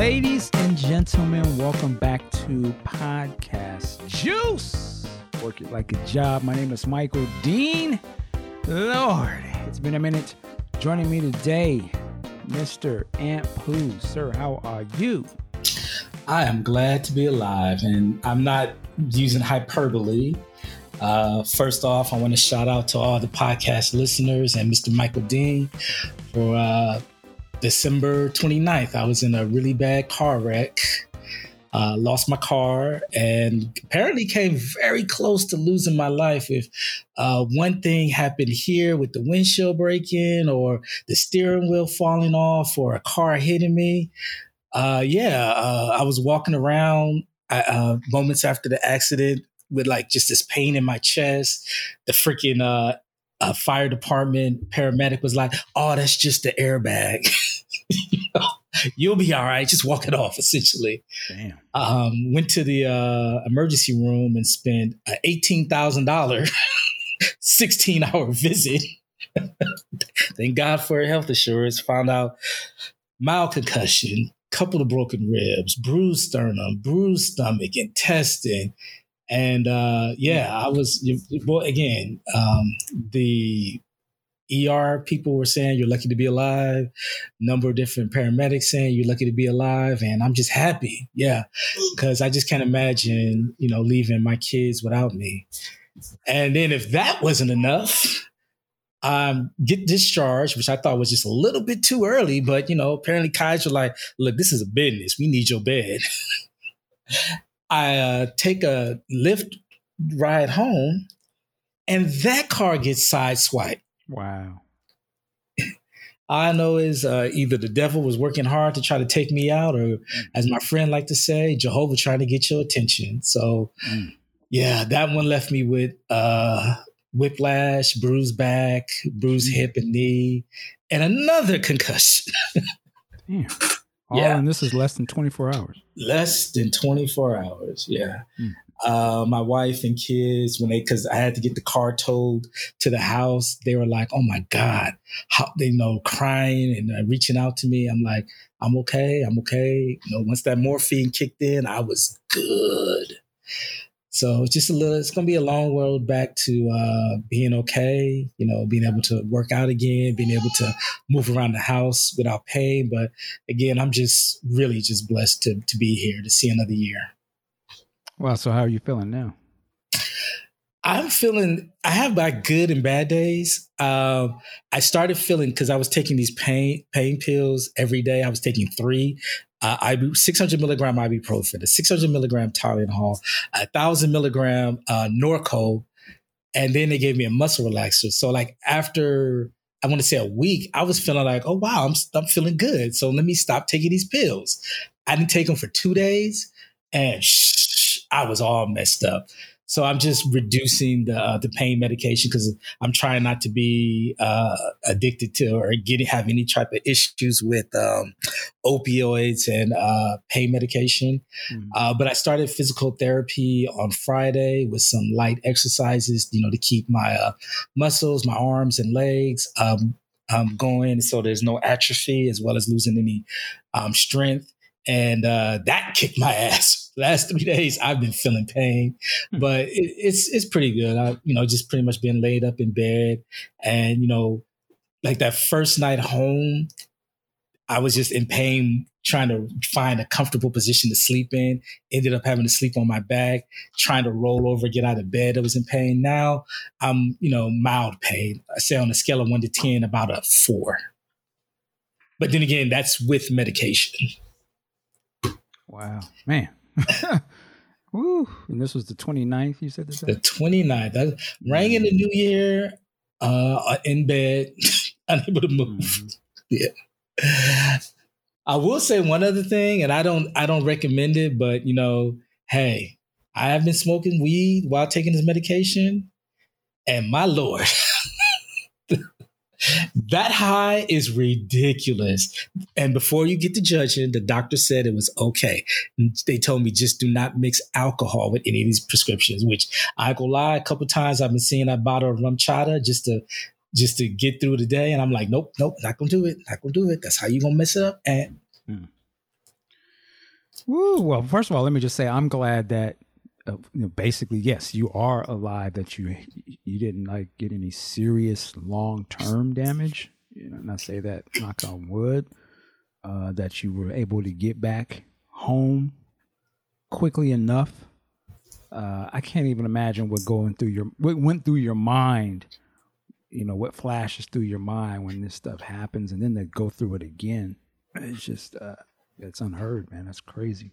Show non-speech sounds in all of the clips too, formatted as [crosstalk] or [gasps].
Ladies and gentlemen, welcome back to Podcast Juice. Work it like a job. My name is Michael Dean. Lord, it's been a minute. Joining me today, Mr. Ant Pooh. Sir, how are you? I am glad to be alive, and I'm not using hyperbole. Uh, first off, I want to shout out to all the podcast listeners and Mr. Michael Dean for uh, December 29th. I was in a really bad car wreck, uh, lost my car, and apparently came very close to losing my life. If uh, one thing happened here with the windshield breaking, or the steering wheel falling off, or a car hitting me, uh, yeah, uh, I was walking around uh, moments after the accident with like just this pain in my chest. The freaking uh, fire department paramedic was like, "Oh, that's just the airbag. [laughs] You'll be all right. Just walk it off." Essentially, Damn. um, went to the uh, emergency room and spent an eighteen thousand dollar, [laughs] sixteen hour visit. [laughs] Thank God for health insurance. Found out mild concussion, couple of broken ribs, bruised sternum, bruised stomach, intestine. And uh, yeah, I was, well, again, um, the ER people were saying you're lucky to be alive. Number of different paramedics saying you're lucky to be alive. And I'm just happy. Yeah. Because I just can't imagine, you know, leaving my kids without me. And then if that wasn't enough, um, get discharged, which I thought was just a little bit too early. But you know, apparently Kaiser like, look, this is a business. We need your bed. [laughs] I uh, take a Lyft ride home, and that car gets sideswiped. Wow. I know is uh, either the devil was working hard to try to take me out, or as my friend like to say, Jehovah trying to get your attention. So, Mm. yeah, that one left me with uh, whiplash, bruised back, bruised hip and knee, and another concussion. [laughs] All Yeah. and this is less than 24 hours. Less than 24 hours. Yeah. Mm. Uh, my wife and kids, when they, cause I had to get the car towed to the house, they were like, oh my God, how they you know crying and uh, reaching out to me. I'm like, I'm okay. I'm okay. You know, once that morphine kicked in, I was good. So it's just a little, it's going to be a long road back to uh, being okay, you know, being able to work out again, being able to move around the house without pain. But again, I'm just really just blessed to, to be here to see another year. Wow. So, how are you feeling now? I'm feeling, I have my good and bad days. Um, I started feeling because I was taking these pain pain pills every day. I was taking three. Uh, IB, 600 milligram ibuprofen, a 600 milligram Tylenol, a thousand milligram uh, Norco, and then they gave me a muscle relaxer. So like after I want to say a week, I was feeling like, oh wow, I'm I'm feeling good. So let me stop taking these pills. I didn't take them for two days, and shh, I was all messed up. So I'm just reducing the uh, the pain medication because I'm trying not to be uh, addicted to or getting have any type of issues with um, opioids and uh, pain medication. Mm. Uh, but I started physical therapy on Friday with some light exercises, you know, to keep my uh, muscles, my arms and legs um, um, going, so there's no atrophy as well as losing any um, strength. And uh, that [laughs] kicked my ass. Last three days, I've been feeling pain, Hmm. but it, it's it's pretty good. I, you know, just pretty much being laid up in bed, and you know, like that first night home, I was just in pain trying to find a comfortable position to sleep in. Ended up having to sleep on my back, trying to roll over, get out of bed. I was in pain. Now I'm, you know, mild pain. I say on a scale of one to 10, about a four. But then again, that's with medication. Wow. Man. [laughs] Woo. And this was the 29th, you said this? The 29th. I rang in the new year uh, in bed, [laughs] unable to move. Mhm. I will say one other thing, and I don't I don't recommend it, but you know, hey, I have been smoking weed while taking this medication, and my lord, [laughs] that high is ridiculous. And before you get to judging, the doctor said it was okay. They told me just do not mix alcohol with any of these prescriptions. Which I go lie, a couple times I've been seeing that bottle of RumChata just to just to get through the day. And I'm like, nope, nope, not gonna do it, not gonna do it. That's how you gonna mess it up. And hmm. Woo, well, first of all, let me just say I'm glad that you know, basically, yes, you are alive. That you you didn't like get any serious long term damage. You know, and I say that knock on wood. Uh, that you were able to get back home quickly enough. Uh, I can't even imagine what going through your what went through your mind. You know what flashes through your mind when this stuff happens, and then to go through it again. It's just uh, it's unheard, man. That's crazy.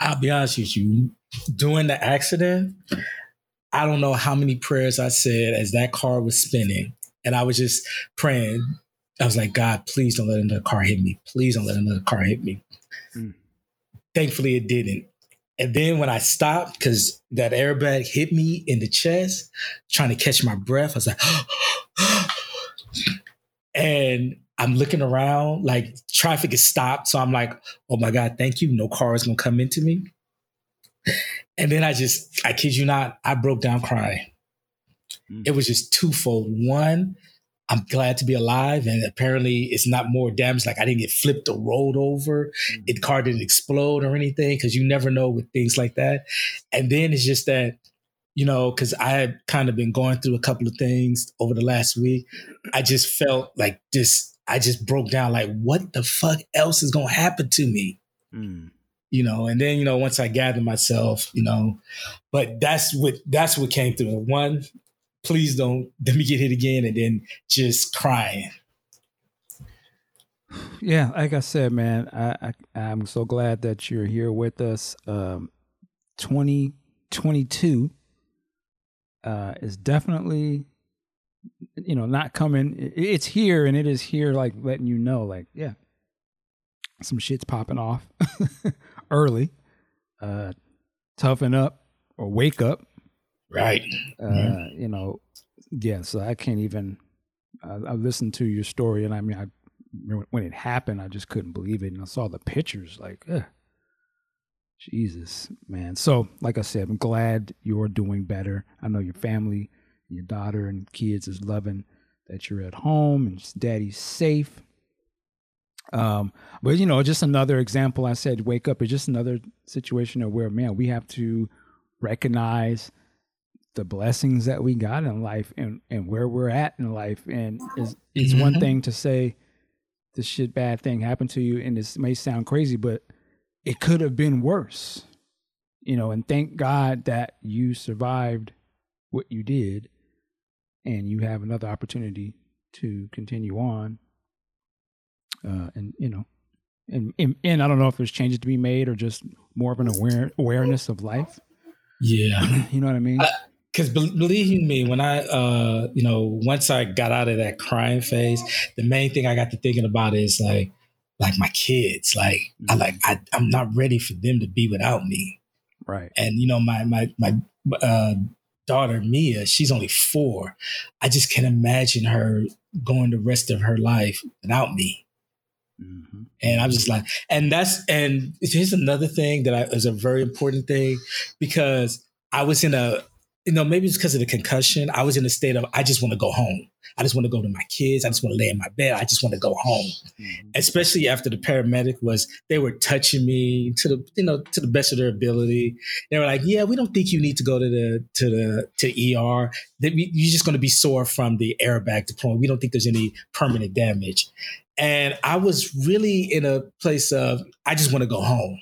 I'll be honest with you. During the accident, I don't know how many prayers I said as that car was spinning, and I was just praying. I was like, God, please don't let another car hit me. Please don't let another car hit me. Mm. Thankfully, it didn't. And then when I stopped, because that airbag hit me in the chest, trying to catch my breath, I was like, [gasps] [gasps] and I'm looking around, like traffic is stopped. So I'm like, oh my God, thank you. No car is gonna come into me. And then I just, I kid you not, I broke down crying. Mm. It was just twofold. One, I'm glad to be alive, and apparently it's not more damage. Like I didn't get flipped or rolled over. Mm. It car didn't explode or anything because you never know with things like that. And then it's just that you know, because I had kind of been going through a couple of things over the last week. I just felt like this I just broke down like, what the fuck else is gonna happen to me? Mm. You know, and then you know, once I gathered myself, you know, but that's what that's what came through. One, please don't [laughs] let me get hit again, and then just crying. Yeah, like I said, man, I, I am so glad that you're here with us. Um, 2022 uh, is definitely you know, not coming. It's here, and it is here, like letting you know, like, yeah, some shit's popping off [laughs] early. Uh, toughen up or wake up. Right. Uh, mm-hmm. You know, yeah. So I can't even. Uh, I listened to your story, and I mean, I when it happened, I just couldn't believe it, and I saw the pictures, like, ugh. Jesus, man. So, like I said, I'm glad you're doing better. I know your family your daughter and kids is loving that you're at home and daddy's safe. Um, but you know, just another example. I said, wake up is just another situation of where, man, we have to recognize the blessings that we got in life and, and where we're at in life. And it's, it's mm-hmm. one thing to say this shit bad thing happened to you, and this may sound crazy, but it could have been worse. You know, and thank God that you survived what you did and you have another opportunity to continue on. Uh, and you know, and, and, and I don't know if there's changes to be made or just more of an aware awareness of life. Yeah, [clears throat] you know what I mean. Because believe me, when I, uh, you know, once I got out of that crying phase, the main thing I got to thinking about is like, like my kids. Like, mm-hmm. I like I, I'm not ready for them to be without me. Right. And you know, my my my uh, daughter Mia, she's only four. I just can't imagine her going the rest of her life without me. Mm-hmm. And I'm just like, and that's and here's another thing that I, is a very important thing because I was in a you know, maybe it's because of the concussion. I was in a state of I just want to go home. I just want to go to my kids. I just want to lay in my bed. I just want to go home. Mm-hmm. Especially after the paramedic was, they were touching me to the, you know, to the best of their ability. They were like, "Yeah, we don't think you need to go to the to the to ER. You're just going to be sore from the airbag deployment. We don't think there's any permanent damage." And I was really in a place of I just want to go home.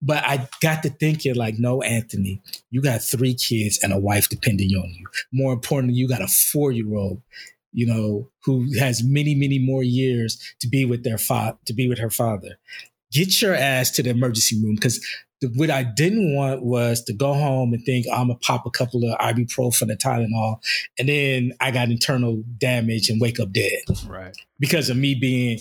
But I got to thinking, like, no, Anthony, you got three kids and a wife depending on you. More importantly, you got a four year old, you know, who has many, many more years to be with their father, to be with her father. Get your ass to the emergency room because what I didn't want was to go home and think I'm gonna pop a couple of ibuprofen and Tylenol, and then I got internal damage and wake up dead. Right. Because of me being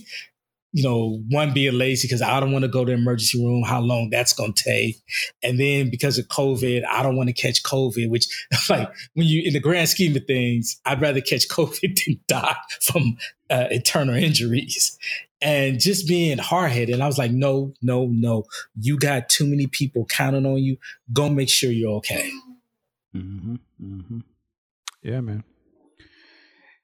you know, one being lazy because I don't want to go to the emergency room, how long that's going to take. And then because of COVID, I don't want to catch COVID, which [laughs] like when you, in the grand scheme of things, I'd rather catch [laughs] COVID than die from uh, internal injuries. And just being hard headed. I was like, no, no, no. You got too many people counting on you. Go make sure you're okay. Mm-hmm, mm-hmm. Yeah, man.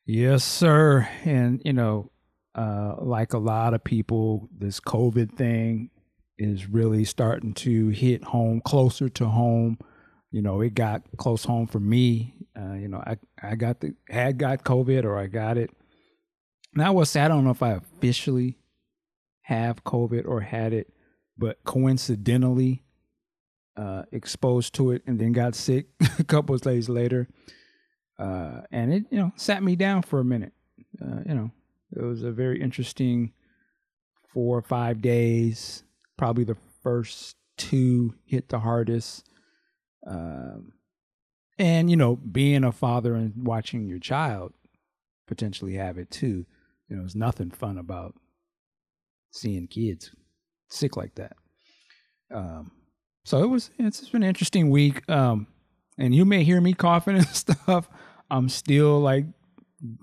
Yes, sir. And, you know, uh, like a lot of people, this COVID thing is really starting to hit home closer to home. You know, it got close home for me. Uh, you know, I, I got the had got COVID or I got it. Now say I don't know if I officially have COVID or had it, but coincidentally uh, exposed to it and then got sick [laughs] a couple of days later. Uh, and it, you know, sat me down for a minute. Uh, you know, it was a very interesting four or five days. Probably the first two hit the hardest. Um, and you know, being a father and watching your child potentially have it too, you know, there's nothing fun about seeing kids sick like that. Um, so it was. It's been an interesting week. Um, and you may hear me coughing and [laughs] stuff. I'm still like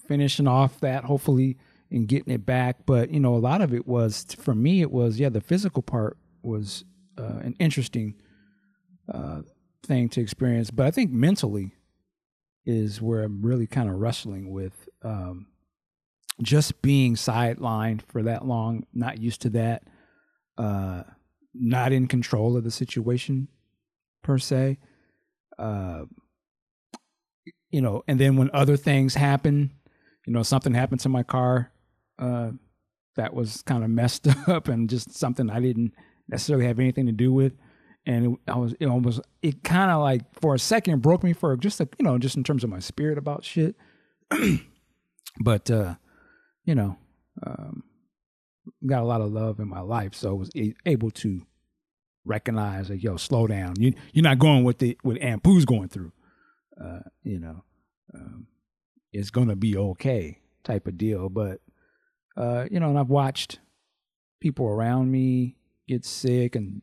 finishing off that, hopefully, and getting it back. But you know, a lot of it was for me. It was yeah, the physical part was uh, an interesting uh, thing to experience. But I think mentally is where I'm really kind of wrestling with um, just being sidelined for that long, not used to that, uh, not in control of the situation per se. Uh, you know, and then when other things happen, you know, something happened to my car uh, that was kind of messed [laughs] up and just something I didn't necessarily have anything to do with. And it, I was, it almost, it kind of like for a second broke me for just a, you know, just in terms of my spirit about shit. [clears throat] but, uh, you know, um, got a lot of love in my life, so I was able to recognize that yo, slow down. You you're not going with the with Ampu's going through. Uh, you know, um, it's gonna be okay type of deal. But uh, you know, and I've watched people around me get sick, and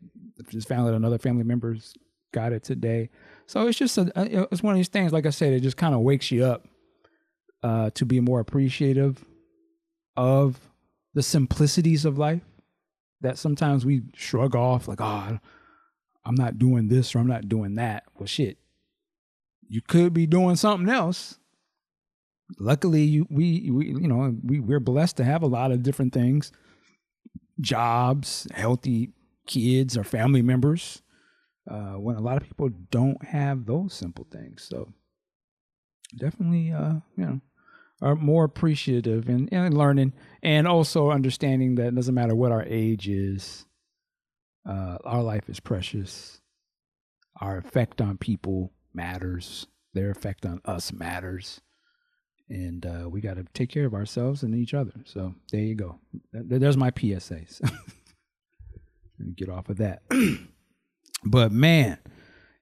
just found that another family member's got it today. So it's just a, it's one of these things. Like I said, it just kind of wakes you up uh, to be more appreciative of the simplicities of life that sometimes we shrug off like, oh, I'm not doing this or I'm not doing that. Well, shit, you could be doing something else. Luckily, we, we, you know, we, we're blessed to have a lot of different things jobs, healthy kids or family members, uh, when a lot of people don't have those simple things. So definitely, uh, you know, are more appreciative and, and learning and also understanding that it doesn't matter what our age is, uh, our life is precious. Our effect on people matters. Their effect on us matters. And uh, we got to take care of ourselves and each other. So there you go. There's my PSAs. [laughs] Get off of that. [clears throat] but man,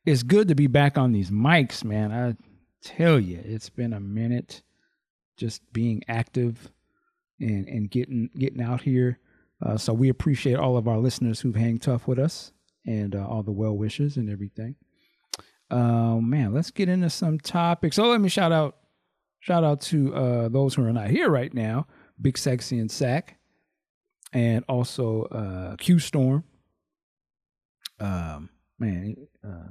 it's good to be back on these mics, man. I tell you, it's been a minute just being active and and getting getting out here. Uh, so we appreciate all of our listeners who've hang tough with us and uh, all the well wishes and everything. Uh, man, let's get into some topics. So let me shout out shout out to uh, those who are not here right now, Big Sexy and Sack, and also uh, Q Storm. Um, man, uh,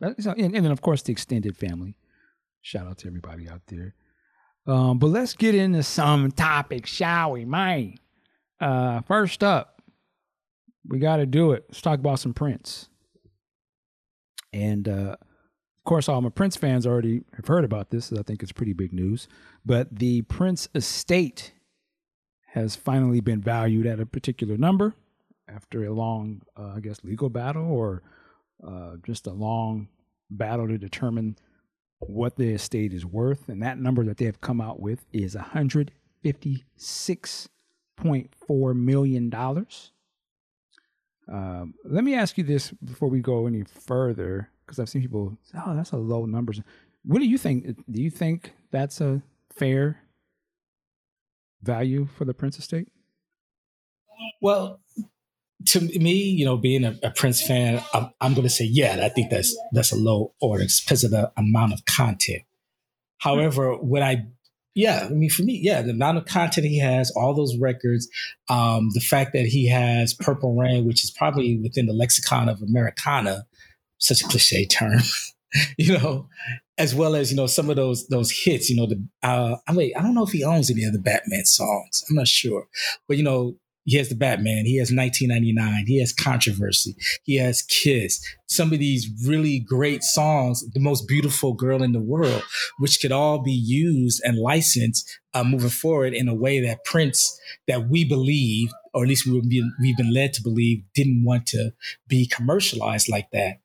and, and then of course the extended family. Shout out to everybody out there. Um, but let's get into some topics, shall we, man? Uh, first up, we got to do it. Let's talk about some Prince. And uh, course, all my Prince fans already have heard about this. I think it's pretty big news. But the Prince estate has finally been valued at a particular number after a long, uh, I guess, legal battle or uh, just a long battle to determine what the estate is worth, and that number that they have come out with is 156.4 million dollars. Um, let me ask you this before we go any further, because I've seen people "Oh, that's a low number." What do you think? Do you think that's a fair value for the Prince estate? Well, to me, you know, being a, a Prince fan, I'm, I'm going to say, yeah, I think that's that's a low order because of the amount of content. However, when I, yeah, I mean, for me, yeah, the amount of content he has, all those records, um, the fact that he has Purple Rain, which is probably within the lexicon of Americana, such a cliche term, [laughs] you know, as well as you know some of those those hits. You know, the uh, I mean, I don't know if he owns any of the Batman songs. I'm not sure, but you know, he has the Batman, he has 1999, he has Controversy, he has Kiss. Some of these really great songs, The Most Beautiful Girl in the World, which could all be used and licensed uh, moving forward in a way that Prince, that we believe, or at least we we've been led to believe, didn't want to be commercialized like that.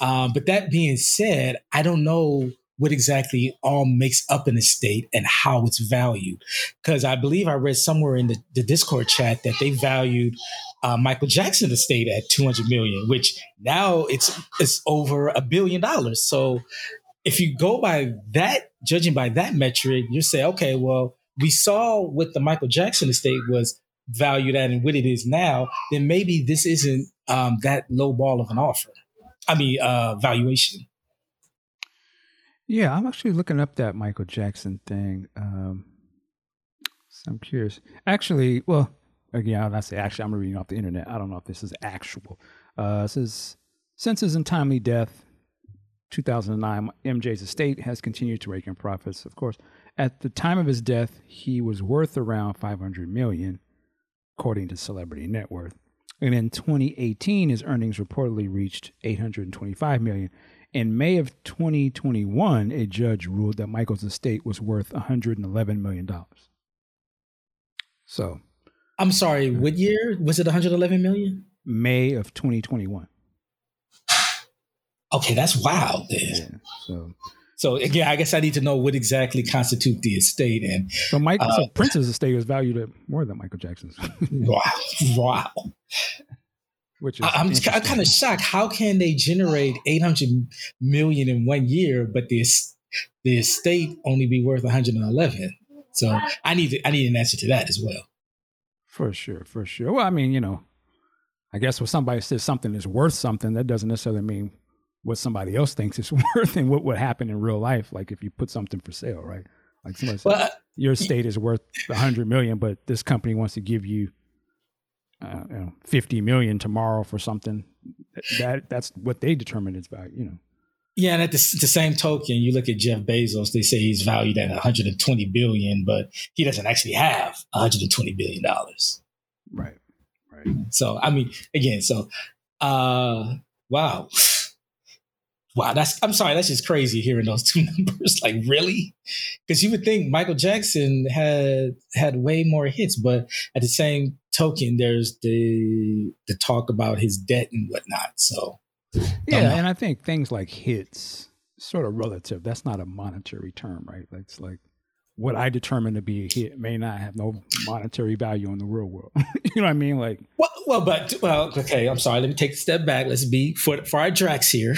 Um, but that being said, I don't know what exactly all makes up an estate and how it's valued. Because I believe I read somewhere in the, the Discord chat that they valued uh, Michael Jackson estate at 200 million, which now it's it's over a billion dollars. So if you go by that, judging by that metric, you say, okay, well, we saw what the Michael Jackson estate was valued at and what it is now, then maybe this isn't um, that low ball of an offer. I mean, uh, valuation. Yeah, I'm actually looking up that Michael Jackson thing. Um, so I'm curious. Actually, well, again, I'll not say actually. I'm reading off the internet. I don't know if this is actual. Uh, is since his untimely death, 2009. MJ's estate has continued to rake in profits. Of course, at the time of his death, he was worth around 500 million, according to Celebrity Net Worth. And in 2018, his earnings reportedly reached 825 million. In May of 2021, a judge ruled that Michael's estate was worth 111 million dollars. So, I'm sorry, uh, what year was it? 111 million? May of 2021. Okay, that's wild. Then. Yeah, so, so again, I guess I need to know what exactly constitute the estate. And so, Mike, uh, so Prince's estate was valued at more than Michael Jackson's. [laughs] wow, wow. Which is I'm, I'm kind of shocked. How can they generate 800 million in one year, but the the estate only be worth 111? So I need to, I need an answer to that as well. For sure, for sure. Well, I mean, you know, I guess when somebody says something is worth something, that doesn't necessarily mean what somebody else thinks it's [laughs] worth and what would happen in real life. Like if you put something for sale, right? Like somebody says, well, your estate is worth 100 million, but this company wants to give you uh, you know, 50 million tomorrow for something that that's what they determine its value you know yeah and at the, the, same token you look at jeff bezos they say he's valued at 120 billion but he doesn't actually have 120 billion dollars right right so i mean again so uh wow wow, that's I'm sorry, that's just crazy hearing those [laughs] two numbers. like, really? Because you would think Michael Jackson had had way more hits, but at the same token, there's the the talk about his debt and whatnot. So yeah, and I think things like hits sort of relative. That's not a monetary term, right? It's like what I determine to be a hit may not have no monetary value in the real world. [laughs] you know what I mean? Like, well, well, but well, okay. I'm sorry. Let me take a step back. Let's be for for our tracks here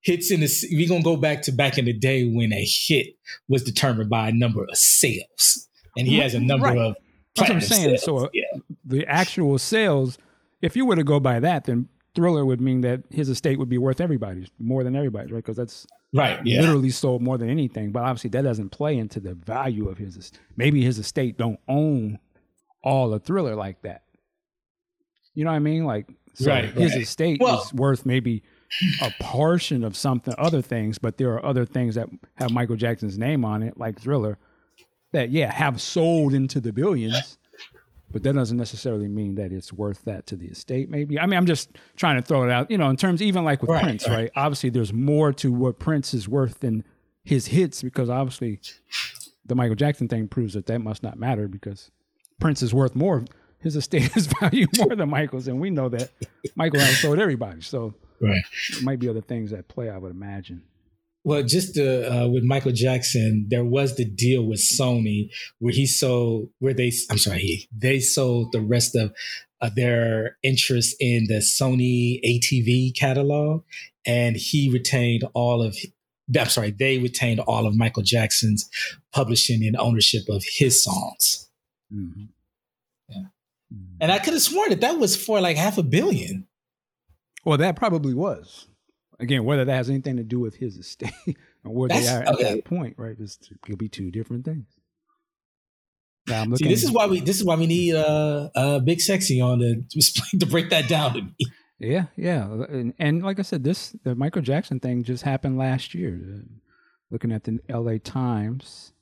hits in the we're gonna go back to back in the day when a hit was determined by a number of sales, and he has a number right. of. That's what I'm saying. Sales. So uh, yeah. the actual sales, if you were to go by that, then Thriller would mean that his estate would be worth everybody's more than everybody's, right? Because that's right, yeah. literally sold more than anything. But obviously, that doesn't play into the value of his. Maybe his estate don't own all the Thriller like that. You know what I mean? Like, so right, his right. estate well, is worth maybe a portion of something, other things, but there are other things that have Michael Jackson's name on it, like Thriller, that yeah have sold into the billions, but that doesn't necessarily mean that it's worth that to the estate. Maybe I mean I'm just trying to throw it out, you know, in terms even like with right, Prince, right. right? Obviously, there's more to what Prince is worth than his hits because obviously the Michael Jackson thing proves that that must not matter because Prince is worth more. His estate [laughs] is valued more than Michael's, and we know that Michael has sold everybody. So Right. There might be other things at play, I would imagine. Well, just uh, with Michael Jackson, there was the deal with Sony where he sold, where they, I'm sorry, he, they sold the rest of uh, their interest in the Sony ATV catalog, and he retained all of. I'm sorry, they retained all of Michael Jackson's publishing and ownership of his songs. Mm-hmm. Yeah, mm-hmm. and I could have sworn that that was for like half a billion. Well, that probably was. Again, whether that has anything to do with his estate [laughs] or where That's, they are at that point, right? This could be two different things. Now I'm. See, this is why we this is why we need uh, uh big sexy on to [laughs] explain to break that down to me. Yeah, yeah, and, and like I said, this the Michael Jackson thing just happened last year. Uh, looking at the L.A. Times,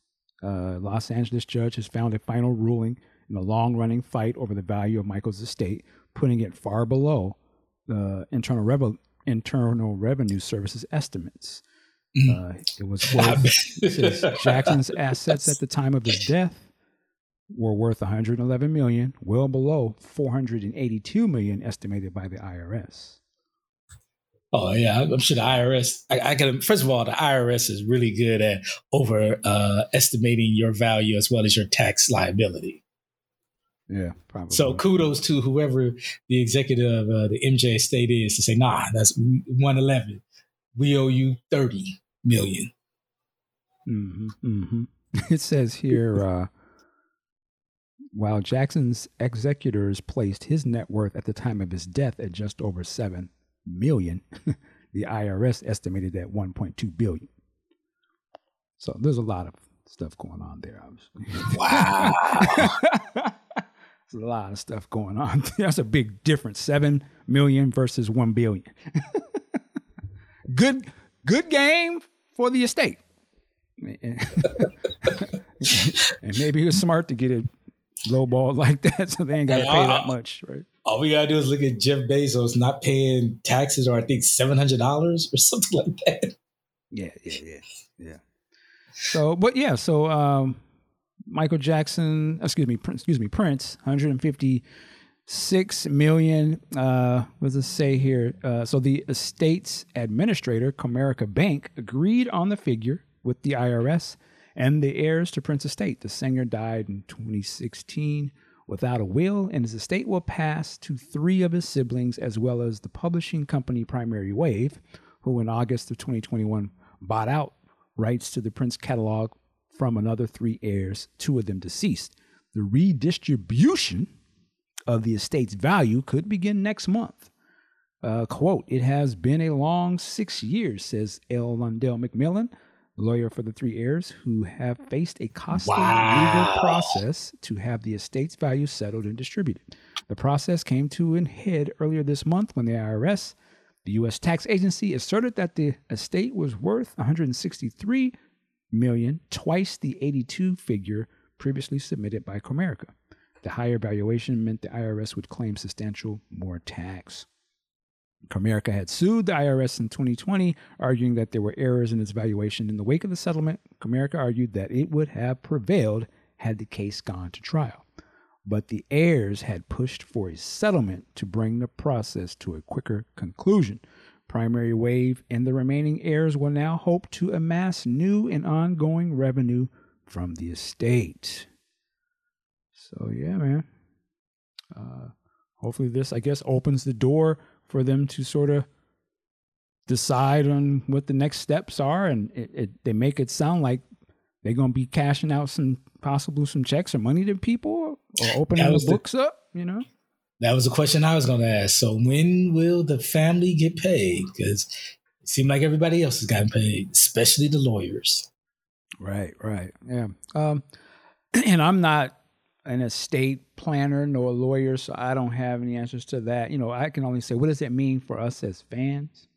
uh, Los Angeles judge has found a final ruling in a long running fight over the value of Michael's estate, putting it far below the internal, Rev- internal Revenue Services estimates. Uh, it was worth, [laughs] Jackson's assets at the time of his death were worth 111 million, well below 482 million estimated by the IRS. Oh yeah, I'm sure the IRS. I, I can. First of all, the IRS is really good at over uh, estimating your value as well as your tax liability. Yeah, probably. So kudos to whoever the executive of uh, the MJ estate is to say, nah, that's 111. We owe you 30 million. Mm-hmm, mm-hmm. [laughs] It says here, uh, while Jackson's executors placed his net worth at the time of his death at just over seven million, [laughs] the IRS estimated at 1.2 billion. So there's a lot of stuff going on there, obviously. Wow. [laughs] a lot of stuff going on. [laughs] That's a big difference. Seven million versus one billion. [laughs] good, good game for the estate. [laughs] and maybe he was smart to get it low ball like that, so they ain't got to pay that much, right? All we gotta do is look at Jeff Bezos not paying taxes, or I think seven hundred dollars or something like that. Yeah, yeah, yeah, yeah. So, but yeah, so um, Michael Jackson, excuse me, excuse me, Prince, 156 million. Uh, what does it say here? Uh, so the estate's administrator, Comerica Bank, agreed on the figure with the IRS and the heirs to Prince Estate. The singer died in 2016 without a will, and his estate will pass to three of his siblings, as well as the publishing company Primary Wave, who in August of 2021 bought out rights to the Prince catalog from another three heirs, two of them deceased. The redistribution of the estate's value could begin next month. Uh, quote, it has been a long six years, says L. Londell McMillan, lawyer for the three heirs, who have faced a costly Wow. legal process to have the estate's value settled and distributed. The process came to an head earlier this month when the IRS, the U.S. tax agency, asserted that the estate was worth 163 million, twice the 82 figure previously submitted by Comerica. The higher valuation meant the IRS would claim substantial more tax. Comerica had sued the IRS in 2020, arguing that there were errors in its valuation. In the wake of the settlement, Comerica argued that it would have prevailed had the case gone to trial. But the heirs had pushed for a settlement to bring the process to a quicker conclusion. Primary Wave and the remaining heirs will now hope to amass new and ongoing revenue from the estate. So, yeah, man. Uh, hopefully, this, I guess, opens the door for them to sort of decide on what the next steps are. And it, it, they make it sound like they're going to be cashing out some, possibly some checks or money to people or opening the books up, you know? That was a question I was going to ask. So when will the family get paid? Because it seemed like everybody else has gotten paid, especially the lawyers. Right, right. Yeah. Um, [clears throat] and I'm not an estate planner nor a lawyer, so I don't have any answers to that. You know, I can only say, what does it mean for us as fans?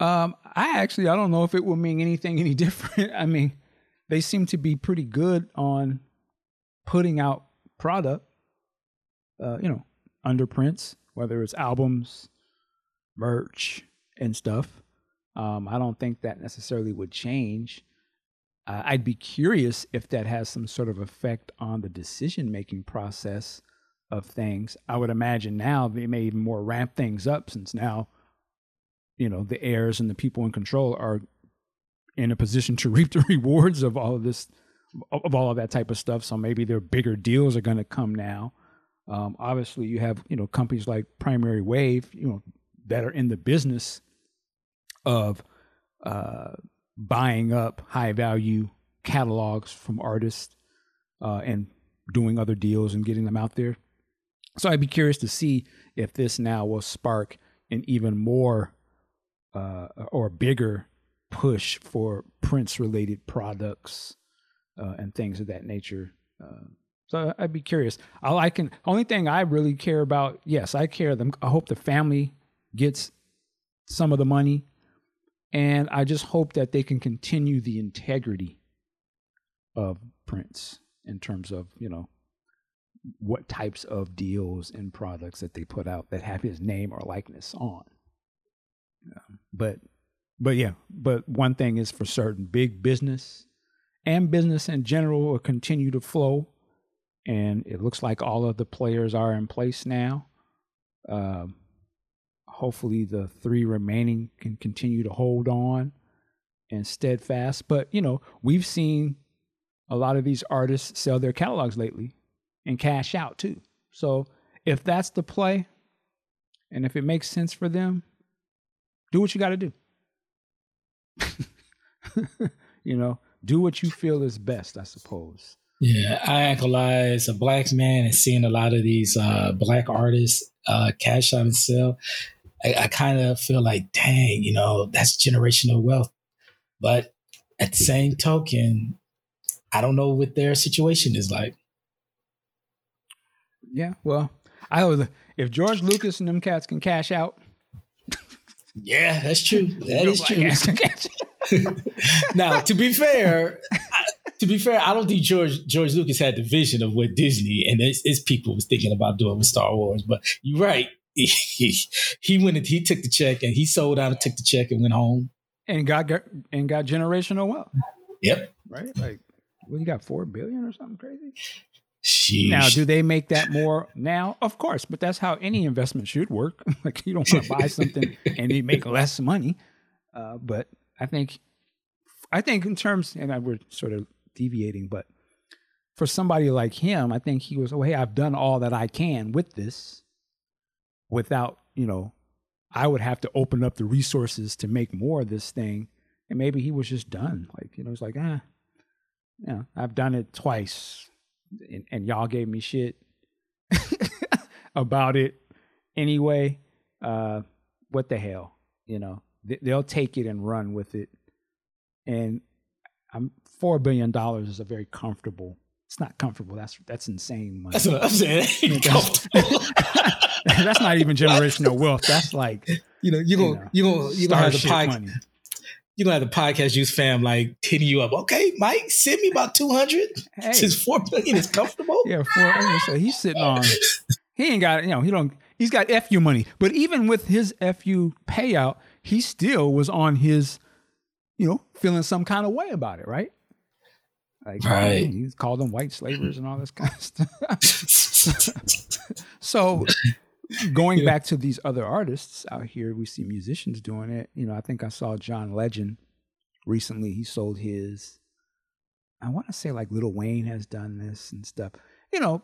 Um, I actually I don't know if it will mean anything any [laughs] different. I mean, they seem to be pretty good on putting out product, uh, you know, under Prince, whether it's albums, merch, and stuff. Um, I don't think that necessarily would change. Uh, I'd be curious if that has some sort of effect on the decision making process of things. I would imagine now they may even more ramp things up since now, you know, the heirs and the people in control are in a position to [laughs] reap the rewards of all of this, of all of that type of stuff. So maybe their bigger deals are going to come now. Um, obviously, you have you know companies like Primary Wave, you know, that are in the business of uh, buying up high value catalogs from artists uh, and doing other deals and getting them out there. So I'd be curious to see if this now will spark an even more uh, or bigger push for Prince related products uh, and things of that nature. So I'd be curious. All I can, only thing I really care about, yes, I care them. I hope the family gets some of the money, and I just hope that they can continue the integrity of Prince in terms of you know what types of deals and products that they put out that have his name or likeness on. Yeah. But but yeah, but one thing is for certain, big business and business in general will continue to flow. And it looks like all of the players are in place now. Um, hopefully, the three remaining can continue to hold on and steadfast. But, you know, we've seen a lot of these artists sell their catalogs lately and cash out too. So, if that's the play and if it makes sense for them, do what you got to do. [laughs] you know, do what you feel is best, I suppose. Yeah, I ain't gonna lie. As a black man and seeing a lot of these uh, black artists uh, cash out and sell, I, I kind of feel like, dang, you know, that's generational wealth. But at the same token, I don't know what their situation is like. Yeah, well, I was if George Lucas and them cats can cash out. yeah, that's true. [laughs] That is true. [laughs] now, to be fair, to be fair, I don't think George George Lucas had the vision of what Disney and his, his people was thinking about doing with Star Wars. But you're right. [laughs] He, he went and he took the check and he sold out and took the check and went home and got and got generational wealth. Yep. Right. Like, well, you got four billion or something crazy. Sheesh. Now, do they make that more now? Of course, but that's how any investment should work. [laughs] like, you don't want to buy something [laughs] and you make less money. Uh, but I think, I think in terms, and I, we're sort of deviating, but for somebody like him, I think he was, oh, hey, I've done all that I can with this without, you know, I would have to open up the resources to make more of this thing. And maybe he was just done. Like, you know, it's like, ah, yeah, I've done it twice and, and y'all gave me shit [laughs] about it anyway. Uh, what the hell, you know? they'll take it and run with it. And I'm four billion dollars is a very comfortable. It's not comfortable. That's that's insane money. That's what I'm saying. [laughs] [laughs] that's not even [laughs] generational wealth. That's like you know you gonna you gonna you gonna have the podcast. You're gonna have the podcast use fam like hitting you up. Okay, Mike, send me about two hundred. Hey. Since four billion is comfortable. yeah, four. So he's sitting on. He ain't got you know he don't. He's got fu money, but even with his fu payout, he still was on his, you know, feeling some kind of way about it, right? Like, right. He called them white slavers and all this kind of stuff. [laughs] so, going yeah. back to these other artists out here, we see musicians doing it. You know, I think I saw John Legend recently. He sold his. I want to say like Little Wayne has done this and stuff. You know,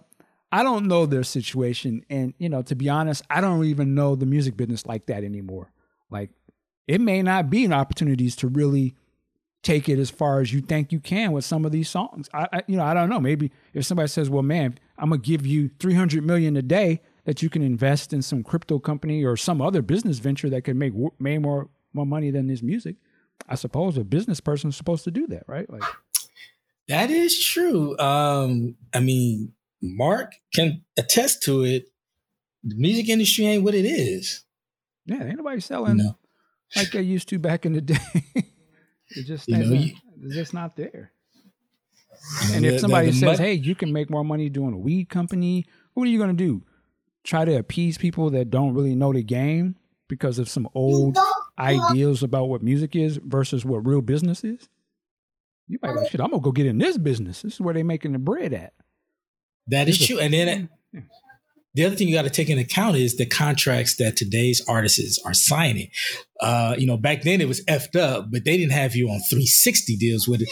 I don't know their situation, and you know, to be honest, I don't even know the music business like that anymore. Like it may not be an opportunities to really take it as far as you think you can with some of these songs. I, I, you know, I don't know. Maybe if somebody says, "Well, man, I'm gonna give you 300 million a day that you can invest in some crypto company or some other business venture that could make way more more money than this music," I suppose a business person is supposed to do that, right? Like that is true. Um, I mean, Mark can attest to it. The music industry ain't what it is. Yeah, ain't nobody selling no like they used to back in the [laughs] day. It just you know, you, it's just not there. And if somebody says, "Hey, you can make more money doing a weed company," what are you going to do? Try to appease people that don't really know the game because of some old ideals about what music is versus what real business is? You might go, "Shit, I'm gonna go get in this business. This is where they're making the bread at." That is true, and then yeah the other thing you got to take into account is the contracts that today's artists are signing. Uh, you know, back then it was effed up, but they didn't have you on 360 deals with it,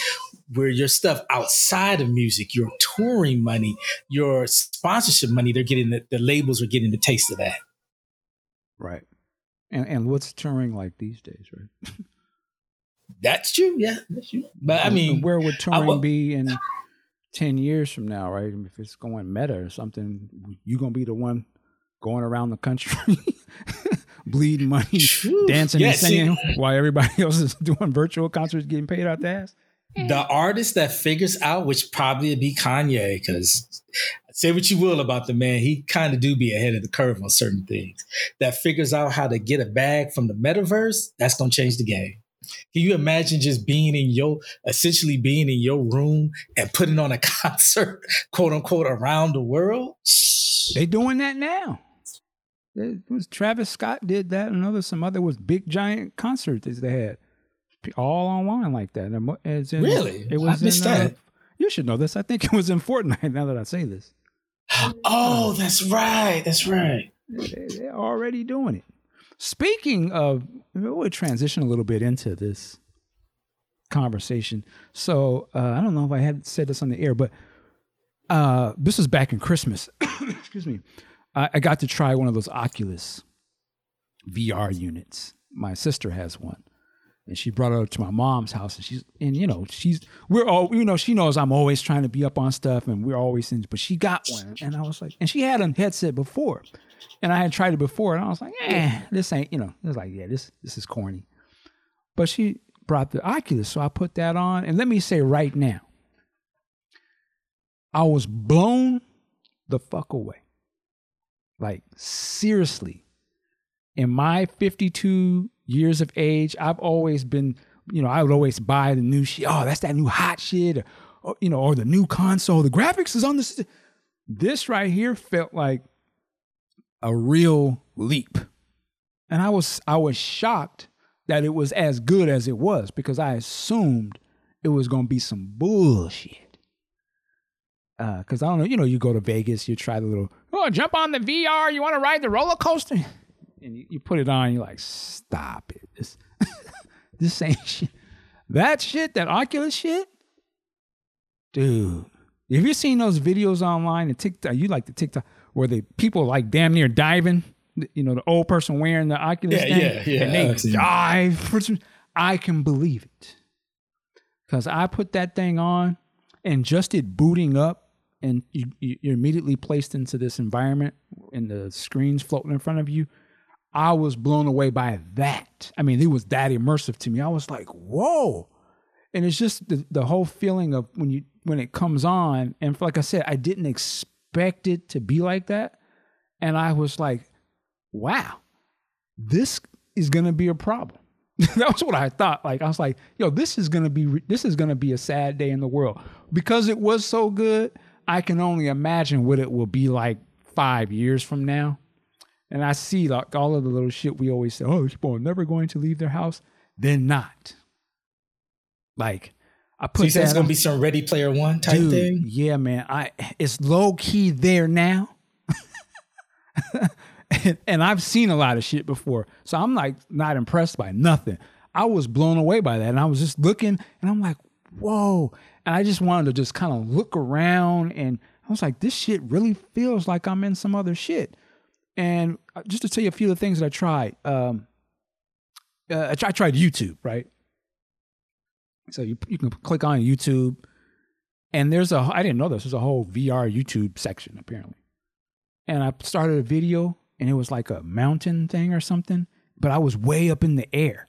where your stuff outside of music, your touring money, your sponsorship money, they're getting the, the labels are getting the taste of that. Right. And and what's touring like these days, right? [laughs] that's true. Yeah, that's true. But I mean, where would touring be in 10 years from now, right? If it's going meta or something, you're going to be the one going around the country [laughs] bleeding money, dancing yeah, and singing see, while everybody [laughs] else is doing virtual concerts getting paid out the ass. The artist that figures out, which probably would be Kanye, because say what you will about the man, he kind of do be ahead of the curve on certain things. That figures out how to get a bag from the metaverse, that's going to change the game. Can you imagine just being in your essentially being in your room and putting on a [laughs] concert, quote unquote, around the world? They doing that now. It was Travis Scott did that, and other some other was big giant concerts that they had all online like that. In, really, it was. I missed in, uh, that. you should know this. I think it was in Fortnite. [laughs] Now that I say this. [gasps] Oh, that's right. That's right. They, are already doing it. Speaking of, we'll transition a little bit into this conversation. So uh, I don't know if I had said this on the air, but uh, this was back in Christmas. [coughs] Excuse me. I, I got to try one of those Oculus VR units. My sister has one and she brought her to my mom's house and she's and you know she's we're all you know she knows i'm always trying to be up on stuff and we're always in but she got one. And i was like and she had a headset before and i had tried it before and i was like eh this ain't you know it was like yeah this this is corny. But she brought the oculus so i put that on and let me say right now i was blown the fuck away. Like seriously. In my 52 years of age, I've always been, you know, I would always buy the new shit. Oh, that's that new hot shit, or, or you know, or the new console. The graphics is on this. This right here felt like a real leap, and I was I was shocked that it was as good as it was because I assumed it was gonna be some bullshit. Because uh, I don't know, you know, you go to Vegas, you try the little, oh, jump on the VR, you want to ride the roller coaster? And you, you put it on, you're like, stop it. This, [laughs] this ain't [laughs] shit. That shit, that Oculus shit, dude. Have you seen those videos online and TikTok? You like the TikTok where the people like damn near diving. You know, the old person wearing the Oculus yeah, thing, yeah, yeah, and they dive. For some, I can believe it because I put that thing on and just it booting up, and you, you're immediately placed into this environment, and the screens floating in front of you. I was blown away by that. I mean, it was that immersive to me. I was like, whoa. And it's just the, the whole feeling of when you when it comes on, and like I said, I didn't expect it to be like that. And I was like, wow, this is gonna be a problem. [laughs] that was what I thought. Like I was like, yo, this is gonna be this is gonna be a sad day in the world because it was so good. I can only imagine what it will be like five years from now and I see like all of the little shit we always say, oh, people are never going to leave their house. They're not. Like I put so you said it's gonna be some Ready Player One type dude, thing. Yeah, man. I it's low key there now. and, [laughs] and I've seen a lot of shit before. So I'm like not impressed by nothing. I was blown away by that. And I was just looking and I'm like, whoa. And I just wanted to just kind of look around and I was like, this shit really feels like I'm in some other shit. And uh, just to tell you a few of the things that I tried, um, uh, I tried YouTube, right? So you you can click on YouTube, and there's a I didn't know this. There's a whole VR YouTube section apparently, and I started a video, and it was like a mountain thing or something, but I was way up in the air,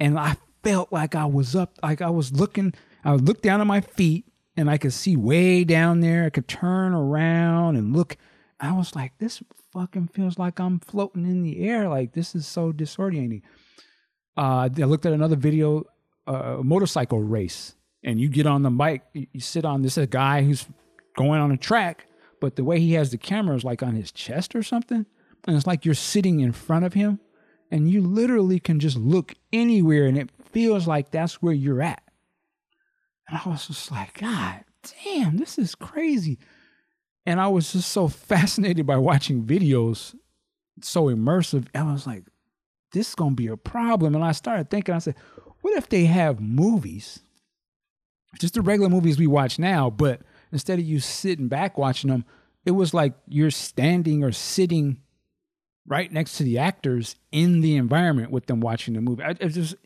and I felt like I was up, like I was looking. I would look down at my feet, and I could see way down there. I could turn around and look. I was like, this fucking feels like I'm floating in the air. Like this is so disorienting. Uh, I looked at another video, uh, motorcycle race, and you get on the bike, you, you sit on this a guy who's going on a track, but the way he has the camera is like on his chest or something, and it's like you're sitting in front of him, and you literally can just look anywhere, and it feels like that's where you're at. And I was just like, God damn, this is crazy. And I was just so [laughs] fascinated by watching videos, so immersive. And I was like, this is going to be a problem. And I started thinking, I said, what if they have movies, just the regular movies we watch now, but instead of you sitting back watching them, it was like you're standing or sitting right next to the actors in the environment with them watching the movie. Just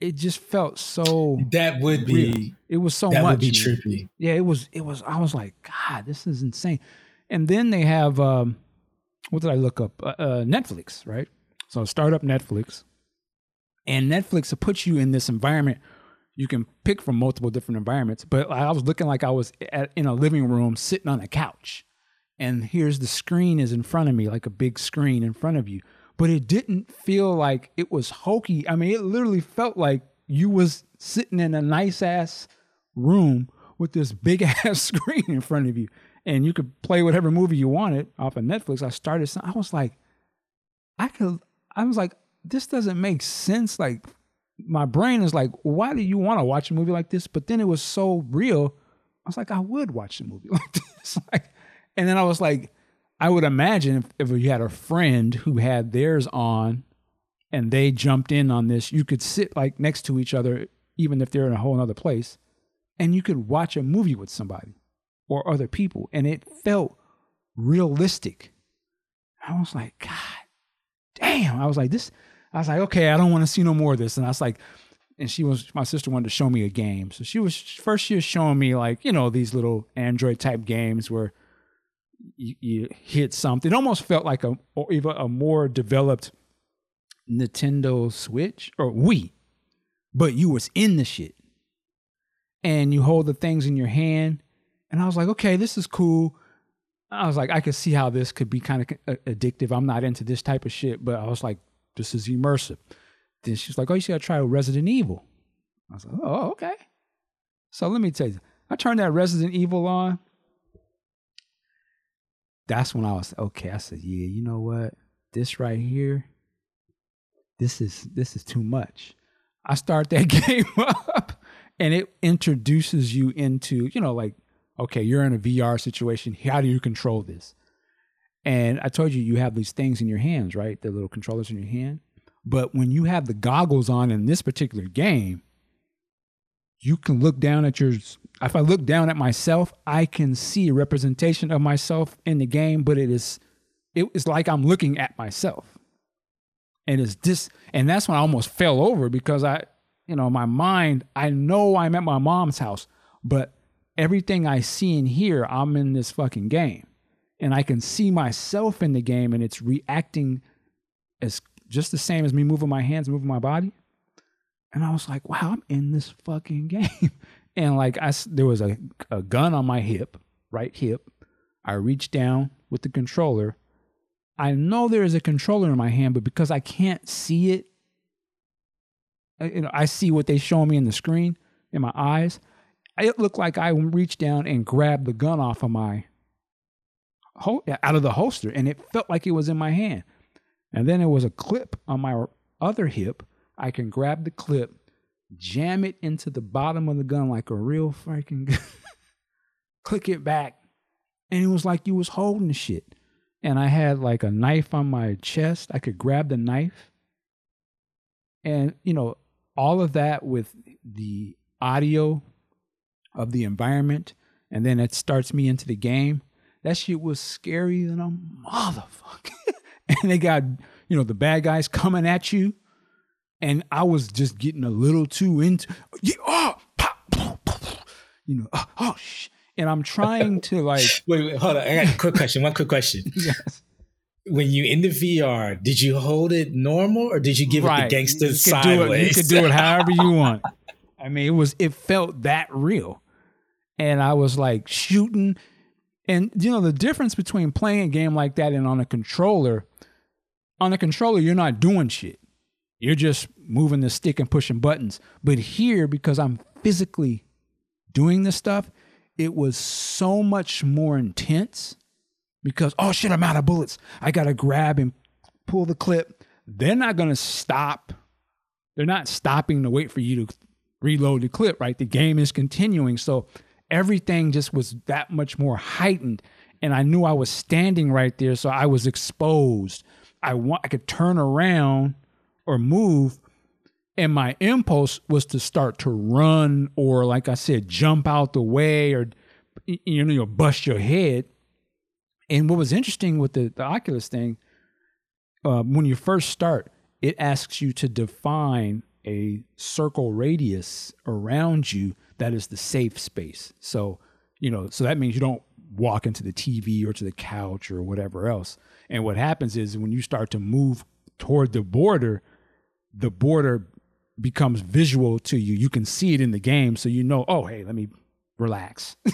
it just felt so that would be real. it was so that much. would be trippy. Yeah it was it was i was like god this is insane. And then they have um what did i look up? Uh, uh, netflix right? So start up netflix. And netflix will put you in this environment. You can pick from multiple different environments but i was looking like i was at, in a living room sitting on a couch. And here's the screen is in front of me like a big screen in front of you but it didn't feel like it was hokey. I mean, it literally felt like you was sitting in a nice ass room with this big [laughs] ass screen in front of you and you could play whatever movie you wanted off of Netflix. I started I was like I could I was like this doesn't make sense like my brain is like why do you want to watch a movie like this? But then it was so real. I was like I would watch a movie [laughs] like this. like and then I was like I would imagine if, if you had a friend who had theirs on and they jumped in on this, you could sit like next to each other, even if they're in a whole other place, and you could watch a movie with somebody or other people. And it felt realistic. I was like, God damn. I was like, this, I was like, okay, I don't want to see no more of this. And I was like, and she was, my sister wanted to show me a game. So she was, first she was showing me like, you know, these little Android type games where you, you hit something. It almost felt like a or even a more developed Nintendo Switch or Wii, but you was in the shit, and you hold the things in your hand. And I was like, okay, this is cool. I was like, I could see how this could be kind of addictive. I'm not into this type of shit, but I was like, this is immersive. Then she's like, oh, you gotta try Resident Evil. I was like, oh, okay. So let me tell you, I turned that Resident Evil on that's when I was okay. I said, yeah, you know what? This right here, this is this is too much. I start that [laughs] game up and it introduces you into, you know, like, okay, you're in a VR situation. How do you control this? And I told you you have these things in your hands, right? The little controllers in your hand. But when you have the goggles on in this particular game, you can look down at your if I look down at myself, I can see a representation of myself in the game, but it is it is like I'm looking at myself. And it's this and that's when I almost fell over because I, you know, my mind, I know I'm at my mom's house, but everything I see and hear, I'm in this fucking game. And I can see myself in the game and it's reacting as just the same as me moving my hands, moving my body. And I was like, wow, I'm in this fucking [laughs] game and like I, there was a, a gun on my hip, right hip. I reached down with the controller. I know there is a controller in my hand, but because I can't see it, uh, you know, I see what they show me in the screen in my eyes. It looked like I reached down and grabbed the gun off of my out of the holster, and it felt like it was in my hand. And then there was a clip on my other hip. I can grab the clip, jam it into the bottom of the gun like a real freaking gun, [laughs] click it back, and it was like you was holding shit. And I had like a knife on my chest. I could grab the knife. And, you know, all of that with the audio of the environment, and then it starts me into the game. That shit was scary than a motherfucker. [laughs] and they got, you know, the bad guys coming at you and I was just getting a little too into yeah, oh, pop, pop, pop, you know, oh, oh sh-. and I'm trying to like [laughs] wait, wait, hold on. I got a quick question. One quick question. [laughs] yes. When you in the VR, did you hold it normal or did you give right. it the gangster you sideways? It, you could do it however you [laughs] want. I mean, it was it felt that real, and I was like shooting, and you know the difference between playing a game like that and on a controller. On a controller, you're not doing shit you're just moving the stick and pushing buttons. But here, because I'm physically doing this stuff, it was so much more intense because, oh shit, I'm out of bullets. I got to grab and pull the clip. They're not going to stop. They're not stopping to wait for you to reload the clip, right? The game is continuing. So everything just was that much more heightened. And I knew I was standing right there. So I was exposed. I want I could turn around or move and my impulse was to start to run or like i said jump out the way or you know bust your head. And what was interesting with the, the oculus thing uh, when you first start it asks you to define a circle radius around you that is the safe space. So you know so that means you don't walk into the tv or to the couch or whatever else. And what happens is when you start to move toward the border the border becomes visual to you. You can see it in the game, so you know, oh, hey, let me relax. [laughs]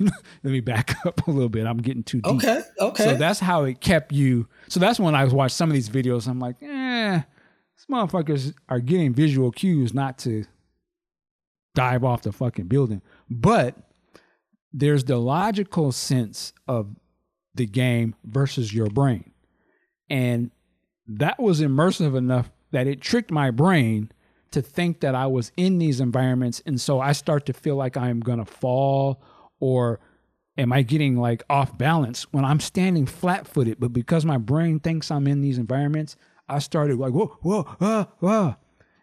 Let me back [laughs] up a little bit. I'm getting too deep. Okay. Okay. So that's how it kept you. So that's when I watched some of these videos. I'm like, eh, these motherfuckers are getting visual cues not to dive off the fucking building. But there's the logical sense of the game versus your brain. And that was immersive enough that it tricked my brain to think that I was in these environments. And so I start to feel like I'm going to fall or am I getting like off balance when I'm standing flat footed? But because my brain thinks I'm in these environments, I started like, whoa, whoa, ah, ah.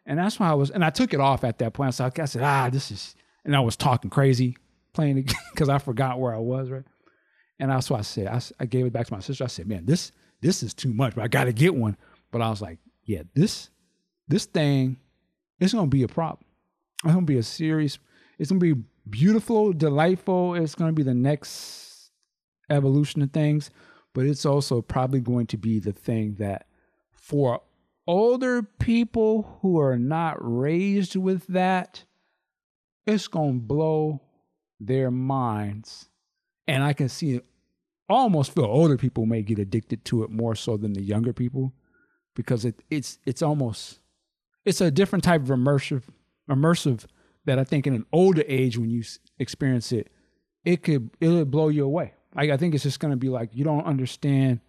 And that's why I was, and I took it off at that point. So I said, ah, this is, and I was talking crazy playing it because [laughs] I forgot where I was, right? And that's why I said, I, I gave it back to my sister. I said, man, this, this is too much, but I got to get one. But I was like, yeah, this, this thing, it's to be a problem. It's to be a serious, it's to be beautiful, delightful. It's to be the next evolution of things, but it's also probably going to be the thing that for older people who are not raised with that, it's to blow their minds. And I can see it almost feel older people may get addicted to it more so than the younger people because it, it's it's almost it's a different type of immersive immersive that I think in an older age when you experience it, it could it'll blow you away. Like I think it's just to be like you don't understand.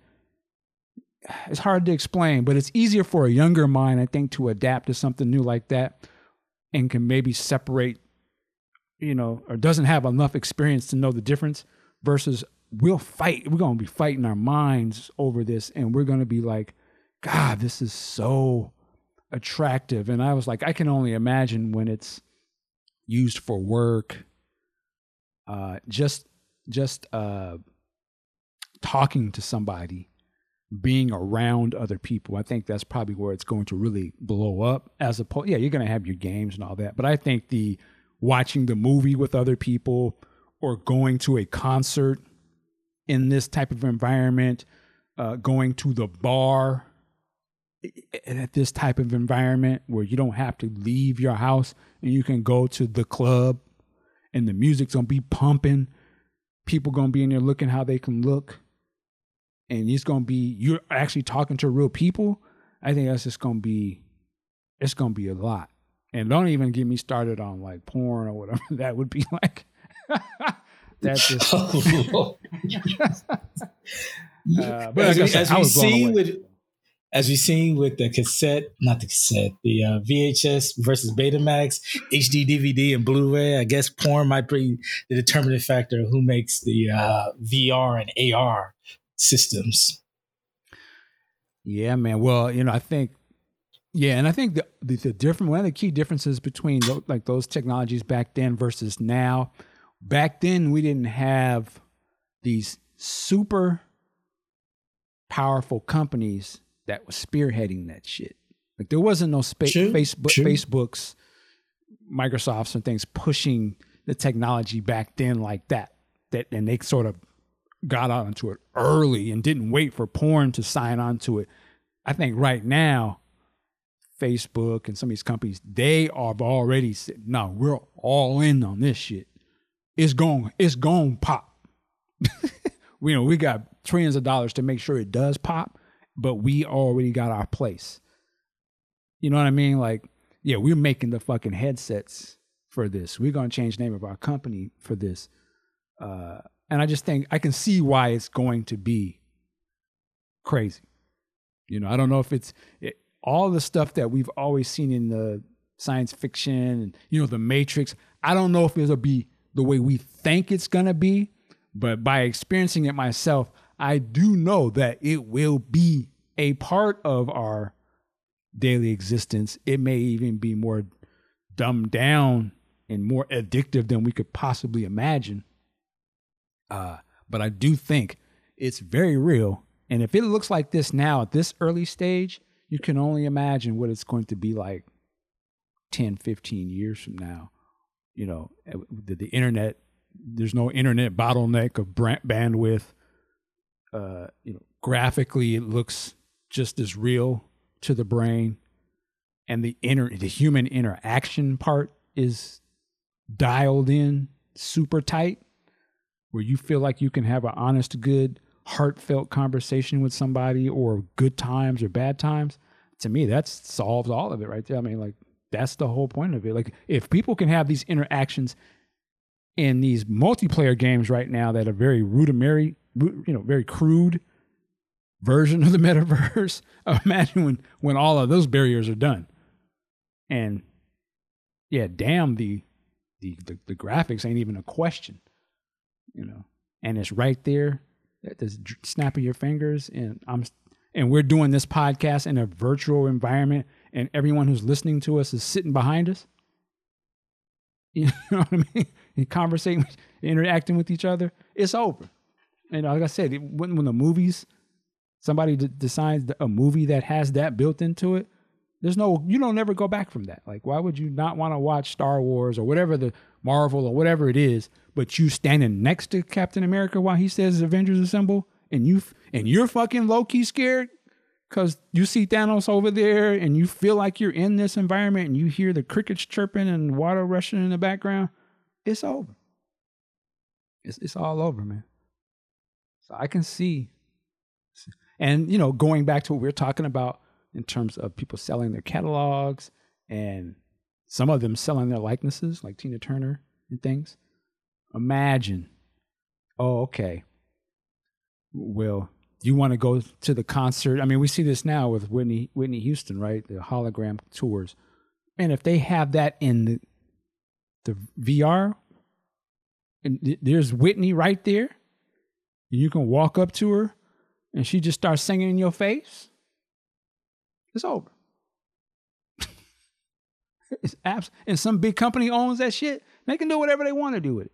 It's hard to explain, but it's easier for a younger mind, I think, to adapt to something new like that, and can maybe separate, you know, or doesn't have enough experience to know the difference. Versus, we'll fight. We're to be fighting our minds over this, and we're to be like, God, this is so attractive. And I was like, I can only imagine when it's used for work, uh, just just uh, talking to somebody, being around other people. I think that's probably where it's going to really blow up. As opposed, yeah, you're going to have your games and all that, but I think the watching the movie with other people or going to a concert in this type of environment, uh, going to the bar at this type of environment where you don't have to leave your house and you can go to the club and the music's gonna be pumping. People gonna be in there looking how they can look. And it's gonna be you're actually talking to real people. I think that's just gonna be it's gonna be a lot. And don't even get me started on like porn or whatever [laughs] that would be like. [laughs] that's just [laughs] uh, but as, we, as we see with as we've seen with the cassette, not the cassette, the uh, VHS versus Betamax, HD DVD, and Blu-ray. I guess porn might be the determining factor who makes the uh, VR and AR systems. Yeah, man. Well, you know, I think, yeah, and I think the the, the different one of the key differences between like those technologies back then versus now. Back then, we didn't have these super powerful companies that was spearheading that shit. Like there wasn't no spa- true, Facebook, true. Facebooks, Microsofts, and things pushing the technology back then like that. That and they sort of got onto it early and didn't wait for porn to sign on to it. I think right now, Facebook and some of these companies, they are already said, no, we're all in on this shit. It's going, it's going pop. [laughs] you know, we got trillions of dollars to make sure it does pop but we already got our place. You know what I mean? Like, yeah, we're making the fucking headsets for this. We're gonna change the name of our company for this. Uh, and I just think I can see why it's going to be crazy. You know, I don't know if it's it, all the stuff that we've always seen in the science fiction and you know the Matrix. I don't know if it'll be the way we think it's gonna be, but by experiencing it myself, I do know that it will be a part of our daily existence. It may even be more dumbed down and more addictive than we could possibly imagine. Uh, but I do think it's very real. And if it looks like this now at this early stage, you can only imagine what it's going to be like 10, 15 years from now. You know, the, the internet, there's no internet bottleneck of bandwidth uh, you know, graphically it looks just as real to the brain, and the inner the human interaction part is dialed in super tight, where you feel like you can have an honest, good, heartfelt conversation with somebody, or good times or bad times. To me, that solves all of it right there. I mean, like that's the whole point of it. Like if people can have these interactions in these multiplayer games right now that are very rudimentary, you know, very crude version of the [laughs] metaverse. [laughs] Imagine when when all of those barriers are done. And yeah, damn the the the, the graphics ain't even a question. You know, and it's right there at the snap of your fingers and I'm and we're doing this podcast in a virtual environment and everyone who's listening to us is sitting behind us. [laughs] You know what I mean? And conversating, interacting with each other. It's over. And like I said, when when the movies, somebody d- decides a movie that has that built into it, there's no you don't never go back from that. Like, why would you not want to watch Star Wars or whatever the Marvel or whatever it is, but you standing next to Captain America while he says Avengers Assemble, and you and you're fucking low key scared because you see Thanos over there and you feel like you're in this environment and you hear the crickets chirping and water rushing in the background, it's over. It's it's all over, man. So I can see, and you know, going back to what we are talking about in terms of people selling their catalogs and some of them selling their likenesses, like Tina Turner and things. Imagine, oh, okay. Well, you want to go to the concert. I mean, we see this now with Whitney Whitney Houston, right? The hologram tours. And if they have that in the the VR, and there's Whitney right there, you can walk up to her, and she just starts singing in your face. It's over. [laughs] it's abs- and some big company owns that shit. They can do whatever they want to do with it.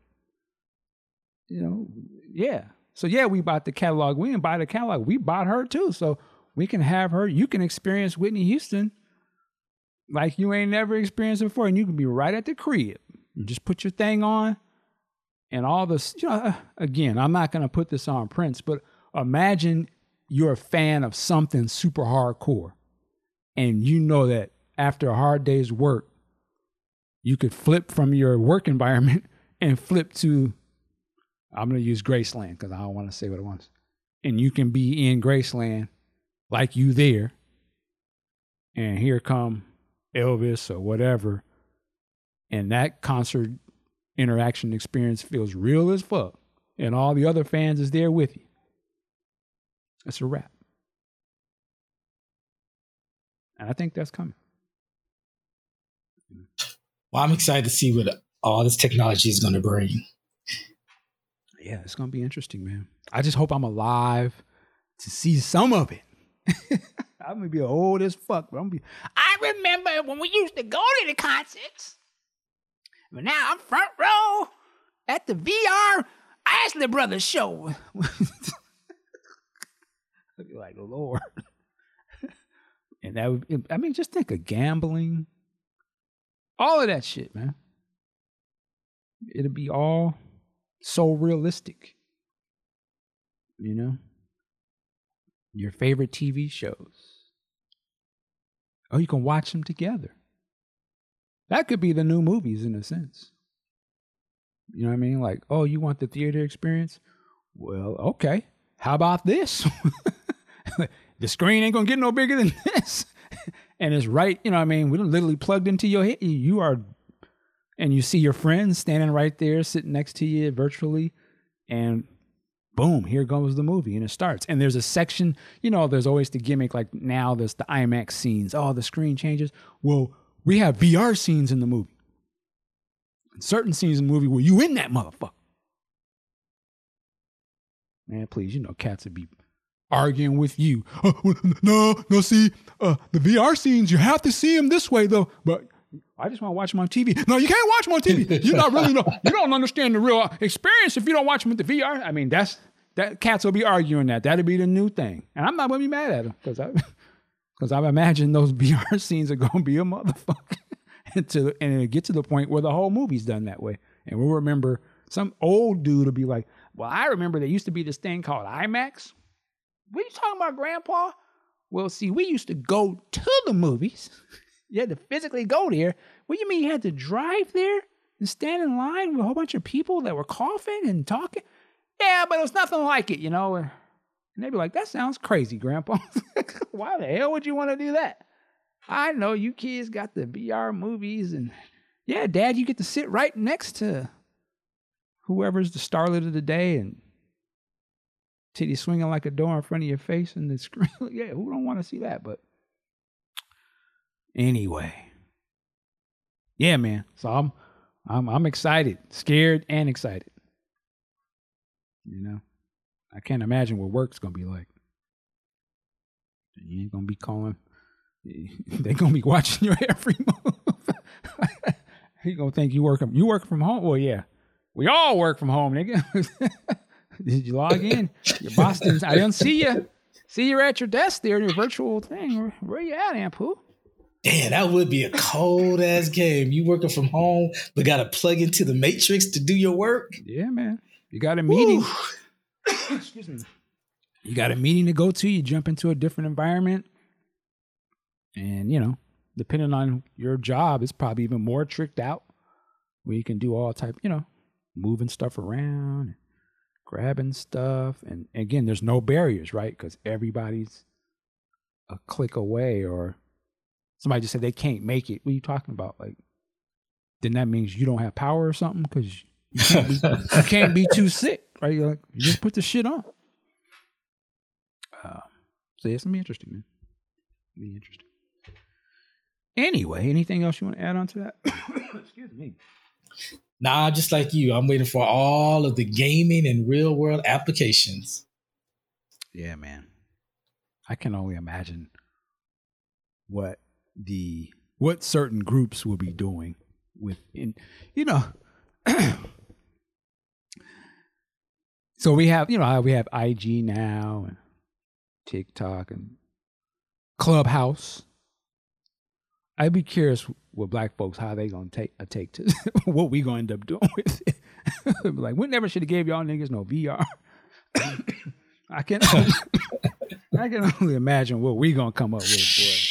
You know, yeah. So yeah, we bought the catalog. We didn't buy the catalog. We bought her too. So we can have her. You can experience Whitney Houston like you ain't never experienced before, and you can be right at the crib. Just put your thing on, and all this. You know, uh, again, I'm not gonna put this on Prince, but imagine you're a fan of something super hardcore, and you know that after a hard day's work, you could flip from your work [laughs] environment and flip to I'm going to use Graceland because I don't want to say what it wants. And you can be in Graceland like you there. And here come Elvis or whatever. And that concert interaction experience feels real as fuck. And all the other fans is there with you. That's a wrap. And I think that's coming. Well, I'm excited to see what all this technology is going to bring yeah, it's gonna be interesting, man. I just hope I'm alive to see some of it. [laughs] I'm gonna be old as fuck, but I'm gonna be. I remember when we used to go to the concerts, but now I'm front row at the VR Isley Brothers show. [laughs] like Lord, [laughs] and that would. I mean, just think of gambling, all of that shit, man. It'll be all so realistic. You know? Your favorite TV shows. Oh, you can watch them together. That could be the new movies in a sense. You know what I mean? Like, oh, you want the theater experience? Well, okay. How about this? [laughs] the screen ain't gonna get no bigger than [laughs] this. and it's right, you know what I mean? We're literally plugged into your head. You are and you see your friends standing right there sitting next to you virtually and boom here goes the movie and it starts and there's a section you know there's always the gimmick like now there's the imax scenes oh the screen changes well we have vr scenes in the movie certain scenes in the movie where you in that motherfucker man please you know cats would be arguing with you oh, [laughs] no no see uh, the vr scenes you have to see them this way though but I just want to watch them on TV. No, you can't watch them on TV. [laughs] You're not really know. You don't understand the real experience if you don't watch them with the VR. I mean, that's that cats will be arguing that. That'll be the new thing, and I'm not gonna be mad at them because I because I've imagined those [laughs] VR scenes are gonna be a motherfucker until [laughs] and it'll get to the point where the whole movie's done that way, and we'll remember some old dude will be like, "Well, I remember there used to be this thing called IMAX." What are you talking about, Grandpa? Well, see, we used to go to the movies. [laughs] You had to physically go there. What do you mean you had to drive there? and stand in line with a whole bunch of people that were coughing and talking. Yeah, but it was nothing like it, you know. And they'd be like, that sounds crazy, Grandpa. [laughs] Why the hell would you want to do that? I know you kids got the VR movies, and yeah, Dad, you get to sit right next to whoever's the starlet of the day and titty swinging like a door in front of your face and the screen. [laughs] yeah, who don't want to see that? But anyway, yeah, man. So I'm, I'm, I'm excited, scared, and excited. You know, I can't imagine what work's gonna be like. You ain't gonna be calling. [laughs] They gonna be watching your every [laughs] move. [laughs] he gonna think you work you work from home. Well, yeah, we all work from home, nigga. Did you log in? Your boss didn't. I didn't see you. See you at your desk there in your virtual thing. Where, where you at, Ampu? Damn, that would be a cold ass game. You working from home, but got to plug into the matrix to do your work. Yeah, man. You got a meeting. [coughs] Excuse me. You got a meeting to go to. You jump into a different environment, and you know, depending on your job, it's probably even more tricked out, where you can do all type. You know, moving stuff around, grabbing stuff, and again, there's no barriers, right? Because everybody's a click away, or somebody just said they can't make it. What are you talking about? Like, then that means you don't have power or something because you you can't be too sick, right? You're like, you just put the shit on. [sighs] Uh, so yeah, it's gonna be interesting, man. Be interesting. Anyway, anything else you want to add on to that? [coughs] Excuse me. Nah, just like you, I'm waiting for all of the gaming and real world applications. Yeah, man. I can only imagine what the what certain groups will be doing within you know [coughs] so we have you know we have IG now and TikTok and Clubhouse. I'd be curious with black folks how they gonna take a take to [laughs] what we gonna end up doing with it. [laughs] like we never should have gave y'all niggas no VR. [coughs] I can [coughs] I can only imagine what we gonna come up with, boy.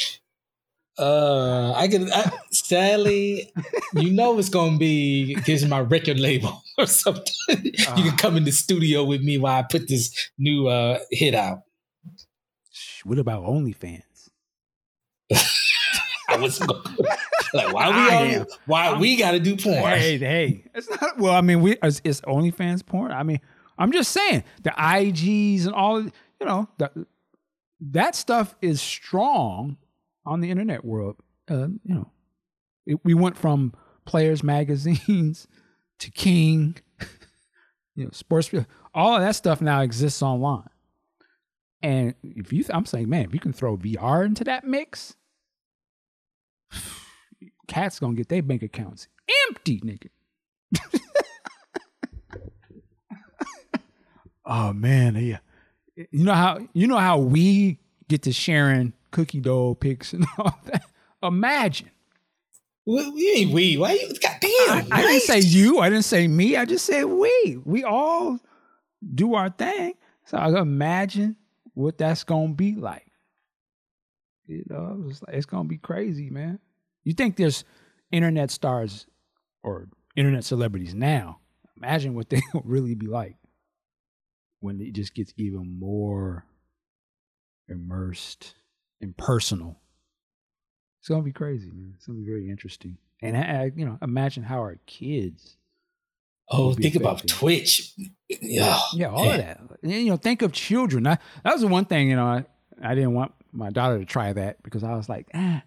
Uh, I can. I, sadly, you know it's gonna be this is my record label [laughs] or something. you can come in the studio with me while I put this new uh, hit out. What about OnlyFans? [laughs] I was going, like, why we all, why I'm, we got to do porn? Hey, hey, it's not. Well, I mean, we it's, it's OnlyFans porn. I mean, I'm just saying the IGs and all. You know, that that stuff is strong on the internet world. Uh, you know, it, we went from Players [laughs] magazines to King. [laughs] You know, sports. All of that stuff now exists online. And if you, I'm saying, man, if you can throw VR into that mix, [sighs] cats gonna get their bank accounts empty, nigga. [laughs] oh man, yeah. You know how you know how we get to sharing cookie dough pics and [laughs] all that. Imagine. We ain't we. Why you? Goddamn. I, I didn't say you. I didn't say me. I just said we. We all do our thing. So I imagine what that's gonna be like. You know, it's, like, it's gonna be crazy, man. You think there's internet stars or internet celebrities now? Imagine what they [laughs] will really be like when it just gets even more immersed and personal. It's gonna be crazy, man. It's gonna be very interesting. And I, you know, imagine how our kids. Oh, think affected. about Twitch. Yeah, yeah, all man. of that. And, you know, think of children. I, that was the one thing. You know, I, I didn't want my daughter to try that because I was like, ah,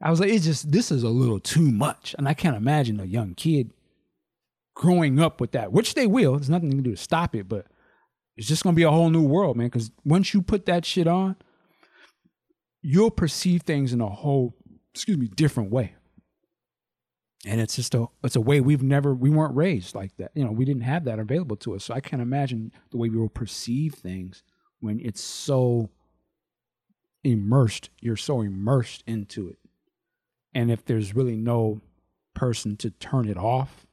I was like, it's just this is a little too much, and I can't imagine a young kid growing up with that, which they will. There's nothing you can do to stop it, but it's just gonna be a whole new world, man. Because once you put that shit on, you'll perceive things in a whole, excuse me, different way. And it's just a it's a way we've never we weren't raised like that. You know, we didn't have that available to us. So I can't imagine the way we will perceive things when it's so immersed. You're so immersed into it. And if there's really no person to turn it off,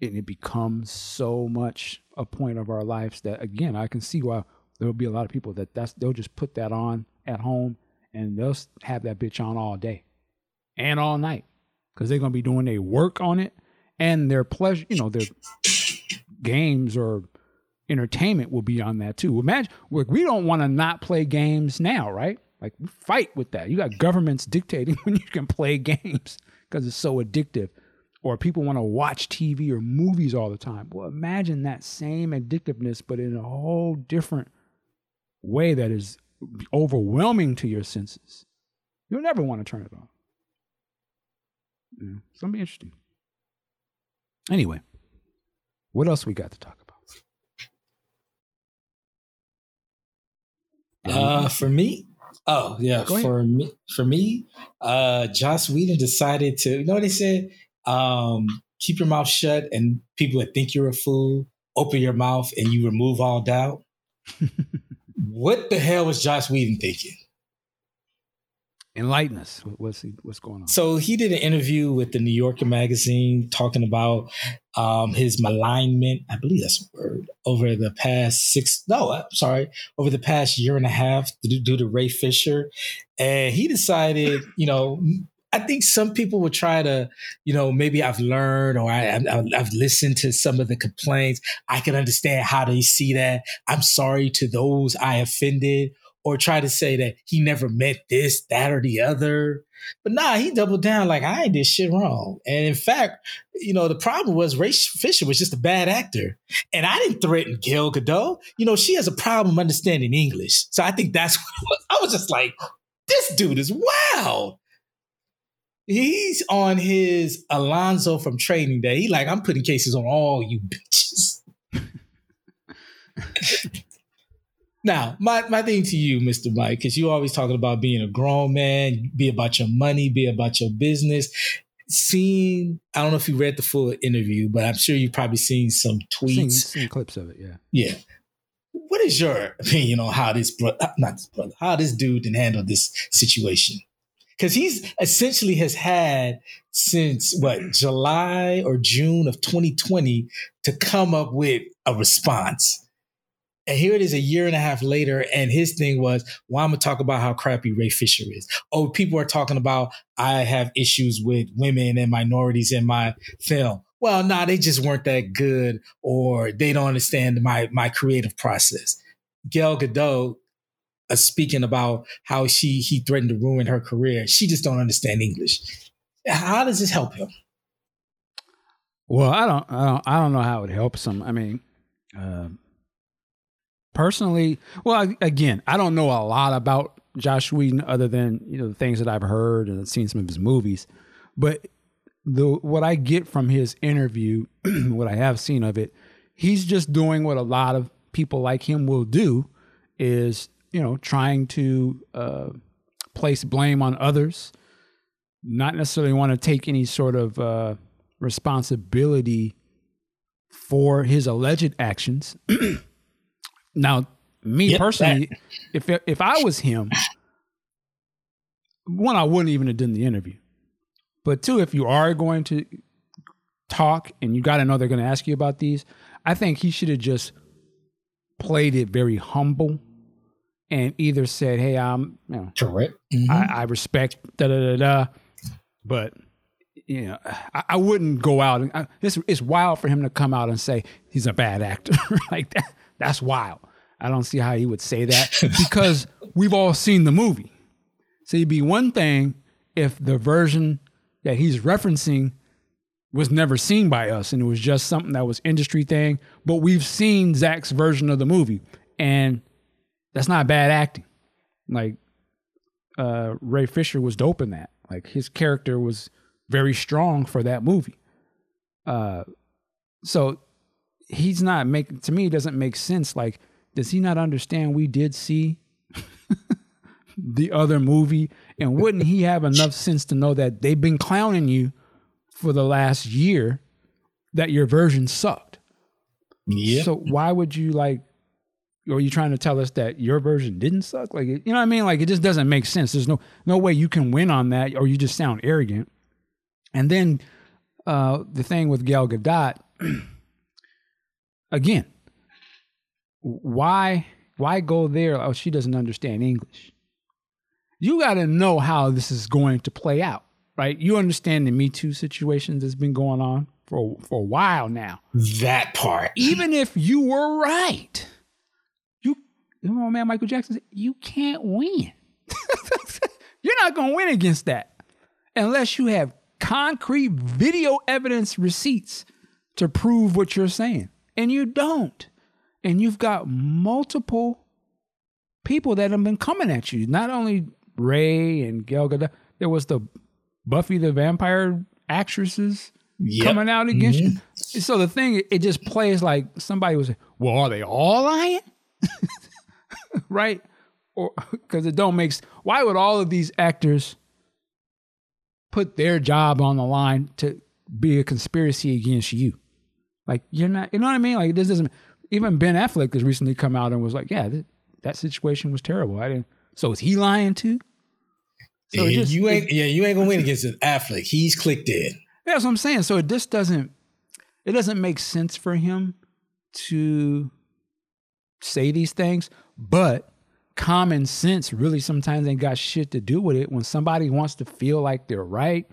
and it becomes so much a point of our lives that again, I can see why there'll be a lot of people that that's they'll just put that on at home and they'll have that bitch on all day and all night because they're gonna be doing their work on it and their pleasure, you know, their games or entertainment will be on that too. Imagine we don't want to not play games now, right? Like fight with that. You got governments dictating [laughs] when you can play games because it's so addictive. Or people want to watch TV or movies all the time. Well, imagine that same addictiveness, but in a whole different way that is overwhelming to your senses. You'll never want to turn it off. Yeah, it's gonna be interesting. Anyway, what else we got to talk about? Uh, for me, oh yeah, for me, for me, uh, Joss Whedon decided to. You know what they said? Um, keep your mouth shut, and people that think you're a fool, open your mouth, and you remove all doubt. [laughs] what the hell was Josh Whedon thinking? enlighten us. What's what's going on? So he did an interview with the new yorker magazine talking about um, his malignment. I believe that's a word. Over the past six no i'm sorry. Over the past year and a half due to ray fisher. And he decided you know I think some people will try to, you know, maybe I've learned or I, have listened to some of the complaints. I can understand how they see that. I'm sorry to those I offended or try to say that he never meant this, that, or the other. But nah, he doubled down like I did shit wrong. And in fact, you know, the problem was Ray Fisher was just a bad actor. And I didn't threaten Gal Gadot. You know, she has a problem understanding English. So I think that's [laughs] what I was just like, this dude is wild. He's on his Alonzo from training day. He like, I'm putting cases on all you bitches. [laughs] Now, my, my thing to you, Mr. Mike, because you always talking about being a grown man, be about your money, be about your business. Seen, I don't know if you read the full interview, but I'm sure you've probably seen some tweets. Seen, seen clips of it, yeah. Yeah. What is your opinion on how this brother, uh, not this brother, how this dude can handle this situation? Because he's essentially has had since what July or June of 2020 to come up with a response and here it is a year and a half later, and his thing was, well, I'm gonna talk about how crappy Ray Fisher is. Oh, people are talking about I have issues with women and minorities in my film. Well, nah, they just weren't that good, or they don't understand my my creative process. Gal Gadot speaking about how she he threatened to ruin her career. She just don't understand English. How does this help him? Well, I don't, I don't, I don't know how it helps him. I mean, uh, personally, well, again, I don't know a lot about Josh Whedon other than you know the things that I've heard and seen some of his movies, but the what I get from his interview, [clears throat] what I have seen of it, he's just doing what a lot of people like him will do, is you know trying to uh, place blame on others, not necessarily want to take any sort of uh, responsibility for his alleged actions. [clears throat] Now, me yep, personally, that. if if I was him, one, I wouldn't even have done the interview. But two, if you are going to talk and you got to know they're going to ask you about these, I think he should have just played it very humble and either said, "Hey, I'm you know, correct. Mm-hmm. I, I, respect da da da da," but you know, I, I wouldn't go out and I, it's it's wild for him to come out and say he's a bad actor [laughs] like that. That's wild. I don't see how he would say that [laughs] because we've all seen the movie. So it'd be one thing if the version that he's referencing was never seen by us and it was just something that was industry thing, but we've seen Zach's version of the movie and that's not bad acting. Like uh, Ray Fisher was dope in that. Like his character was very strong for that movie. Uh, so he's not making to me it doesn't make sense like does he not understand we did see [laughs] the other movie and wouldn't he have enough sense to know that they've been clowning you for the last year that your version sucked yeah so why would you like are you trying to tell us that your version didn't suck like you know what i mean like it just doesn't make sense there's no no way you can win on that or you just sound arrogant and then uh the thing with gal gadot [clears throat] again, why why go there? Oh, she doesn't understand English. You got to know how this is going to play out, right? You understand the Me Too situation that's been going on for for a while now. That part. Even if you were right, know, man, Michael Jackson, said, you can't win. [laughs] You're not gonna win against that unless you have concrete video evidence receipts to prove what you're saying, and you don't. And you've got multiple people that have been coming at you. Not only Ray and Gal Gadot, there was the Buffy the Vampire actresses Yep. coming out against Mhm. you. So the thing, it just plays like somebody was, well, are they all lying? [laughs] [laughs] right? Or [laughs] because it don't make. Why would all of these actors put their job on the line to be a conspiracy against you? Like you're not. You know what I mean? Like this doesn't. Even Ben Affleck has recently come out and was like, yeah, th- that situation was terrible. I didn't. So is he lying too? So Yeah, just- you it- ain't yeah, you ain't gonna win against an Affleck. He's clicked in. That's what I'm saying. So it just doesn't it doesn't make sense for him to say these things, but common sense really sometimes ain't got shit to do with it. When somebody wants to feel like they're right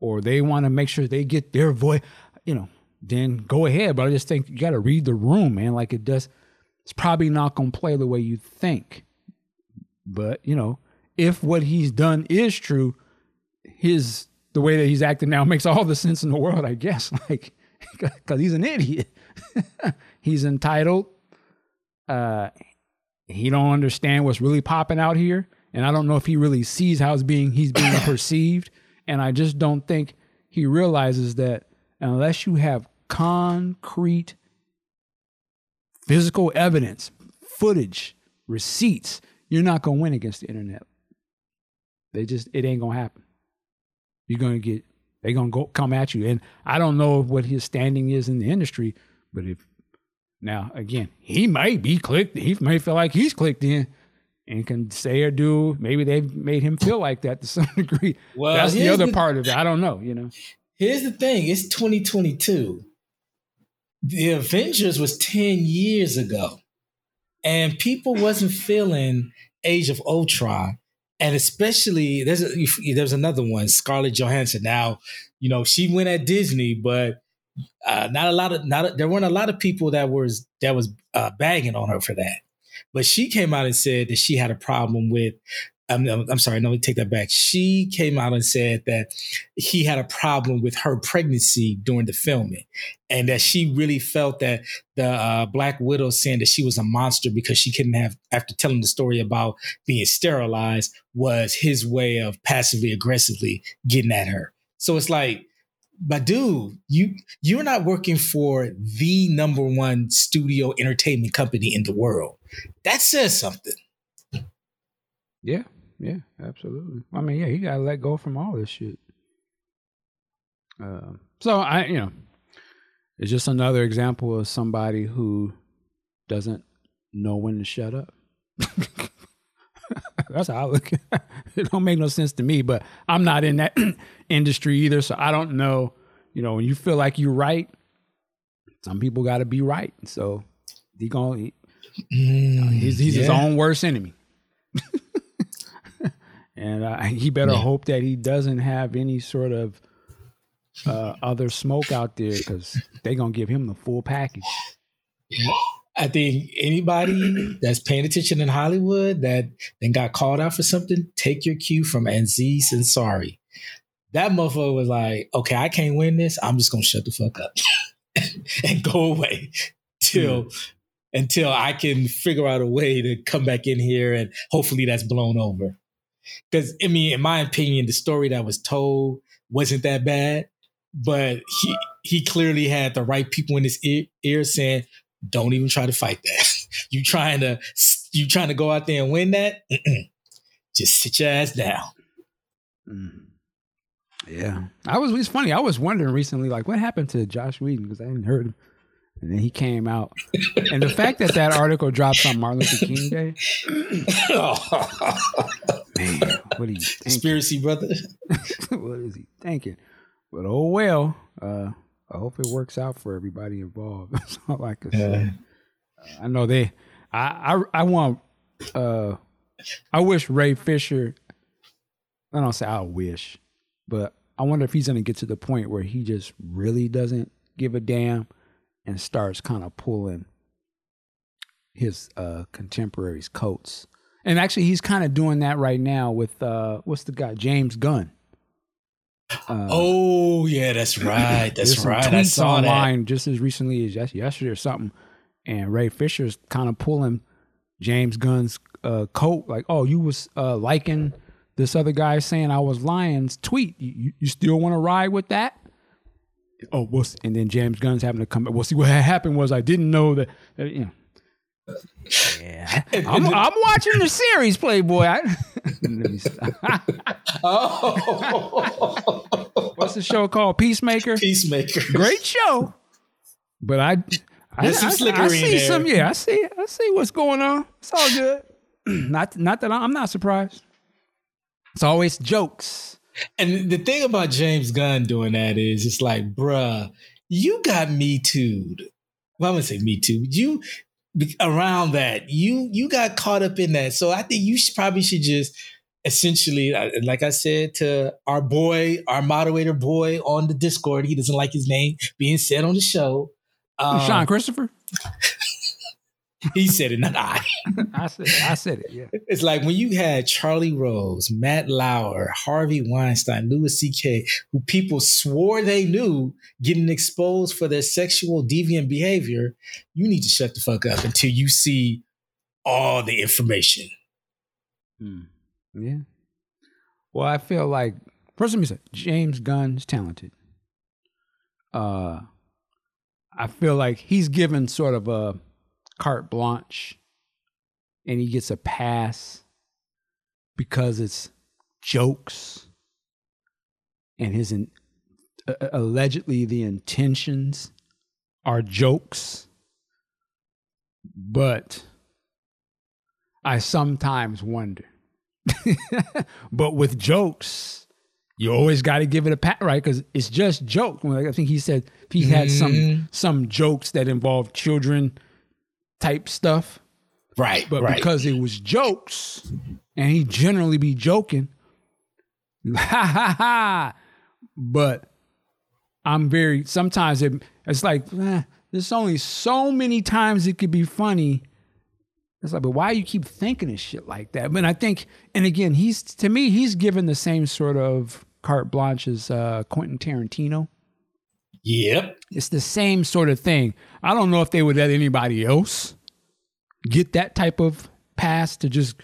or they want to make sure they get their voice, you know, then go ahead. But I just think you got to read the room, man. Like it does, it's probably not going to play the way you think. But, you know, if what he's done is true, his the way that he's acting now [laughs] makes all the sense in the world, I guess. [laughs] Like, [laughs] because he's an idiot. he's entitled. Uh, he don't understand what's really popping out here, and I don't know if he really sees how it's being he's being [coughs] perceived. And I just don't think he realizes that unless you have concrete physical evidence, footage, receipts, you're not gonna win against the internet. They just it ain't gonna happen. You're gonna get they're gonna go come at you. And I don't know what his standing is in the industry, but if now again, he might be clicked, he may feel like he's clicked in and can say or do maybe they've made him feel like that to some [laughs] degree. Well, That's the other the- part of it. I don't know, you know. Here's the thing: it's 2022. The Avengers was 10 years ago, and people wasn't feeling Age of Ultron, and especially there's a, there's another one, Scarlett Johansson. Now, you know she went at Disney, but uh, not a lot of not a, there weren't a lot of people that was that was uh, bagging on her for that. But she came out and said that she had a problem with. I'm, I'm, I'm sorry, no, let me take that back. She came out and said that he had a problem with her pregnancy during the filming, and that she really felt that the uh, Black Widow saying that she was a monster because she couldn't have, after telling the story about being sterilized, was his way of passively aggressively getting at her. So it's like, but dude, you you're not working for the number one studio entertainment company in the world. That says something. Yeah, yeah, absolutely. I mean, yeah, he got to let go from all this shit. Uh, so I, you know, it's just another example of somebody who doesn't know when to shut up. [laughs] [laughs] That's how I look. [laughs] it. Don't make no sense to me, but I'm not in that [clears throat] industry either, so I don't know. You know, when you feel like you're right, some people got to be right. So he going he's he's his Mm, own worst enemy. [laughs] and uh, he better Yeah. hope that he doesn't have any sort of uh, other smoke out there because they're gonna give him the full package. I think anybody that's paying attention in Hollywood that then got called out for something, take your cue from Aziz Ansari. That motherfucker was like, okay, I can't win this. I'm just gonna shut the fuck up [laughs] and go away till until I can figure out a way to come back in here and hopefully that's blown over. Because I mean, in my opinion, the story that was told wasn't that bad, but he he clearly had the right people in his ear, ear saying, "Don't even try to fight that. [laughs] you trying to you trying to go out there and win that? Mm-mm. Just sit your ass down." Mm. Yeah, I was. It's funny. I was wondering recently, like, what happened to Josh Whedon because I hadn't heard him, and then he came out, and the fact that that article dropped on Martin Luther King Day, [laughs] man, what are you thinking? Conspiracy brother. [laughs] what is he thinking? But oh well. Uh, I hope it works out for everybody involved. [laughs] That's all I can say. I know they. I I, I want. Uh, I wish Ray Fisher. I don't say I wish, but I wonder if he's going to get to the point where he just really doesn't give a damn and starts kind of pulling his uh, contemporaries' coats. And actually, he's kind of doing that right now with uh, what's the guy, James Gunn. Uh, oh yeah, that's right. That's right. I saw online that. just as recently as yesterday or something, and Ray Fisher's kind of pulling James Gunn's uh, coat, like, "Oh, you was uh, liking this other guy saying I was lying's tweet. You, you still want to ride with that?" Oh, well, and then James Gunn's having to come. Back. Well, see, what happened was I didn't know that. You know, yeah, [laughs] I'm, I'm watching the series Playboy. I, [laughs] oh, what's the show called? Peacemaker. Peacemaker. Great show. But I, I, I, I, I see there. some. Yeah, I see. I see what's going on. It's all good. [clears throat] not, not that I'm not surprised. It's always jokes. And the thing about James Gunn doing that is, it's like, bruh, you got me too. Well, I'm gonna say me too. You around that. You you got caught up in that. So I think you should, probably should just essentially, uh, like I said to our boy, our moderator boy on the Discord, he doesn't like his name being said on the show. Um, Sean Christopher. [laughs] he said it, not I. I said, I said it. Yeah. It's like when you had Charlie Rose, Matt Lauer, Harvey Weinstein, Louis C.K., who people swore they knew, getting exposed for their sexual deviant behavior. You need to shut the fuck up until you see all the information. Hmm. Yeah. Well, I feel like first let me say James Gunn's talented. Uh, I feel like he's given sort of a carte blanche and he gets a pass because it's jokes and his in, uh, allegedly the intentions are jokes. But i sometimes wonder. [laughs] But with jokes you always got to give it a pat right? Because it's just joke. I think he said he had mm-hmm. some some jokes that involved children type stuff. Right. But right. because it was jokes and he generally be joking, [laughs] ha ha ha. But I'm very, sometimes it, it's like, eh, there's only so many times it could be funny. It's like, but why you keep thinking of shit like that? But I think, and again, he's, to me, he's given the same sort of carte blanche as uh, Quentin Tarantino. Yep. It's the same sort of thing. I don't know if they would let anybody else get that type of pass to just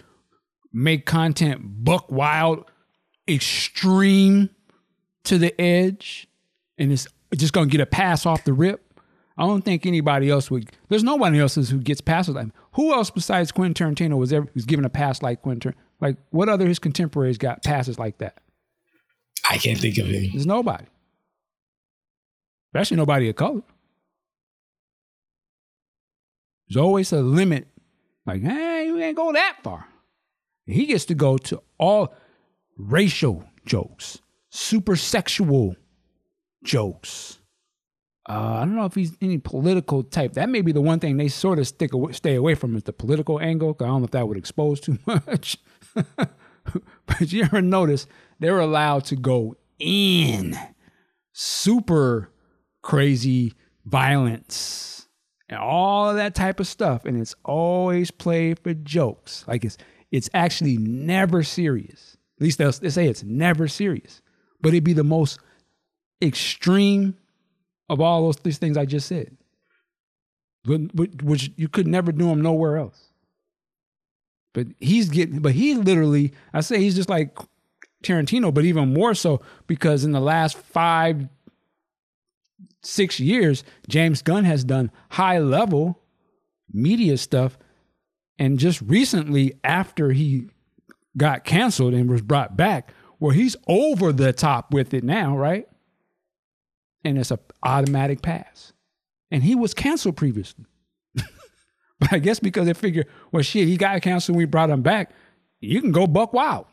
make content buck wild, extreme to the edge, and it's just gonna get a pass off the rip. I don't think anybody else would. There's nobody else who gets passes like who else besides Quentin Tarantino was ever who's given a pass like Quentin? Like what other his contemporaries got passes like that? I can't think of any. There's nobody especially nobody of color. There's always a limit. Like, hey, you ain't go that far. He gets to go to all racial jokes, super sexual jokes. Uh, I don't know if he's any political type. That may be the one thing they sort of stick away, stay away from is the political angle. I don't know if that would expose too [laughs] much. but you ever notice they're allowed to go in super crazy violence and all of that type of stuff. And it's always played for jokes. Like it's it's actually never serious. At least they'll, they say it's never serious. But it'd be the most extreme of all those things i just said. But, which you could never do them nowhere else. But he's getting but he literally i say he's just like tarantino but even more so because in the last five six years, James Gunn has done high level media stuff. And just recently, after he got canceled and was brought back, well, he's over the top with it now, right? And it's a automatic pass. And he was canceled previously. [laughs] but I guess because they figure, well, shit, he got canceled, we brought him back. You can go buck wild.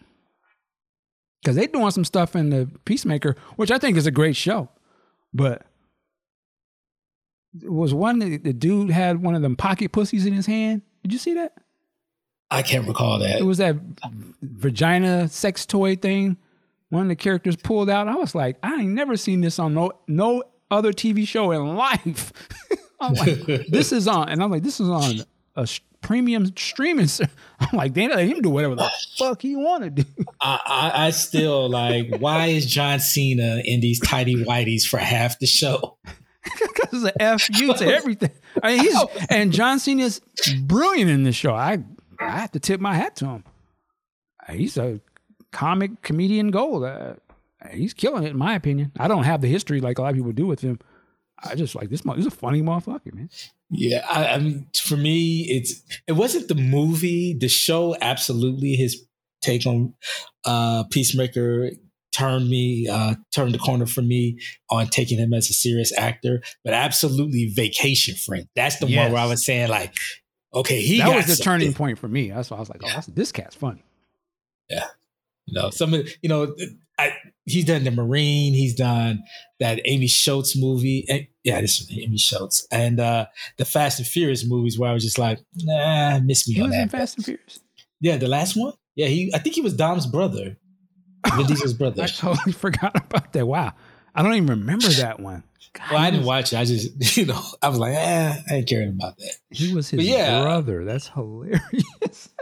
Because they're doing some stuff in the Peacemaker, which I think is a great show. But was one that the dude had one of them pocket pussies in his hand. Did you see that? I can't recall that. It was that vagina sex toy thing one of the characters pulled out. I was like, I ain't never seen this on no no other TV show in [laughs] life. I'm like, [laughs] this is on, and I'm like, this is on a sh- premium streaming. ser- [laughs] I'm like, they let him do whatever the fuck he want to do. I, I, I still like. Why is John Cena in these tidy whities for half the show? [laughs] Because it's a fu to everything. I mean, he's and John Cena is brilliant in this show. I I have to tip my hat to him. He's a comic comedian gold. Uh, he's killing it, in my opinion. I don't have the history like a lot of people do with him. I just like this. mo- He's a funny motherfucker, man. Yeah, I, I mean, for me, it's it wasn't the movie, the show. Absolutely, his take on uh, Peacemaker turned me, uh, turned the corner for me on taking him as a serious actor. But absolutely, Vacation Friend. That's the Yes. one where I was saying like, okay, he that was the something. turning point for me. That's why I was like, oh, that's, this cat's funny. You know, some of you know, I, he's done the Marine. He's done that Amy Schultz movie. Eh, Yeah, this is Amy Schultz and uh the Fast and Furious movies where I was just like, nah, miss me He on was in that. Fast and Furious. Yeah, the last one. Yeah, he. I think he was Dom's brother, Vin Diesel's brother. I totally [laughs] forgot about that. Wow, I don't even remember that one. God, well, I didn't watch it. I just, [laughs] you know, I was like, eh, I ain't caring about that. He was his But yeah. brother. That's hilarious. [laughs]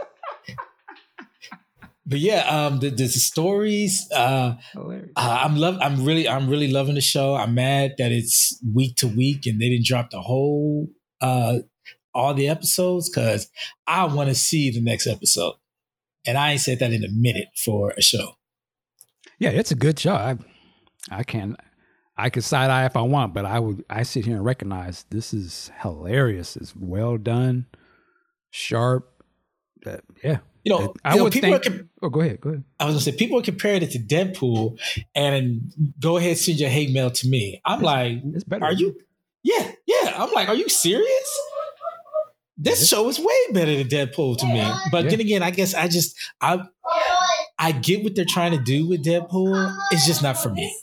But yeah, um, the, the stories, uh, uh, I'm love. I'm really, I'm really loving the show. I'm mad that it's week to week and they didn't drop the whole, uh, all the episodes because I want to see the next episode, and I ain't said that in a minute for a show. Yeah, it's a good show. I, I can, I could side eye if I want, but I would. I sit here and recognize this is hilarious. It's well done, sharp. Uh, yeah, You know, I you know, would people think. are. com- oh, go ahead. Go ahead. I was gonna say people are comparing it to Deadpool, and go ahead send your hate mail to me. I'm like, It's better. are you? Yeah, yeah. I'm like, are you serious? This show is way better than Deadpool to me. But Yeah. then again, I guess I just I I get what they're trying to do with Deadpool. It's just not for me.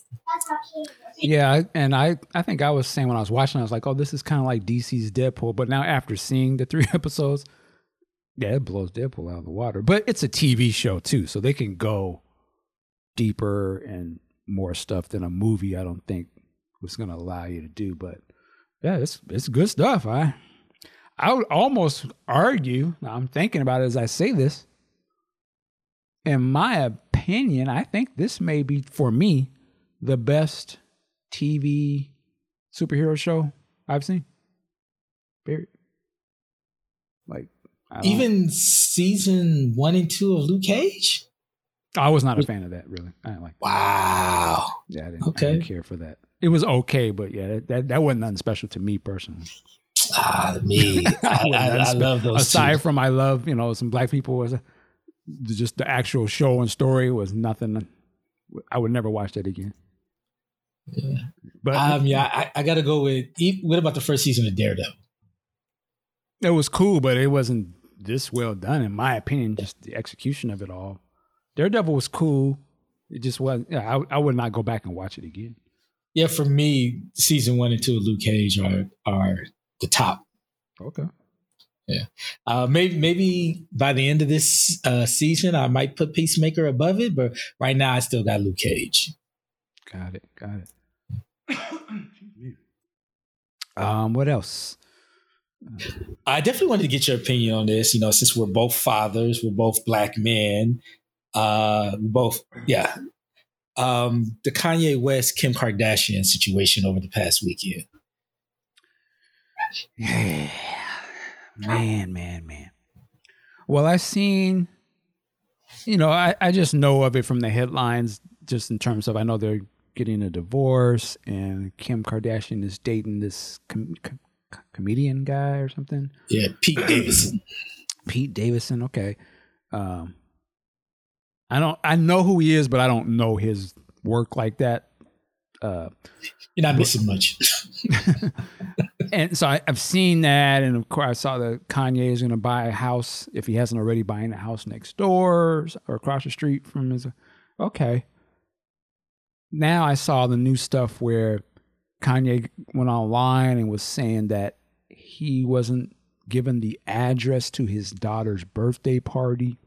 Yeah, and I, I think I was saying when I was watching, I was like, oh, this is kind of like DC's Deadpool. But now after seeing the three [laughs] episodes, yeah, it blows Deadpool out of the water. But it's a TV show too, so they can go deeper and more stuff than a movie. I don't think was going to allow you to do. But yeah, it's it's good stuff. I I would almost argue. I'm thinking about it as I say this. In my opinion, I think this may be for me the best TV superhero show I've seen. Period. Like Even season one and two of Luke Cage. I was not a fan of that. Really, I didn't like. Wow. Yeah, I didn't, I Okay. didn't care for that. It was okay, but yeah, that that, that wasn't nothing special to me personally. Ah, me. [laughs] I, I, I love those. Aside two. from I love you know some black people was just the actual show and story was nothing. I would never watch that again. Yeah. But Um, yeah, I, I got to go with. What about the first season of Daredevil? it was cool, but it wasn't this well done, in my opinion. Just the execution of it all. Daredevil was cool. It just wasn't. Yeah, I, I would not go back and watch it again. Yeah, for me, season one and two of Luke Cage are are the top. Okay. Uh, maybe maybe by the end of this uh, season, I might put Peacemaker above it, but right now I still got Luke Cage. Got it. Got it. um, what else? I definitely wanted to get your opinion on this. You know, since we're both fathers, we're both black men. Uh, both, yeah. Um, the Kanye West Kim Kardashian situation over the past weekend. Man, man, man. Well, I've seen, you know, I, I just know of it from the headlines, just in terms of I know they're getting a divorce and Kim Kardashian is dating this com- com- comedian guy or something. Yeah, Pete Davidson. [clears throat] Pete Davidson. Okay. Um, I don't, I know who he is, but I don't know his work like that. Uh, You're not missing much. [laughs] [laughs] and so I, I've seen that, and of course I saw that Kanye is going to buy a house if he hasn't already buying a house next door or across the street from his. Okay. Now I saw the new stuff where Kanye went online and was saying that he wasn't given the address to his daughter's birthday party,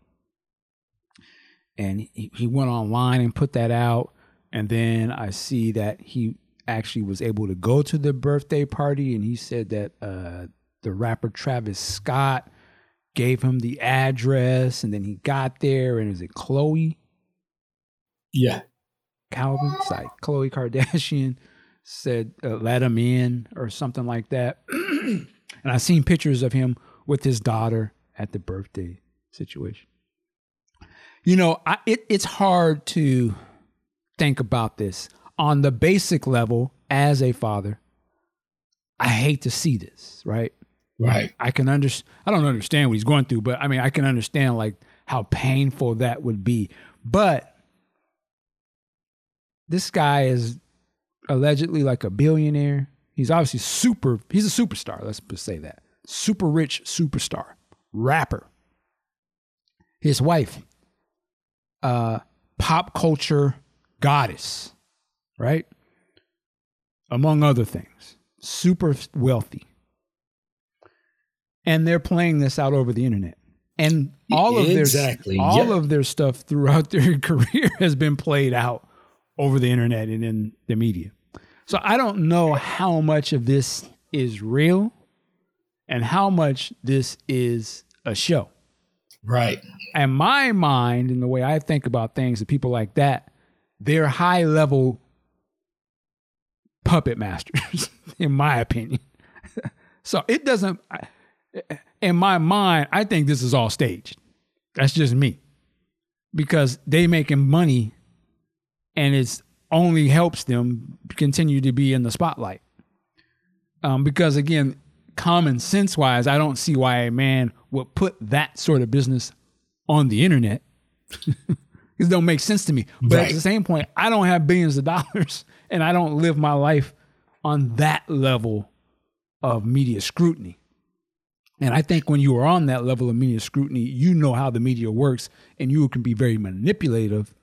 and he, he went online and put that out. And then I see that he actually was able to go to the birthday party, and he said that uh, the rapper Travis Scott gave him the address, and then he got there, and is it Khloe? Yeah. Calvin, like Khloe Kardashian said, uh, let him in or something like that. [clears throat] and I've seen pictures of him with his daughter at the birthday situation. You know, I, it, it's hard to think about this on the basic level as a father. I hate to see this, right? Right. I can understand. I don't understand what he's going through, but I mean, I can understand like how painful that would be. But this guy is allegedly like a billionaire. He's obviously super. He's a superstar. Let's just say that super rich superstar rapper. His wife, uh, pop culture goddess, right? Among other things, super wealthy. And they're playing this out over the internet. And all of exactly. their all yeah. of their stuff throughout [laughs] their career has been played out over the internet and in the media. So I don't know how much of this is real and how much this is a show. Right. And my mind and the way I think about things and people like that, they're high level puppet masters, [laughs] in my opinion. [laughs] so it doesn't, in my mind, I think this is all staged. That's just me. Because they making money and it's only helps them continue to be in the spotlight. Um, because again, common sense wise, I don't see why a man would put that sort of business on the internet. [laughs] it don't make sense to me. But Right. at the same point, I don't have billions of dollars and I don't live my life on that level of media scrutiny. And I think when you are on that level of media scrutiny, you know how the media works and you can be very manipulative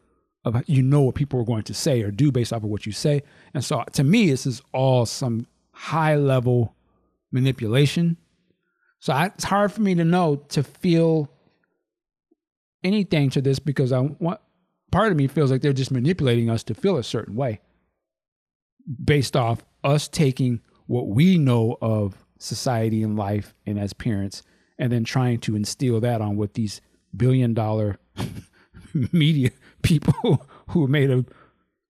of you know what people are going to say or do based off of what you say. And so to me, this is all some high level manipulation. So I, it's hard for me to know to feel anything to this because I want part of me feels like they're just manipulating us to feel a certain way based off us taking what we know of society and life and as parents and then trying to instill that on what these billion dollar [laughs] media people [laughs] who made a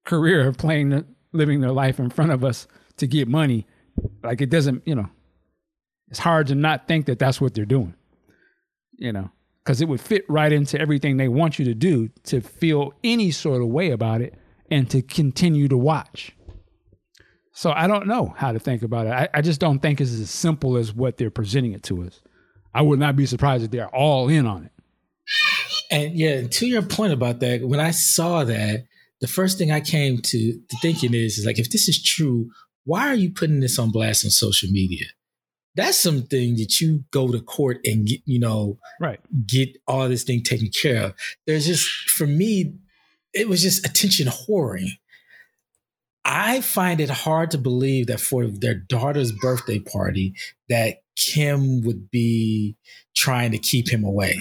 career of playing living their life in front of us to get money. Like it doesn't you know it's hard to not think that that's what they're doing you know because it would fit right into everything they want you to do to feel any sort of way about it and to continue to watch so i don't know how to think about it i, I just don't think it's as simple as what they're presenting it to us i would not be surprised if they're all in on it And yeah, to your point about that, when I saw that, the first thing I came to, thinking is, is like, if this is true, why are you putting this on blast on social media? That's something that you go to court and get, you know, right get all this thing taken care of. There's just, for me, it was just attention whoring. I find it hard to believe that for their daughter's birthday party, that Kim would be trying to keep him away.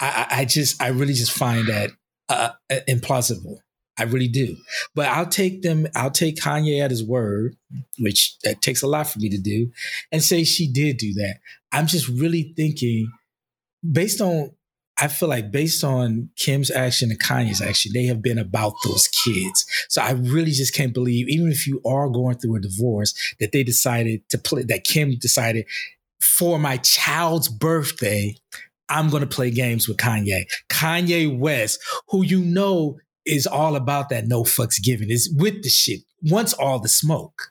I, I just, I really just find that uh, implausible. I really do. But I'll take them, I'll take Kanye at his word, which that takes a lot for me to do, and say she did do that. I'm just really thinking, based on, I feel like based on Kim's action and Kanye's action, they have been about those kids. So I really just can't believe, even if you are going through a divorce, that they decided to play, that Kim decided for my child's birthday, I'm going to play games with Kanye. Kanye West, who you know is all about that no fucks given, is with the shit, wants all the smoke.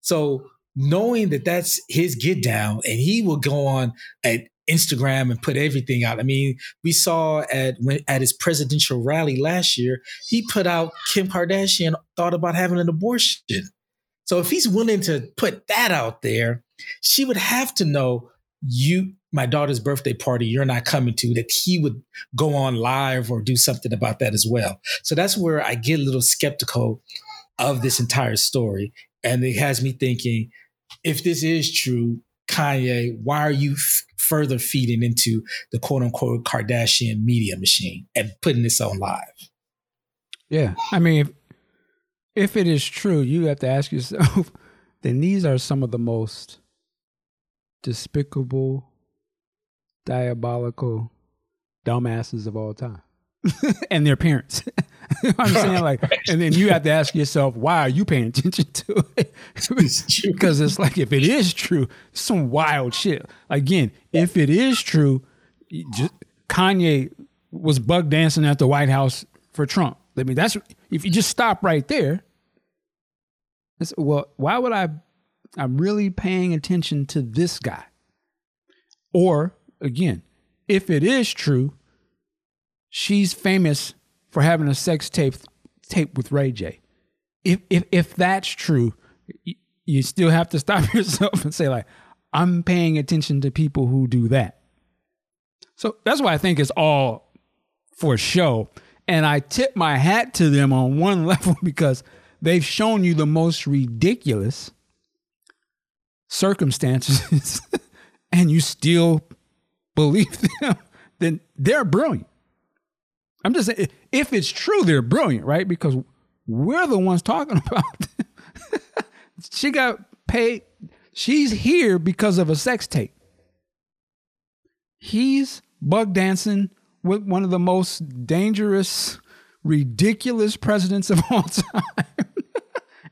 So knowing that that's his get down and he will go on at Instagram and put everything out. I mean, we saw at when, at his presidential rally last year, he put out Kim Kardashian thought about having an abortion. So if he's willing to put that out there, she would have to know you my daughter's birthday party you're not coming to that he would go on live or do something about that as well. So that's where I get a little skeptical of this entire story and it has me thinking if this is true Kanye, why are you f- further feeding into the quote unquote Kardashian media machine and putting this on live? Yeah. I mean, if, if it is true, you have to ask yourself, [laughs] then these are some of the most despicable, diabolical dumbasses of all time. [laughs] and their parents. [laughs] [laughs] I'm saying like, and then you have to ask yourself, why are you paying attention [laughs] to it? because [laughs] it's like, if it is true, some wild shit. Again, if it is true, just, Kanye was bug dancing at the White House for Trump. I mean, that's if you just stop right there. well, why would I? I'm really paying attention to this guy. Or again, if it is true, she's famous for having a sex tape tape with Ray J. If if if that's true, you, you still have to stop [laughs] yourself and say like, I'm paying attention to people who do that. So that's why I think it's all for show. And I tip my hat to them on one [laughs] level because they've shown you the most ridiculous circumstances [laughs] and you still believe them, then they're brilliant. I'm just saying, if it's true, they're brilliant, right? Because we're the ones talking [laughs] about. she got paid. She's here because of a sex tape. He's bug dancing with one of the most dangerous, ridiculous presidents of all [laughs] time.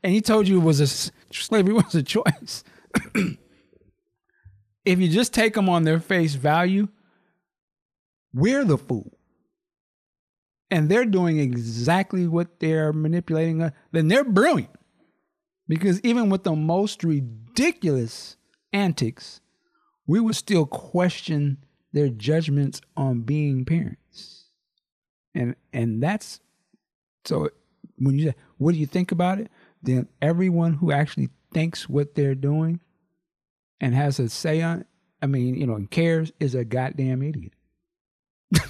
and he told you it was a slavery was a choice. [clears throat] if you just take them on their face value, we're the fool and they're doing exactly what they're manipulating, us, then they're brilliant. Because even with the most ridiculous antics, we would still question their judgments on being parents. And and that's so when you say, what do you think about it? Then everyone who actually thinks what they're doing and has a say on it, I mean, you know, and cares is a goddamn idiot. [laughs]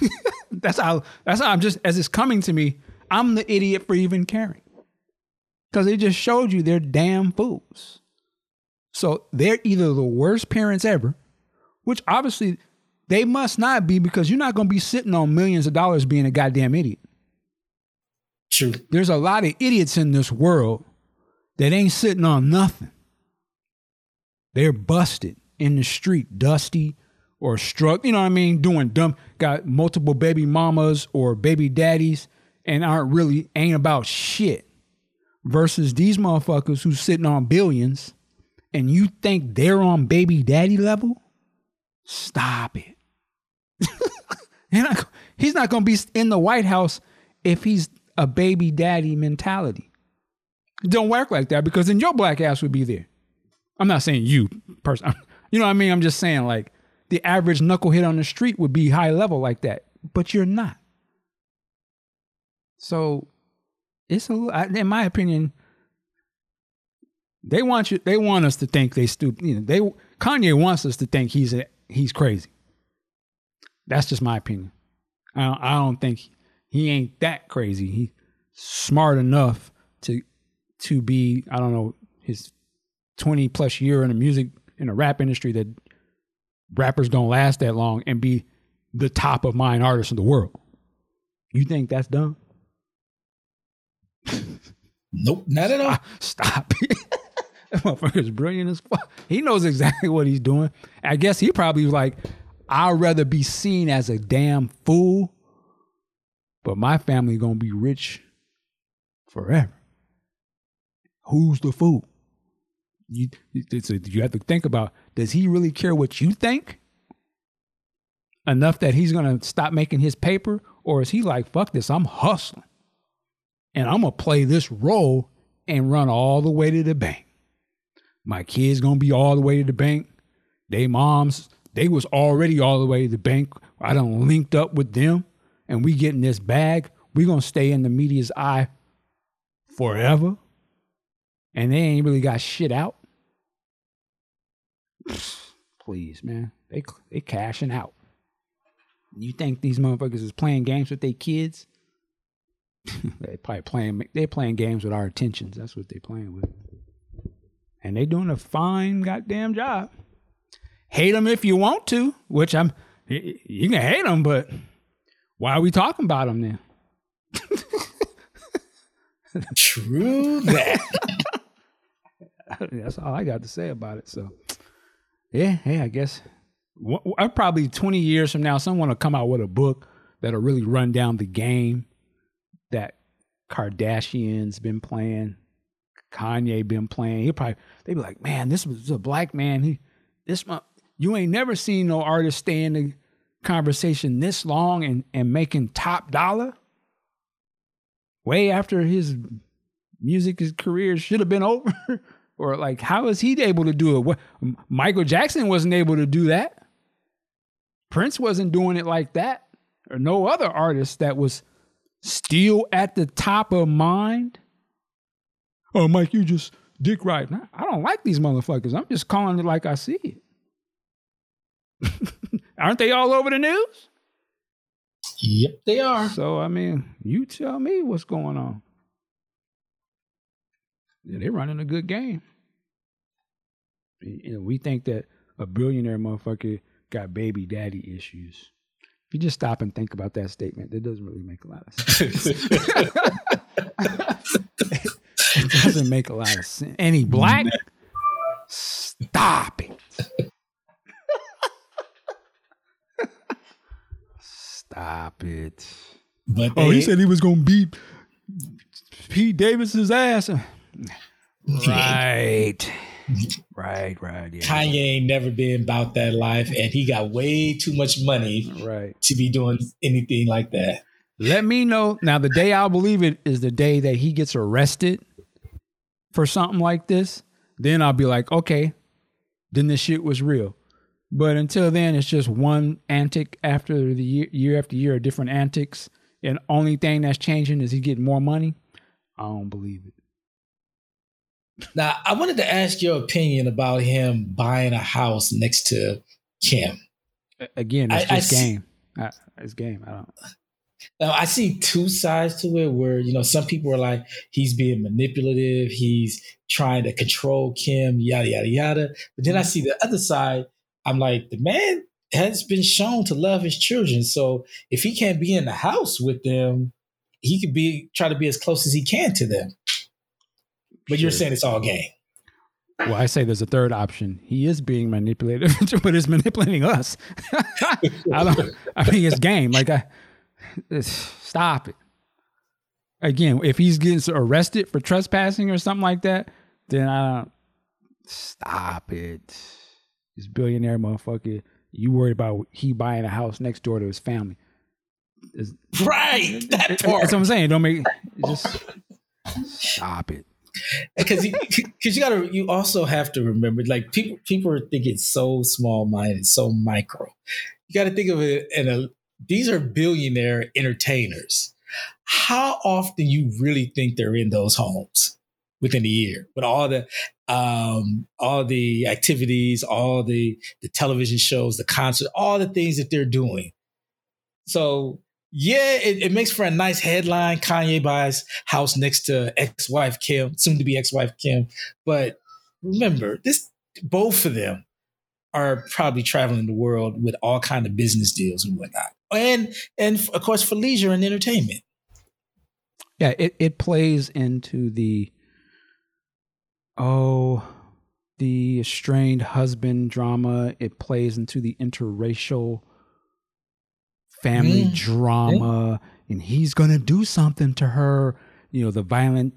that's how that's how I'm just as it's coming to me, I'm the idiot for even caring. Because it just showed you they're damn fools. So they're either the worst parents ever, which obviously they must not be because you're not going to be sitting on millions of dollars being a goddamn idiot. True. There's a lot of idiots in this world that ain't sitting on nothing. They're busted in the street, dusty, or struck, you know what I mean, doing dumb, got multiple baby mamas or baby daddies and aren't really, ain't about shit. Versus these motherfuckers who's sitting on billions and you think they're on baby daddy level? Stop it. [laughs] he's not going to be in the White House if he's a baby daddy mentality. It don't work like that because then your black ass would be there. I'm not saying you person. [laughs] You know what I mean? I'm just saying like the average knucklehead on the street would be high level like that, but you're not. So it's a, in my opinion, they want you. They want us to think they stupid. You know, they Kanye wants us to think he's a, he's crazy. That's just my opinion. I don't, I don't think he ain't that crazy. He's smart enough to to be I don't know his twenty plus year in the music in the rap industry that rappers don't last that long and be the top of mind artist in the world. You think that's dumb? [laughs] Nope, not at all. Stop. [laughs] that motherfucker's brilliant as fuck. He knows exactly what he's doing. I guess he probably was like, I'd rather be seen as a damn fool, but my family gonna be rich forever. Who's the fool? You so you have to think about does he really care what you think? Enough that he's gonna stop making his paper? Or is he like fuck this i'm hustling. And i'm gonna play this role and run all the way to the bank. My kids gonna be all the way to the bank. They moms they was already all the way to the bank. I done linked up with them. And we getting this bag. We gonna stay in the media's eye forever. And they ain't really got shit out [sighs] Please, man. They they cashing out. You think these motherfuckers is playing games with their kids? [laughs] they probably playing they playing games with our attentions. That's what they playing with. And they doing a fine goddamn job. hate them if you want to, which I'm. You can hate them, but why are we talking about them then? True that. [laughs] That's all I got to say about it. So, yeah, hey, I guess I probably 20 years from now, someone will come out with a book that'll really run down the game that Kardashians been playing, Kanye been playing. He'll probably they be like, man, this was a black man. He this you ain't never seen no artist stay in the conversation this long and, and making top dollar. Way after his music his career should have been [laughs] over. Or like how is he able to do it? What Michael Jackson wasn't able to do that. Prince wasn't doing it like that. Or no other artist that was still at the top of mind. Oh, Mike, you just dick right. I don't like these motherfuckers. I'm just calling it like I see it. [laughs] Aren't they all over the news? Yep, they are. So I mean, you tell me what's going on. Yeah, they're running a good game. You know, we think that a billionaire motherfucker got baby daddy issues. If you just stop and think about that statement, that doesn't really make a lot of sense. [laughs] [laughs] it doesn't make a lot of sense. Any black? Stop it. Stop it. But they, oh, he said he was gonna beat Pete Davidson's ass. Right. right, right. Yeah. Kanye ain't never been about that life, and he got way too much money right. to be doing anything like that. Let me know. Now, the day I'll believe it is the day that he gets arrested for something like this. Then I'll be like, okay, then this shit was real. But until then, it's just one antic after the year, year after year of different antics. And only thing that's changing is he getting more money. I don't believe it. Now, I wanted to ask your opinion about him buying a house next to Kim. Again, it's I, just I game. I, it's game. I don't. Now I see two sides to it where, you know, some people are like, he's being manipulative, he's trying to control Kim, yada, yada, yada. But then I see the other side, I'm like, the man has been shown to love his children. So if he can't be in the house with them, he could be try to be as close as he can to them. But you're saying it's all game. Well, I say there's a third option. He is being manipulated, [laughs] but is manipulating us. [laughs] I don't. I mean, it's game. Like, I stop it. Again, if he's getting arrested for trespassing or something like that, then I don't. Stop it. This billionaire motherfucker. You worried about he buying a house next door to his family? It's, right. That part. That's what I'm saying. Don't make just stop it because because you, gotta you also have to remember like people people are thinking so small minded so micro. You got to think of it in a these are billionaire entertainers. How often you really think they're in those homes within a year with all the um all the activities all the the television shows the concert all the things that they're doing? So yeah, it, it, makes for a nice headline. Kanye buys house next to ex-wife Kim, soon to be ex-wife Kim. But remember, this both of them are probably traveling the world with all kind of business deals and whatnot, and and of course for leisure and entertainment. Yeah, it it plays into the oh the estranged husband drama. It plays into the interracial family mm. drama and he's to do something to her you know the violent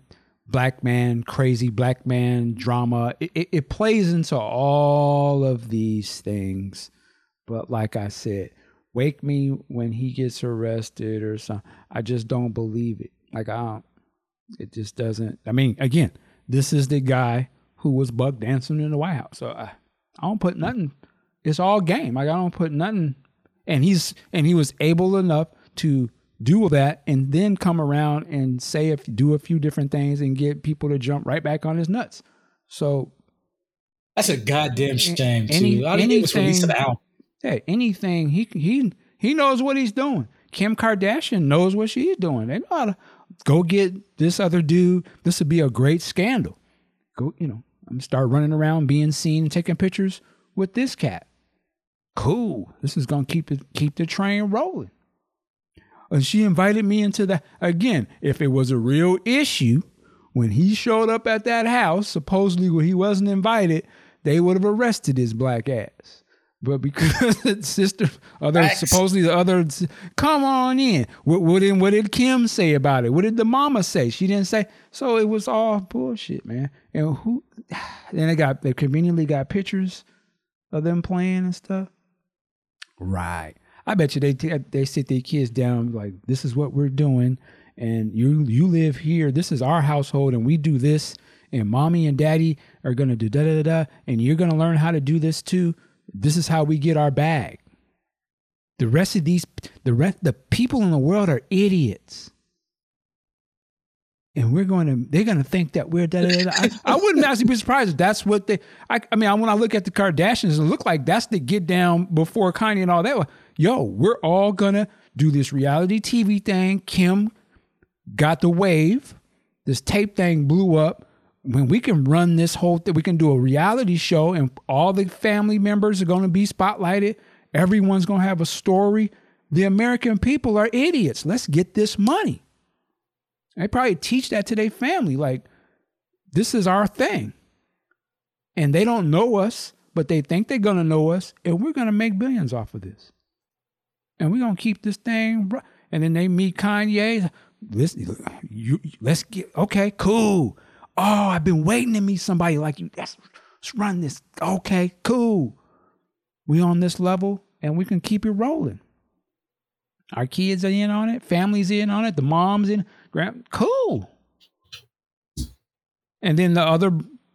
black man crazy black man drama. It, it, it, plays into all of these things. But like i said wake me when he gets arrested or something i just don't believe it. Like i don't it just doesn't i mean again this is the guy who was bug dancing in the white house. So i, I don't put nothing it's all game. Like i don't put nothing and he's and he was able enough to do that and then come around and say if do a few different things and get people to jump right back on his nuts. So that's a goddamn shame any, too. All anything, Hey, anything he he he knows what he's doing. Kim Kardashian knows what she's doing. They know how to go get this other dude. This would be a great scandal. Go, you know, I'm start running around, being seen, and taking pictures with this cat. Cool. This is gonna keep it keep the train rolling. And she invited me into the again, if it was a real issue, when he showed up at that house, supposedly when he wasn't invited, they would have arrested his black ass. But because [laughs] the sister, other Facts. supposedly the other, come on in. What, what, did, what did Kim say about it? What did the mama say? She didn't say. So it was all bullshit, man. And who? [sighs] Then they got they conveniently got pictures of them playing and stuff. Right. I bet you they they sit their kids down like this is what we're doing, and you you live here. This is our household, and we do this. And mommy and daddy are gonna do da da da da, and you're gonna learn how to do this too. This is how we get our bag. The rest of these, the rest, the people in the world are idiots. And we're going to, they're going to think that we're, da, da, da. I, I, wouldn't actually be surprised if that's what they, I, I mean, when I look at the Kardashians, it look like that's the get down before Kanye and all that. Yo, we're all going to do this reality TV thing. Kim got the wave. This tape thing blew up when we can run this whole thing, we can do a reality show and all the family members are going to be spotlighted. Everyone's going to have a story. The American people are idiots. Let's get this money. They probably teach that to their family like, this is our thing. And they don't know us, but they think they're going to know us, and we're going to make billions off of this. And we're going to keep this thing. And then they meet Kanye. Listen, you, let's get, okay, cool Oh, I've been waiting to meet somebody like you. Let's, let's run this. Okay, cool. We on this level and we can keep it rolling. Our kids are in on it, families in on it, the moms in. Grand, cool. And then the other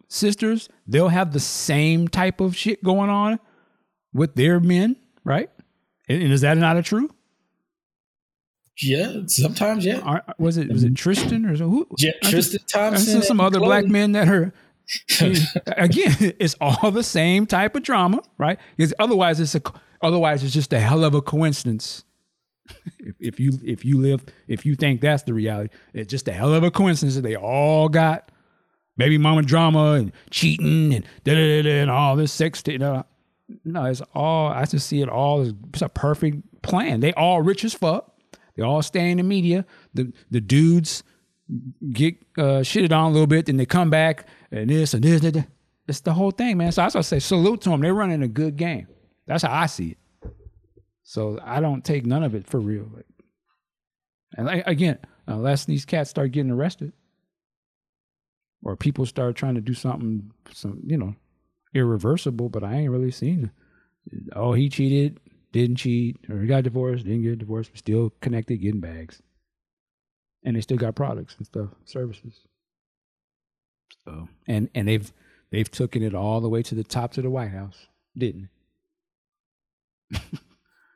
sisters, they'll have the same type of shit going on with their men, right? And, and is that not a true? Yeah, sometimes, yeah. Are, was it was it mm-hmm. Tristan or who? Yeah, Tristan Thompson. some other Khloe. black men that are. [laughs] again, [laughs] it's all the same type of drama, right? Because otherwise, it's a otherwise it's just a hell of a coincidence. If, if you if you live if you think that's the reality, it's just a hell of a coincidence that they all got baby mama drama and cheating and da da da and all this sex. You no, it's all. I just see it all it's a perfect plan. They all rich as fuck they all stay in the media. The the dudes get uh, shitted on a little bit, then they come back and this and this. And this. It's the whole thing, man. So I say salute to them. They're running a good game. That's how I see it. So I don't take none of it for real. Like, and like, again, uh, unless these cats start getting arrested, or people start trying to do something, some you know, irreversible. But I ain't really seen. Oh, he cheated didn't cheat, or he got divorced, didn't get divorced, but still connected, getting bags. And they still got products and stuff, services. So and and they've they've taken it all the way to the top to the White House, didn't [laughs]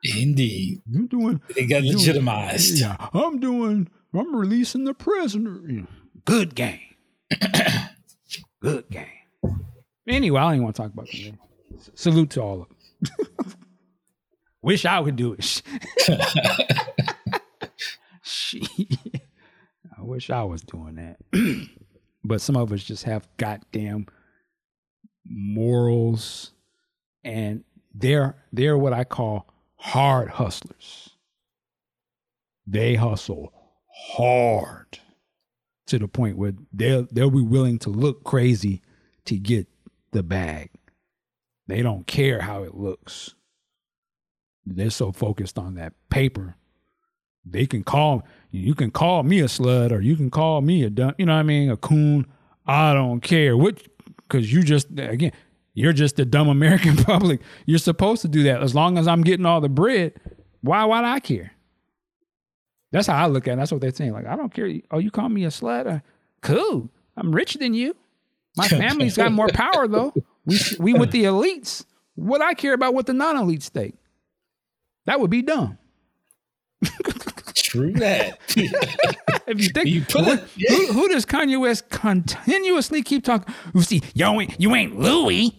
Indeed. I'm doing they got legitimized. Doing, yeah. I'm doing I'm releasing the prisoner. Good game. [coughs] Good game. Anyway, I don't even want to talk about that. Salute to all of them. [laughs] Wish I would do it. [laughs] I wish I was doing that. [clears throat] but some of us just have goddamn morals and they're they're what I call hard hustlers. They hustle hard to the point where they'll they'll be willing to look crazy to get the bag. They don't care how it looks. They're so focused on that paper. They can call you can call me a slut or you can call me a dumb, you know what I mean, a coon. I don't care. What because you just again, you're just a dumb American [laughs] public. You're supposed to do that. As long as I'm getting all the bread, why why do I care? That's how I look at it. That's what they're saying. Like, I don't care. Oh, you call me a slut? Or, cool. I'm richer than you. My family's got more power though. We we with the elites. What I care about what the non-elites think. That would be dumb. True that. [laughs] if you think you put it, yeah. who, who, does Kanye West continuously keep talking? You see, yo, ain't, you ain't Louis.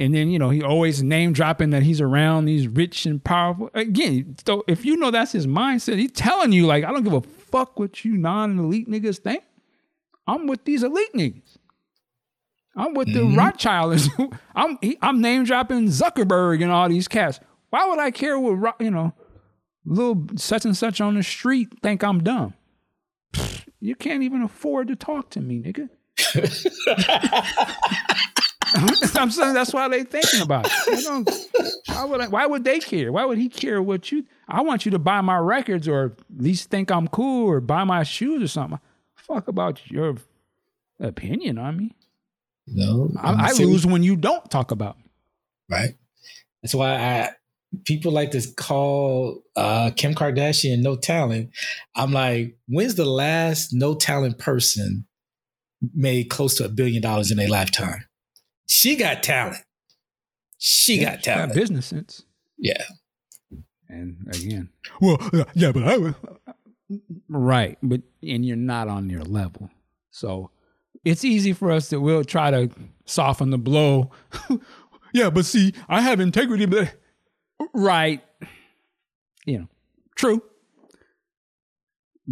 And then, you know, he always name dropping that he's around these rich and powerful. Again, so if you know that's his mindset, he's telling you, like, I don't give a fuck what you non elite niggas think. I'm with these elite niggas. I'm with mm-hmm. the Rothschilds. [laughs] I'm I'm name dropping Zuckerberg and all these cats. Why would I care what you know, little such and such on the street think I'm dumb? You can't even afford to talk to me, nigga. [laughs] [laughs] I'm saying that's why they thinking about it. Why would I, why would they care? Why would he care what you? I want you to buy my records or at least think I'm cool or buy my shoes or something. Fuck about your opinion on me. No, I, I lose when you don't talk about me. Right. That's why I people like to call uh, Kim Kardashian no talent. I'm like, when's the last no talent person made close to a billion dollars in a lifetime? She got talent. She yeah, got talent. Got business sense. Yeah. And again, well, yeah, but I was right, but and you're not on their level, so it's easy for us that we'll try to soften the blow. [laughs] yeah, but see, I have integrity, but right, you know, true.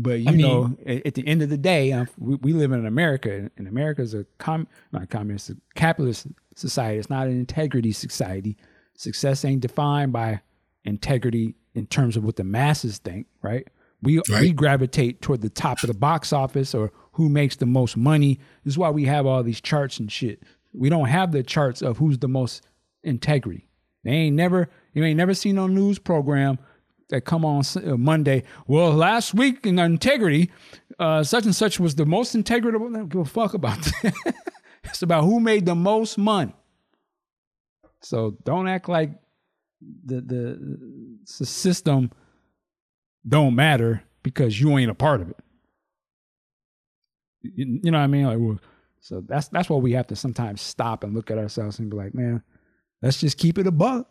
But you I mean, know, at, at, the end of the day, uh, we, we, live in America, and America is a com- not communist, a capitalist society. It's not an integrity society. Success ain't defined by integrity in terms of what the masses think, right? We right. we gravitate toward the top of the box office or who makes the most money. This is why we have all these charts and shit. We don't have the charts of who's the most integrity. They ain't never you ain't never seen no news program that come on uh, Monday. Well, last week in integrity, uh, such and such was the most integrable. I don't give a fuck about that. [laughs] it's about who made the most money. So don't act like the the, the system don't matter because you ain't a part of it. You, you know what I mean? Like, well, so that's that's why we have to sometimes stop and look at ourselves and be like, man, let's just keep it a buck.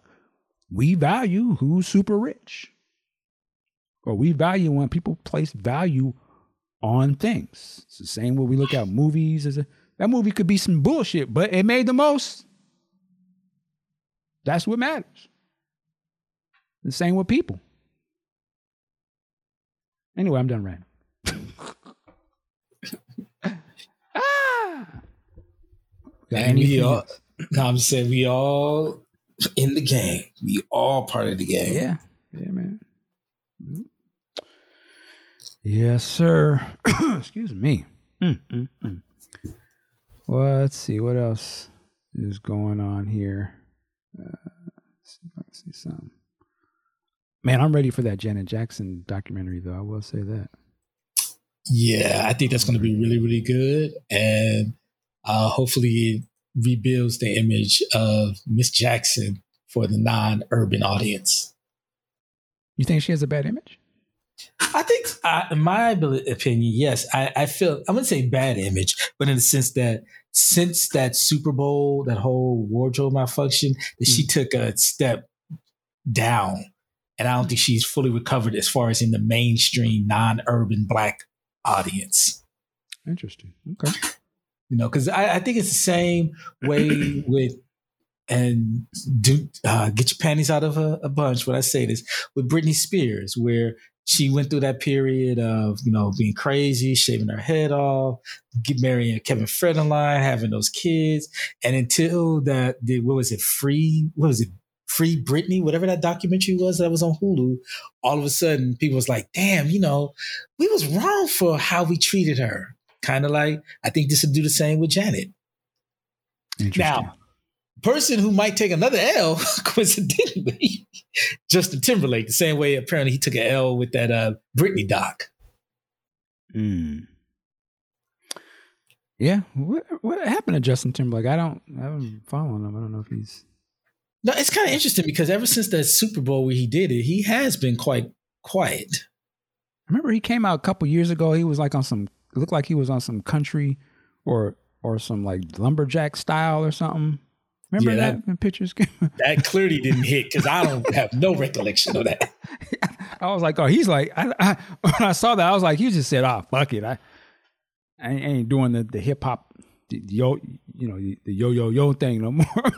We value who's super rich. Or we value when people place value on things. It's the same way we look at movies as a that movie could be some bullshit, but it made the most. That's what matters. The same with people. Anyway, I'm done ranting. [laughs] ah! And we all, no, I'm saying we all in the game. We all part of the game. Yeah. Yeah, man. Mm-hmm. Yes, sir. [coughs] Excuse me. Mm, mm, mm. Well, let's see what else is going on here. Uh, see if I can see some. Man, I'm ready for that Janet Jackson documentary, though. I will say that. Yeah, I think that's going to be really, really good, and uh, hopefully it rebuilds the image of Miss Jackson for the non-urban audience. You think she has a bad image? I think, uh, in my opinion, yes. I, I feel I wouldn't say bad image, but in the sense that since that Super Bowl, that whole wardrobe malfunction, that mm. she took a step down, and I don't think she's fully recovered as far as in the mainstream non-urban black audience. Interesting. Okay. You know, because I, I think it's the same way [clears throat] with and do uh, get your panties out of a, a, bunch when I say this with Britney Spears, where she went through that period of you know being crazy, shaving her head off, get marrying Kevin Federline, having those kids, and until that, the, what was it, free? What was it? Free Britney, whatever that documentary was that was on Hulu, all of a sudden people was like, damn, you know, we was wrong for how we treated her. Kind of like, I think this would do the same with Janet. Now, person who might take another L, [laughs] coincidentally, Justin Timberlake, the same way apparently he took an L with that uh, Britney doc. Mm. Yeah, what what happened to Justin Timberlake? I don't, I haven't following him. I don't know if he's. No, it's kind of interesting because ever since that Super Bowl where he did it, he has been quite quiet. I remember he came out a couple years ago. He was like on some, looked like he was on some country or or some like lumberjack style or something. Remember yeah, that, that pictures? that clearly didn't hit because I don't have no recollection of that. [laughs] I was like, oh, he's like, I, I, when I saw that, I was like, he just said, oh, fuck it. I, I ain't doing the, the hip hop, the, yo, you know, the yo yo yo thing no more. [laughs]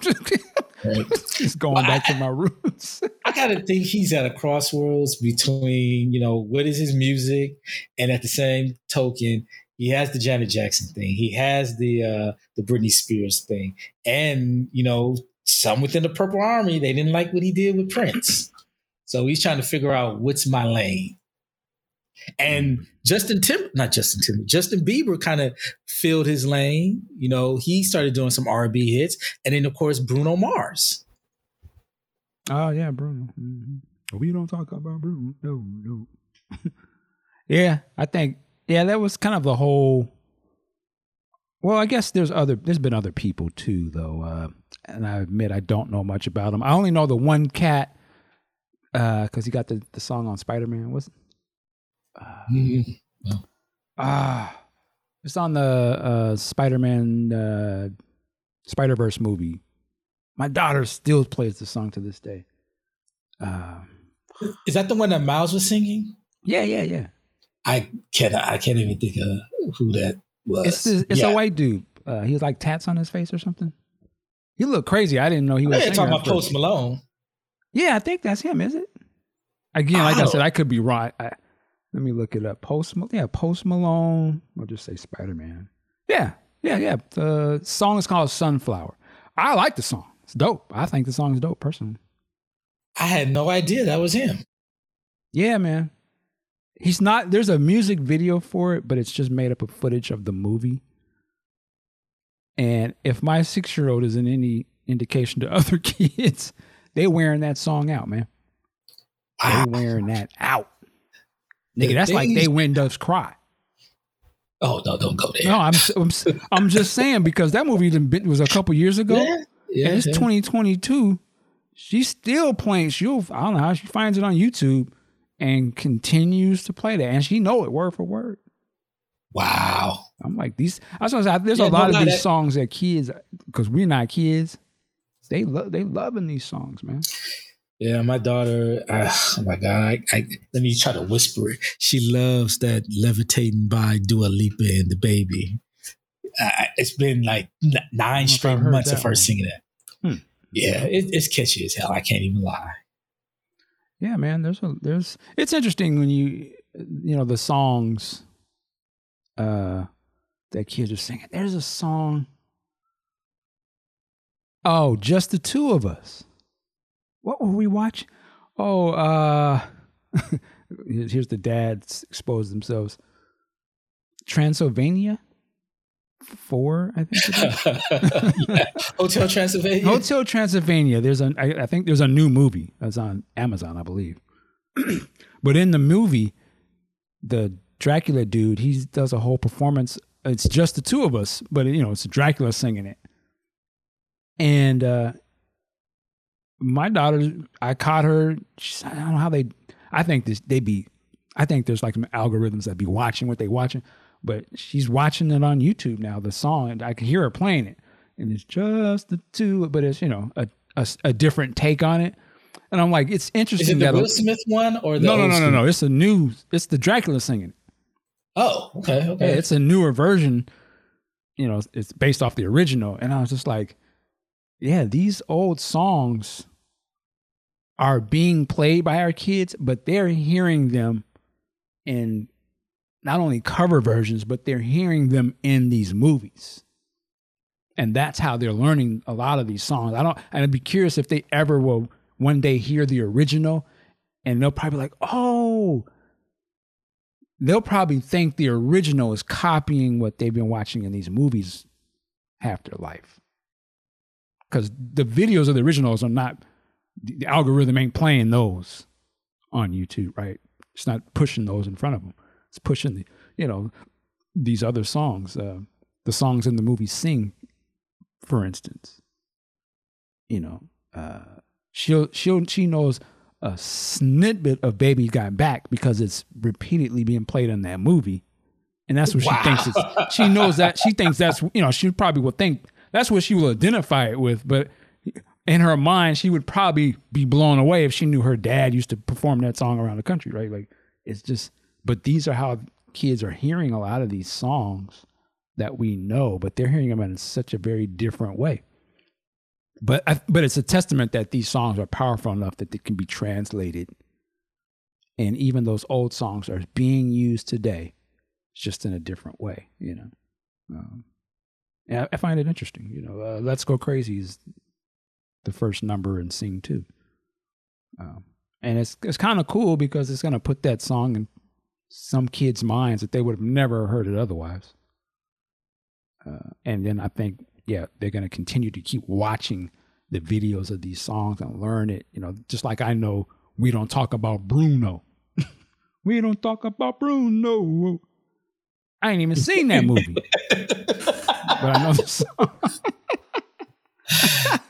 [laughs] just going back I, to my roots. I gotta think he's at a crossroads between, you know, what is his music, and at the same token, he has the Janet Jackson thing. He has the uh, the Britney Spears thing, and you know, some within the Purple Army, they didn't like what he did with Prince. So he's trying to figure out what's my lane. And Justin Tim, not Justin Tim, Justin Bieber kind of filled his lane. You know, he started doing some R&B hits, and then of course Bruno Mars. Oh yeah, Bruno. Mm-hmm. We don't talk about Bruno. No, no. [laughs] yeah, I think yeah, that was kind of the whole. Well, I guess there's other. There's been other people too, though, uh, and I admit I don't know much about them. I only know the one cat because uh, he got the, the song on Spider Man. Was uh, mm-hmm. ah, it's on the uh, Spider Man uh, Spider Verse movie. My daughter still plays the song to this day. Uh, Is that the one that Miles was singing? Yeah, yeah, yeah. I can't. I can't even think of who that was. It's the, it's yeah. a white dude. Uh, he has like tats on his face or something. He looked crazy. I didn't know he was. talking about Post Malone. Yeah, I think that's him. Is it? Again, like I, I said, I could be wrong. I, let me look it up. Post, yeah, Post Malone. I'll just say Spider Man. Yeah, yeah, yeah. The song is called Sunflower. I like the song. It's dope. I think the song is dope personally. I had no idea that was him. Yeah, man. He's not. There's a music video for it, but it's just made up of footage of the movie. And if my six year old is in any indication to [laughs] other kids, they wearing that song out, man. They wearing that out. Nigga, that's like they When Doves Cry. Oh no, don't go there. No, I'm I'm, I'm just saying because that movie was a couple years ago. Yeah, yeah, and it's yeah. 2022. She's still playing. She'll I don't know how she finds it on YouTube and continues to play that, and she know it word for word. Wow. I'm like these. I was gonna say there's yeah, a lot of these that. songs that kids, because we're not kids, they love they loving these songs, man. Yeah, my daughter. Uh, oh my god! I, I, let me try to whisper it. She loves that "Levitating" by Dua Lipa and DaBaby. Uh, it's been like nine straight months of her singing that. Hmm. Yeah, it, it's catchy as hell. I can't even lie. Yeah, man. There's a there's. It's interesting when you you know the songs. Uh, that kids are singing. There's a song. Oh, just the two of us what were we watching? Oh, uh, [laughs] here's the dads expose themselves. Transylvania four, I think. yeah. [laughs] Hotel Transylvania. Hotel Transylvania. There's a, I, I think there's a new movie that's on Amazon, I believe. [clears throat] but in the movie, the Dracula dude, he does a whole performance. It's just the two of us, but you know, it's Dracula singing it. And uh, my daughter, I caught her. I don't know how they. I think this they be. I think there's like some algorithms that be watching what they watching, but she's watching it on YouTube now. The song, and I can hear her playing it, and it's just the two, but it's you know a a, a different take on it. And I'm like, it's interesting. Is it the Will Smith one or the no, no, no, no, no? It's a new. It's the Dracula singing. Oh, okay, okay. Yeah, it's a newer version. You know, it's based off the original, and I was just like, yeah, these old songs are being played by our kids, but they're hearing them in not only cover versions, but they're hearing them in these movies. And that's how they're learning a lot of these songs. I don't, and I'd be curious if they ever will one day hear the original and they'll probably like, oh, they'll probably think the original is copying what they've been watching in these movies half their life. Because the videos of the originals are not the algorithm ain't playing those on YouTube, right? It's not pushing those in front of them. It's pushing the, you know, these other songs, uh, the songs in the movie Sing, for instance. You know, uh, she'll she'll she knows a snippet of Baby Got Back because it's repeatedly being played in that movie, and that's what wow. she thinks. It's, she knows that she thinks that's you know she probably will think that's what she will identify it with, but in her mind, she would probably be blown away if she knew her dad used to perform that song around the country, right? Like it's just, but these are how kids are hearing a lot of these songs that we know, but they're hearing them in such a very different way. But but it's a testament that these songs are powerful enough that they can be translated, and even those old songs are being used today, just in a different way. You know, um, yeah, I find it interesting. You know, uh, "Let's Go Crazy" is the first number in Sing Two. Um, and it's it's kind of cool because it's gonna put that song in some kids' minds that they would have never heard it otherwise. Uh, and then I think, yeah, they're gonna continue to keep watching the videos of these songs and learn it. You know, just like I know we don't talk about Bruno. [laughs] we don't talk about Bruno. I ain't even seen that movie, [laughs] but I know the song. [laughs]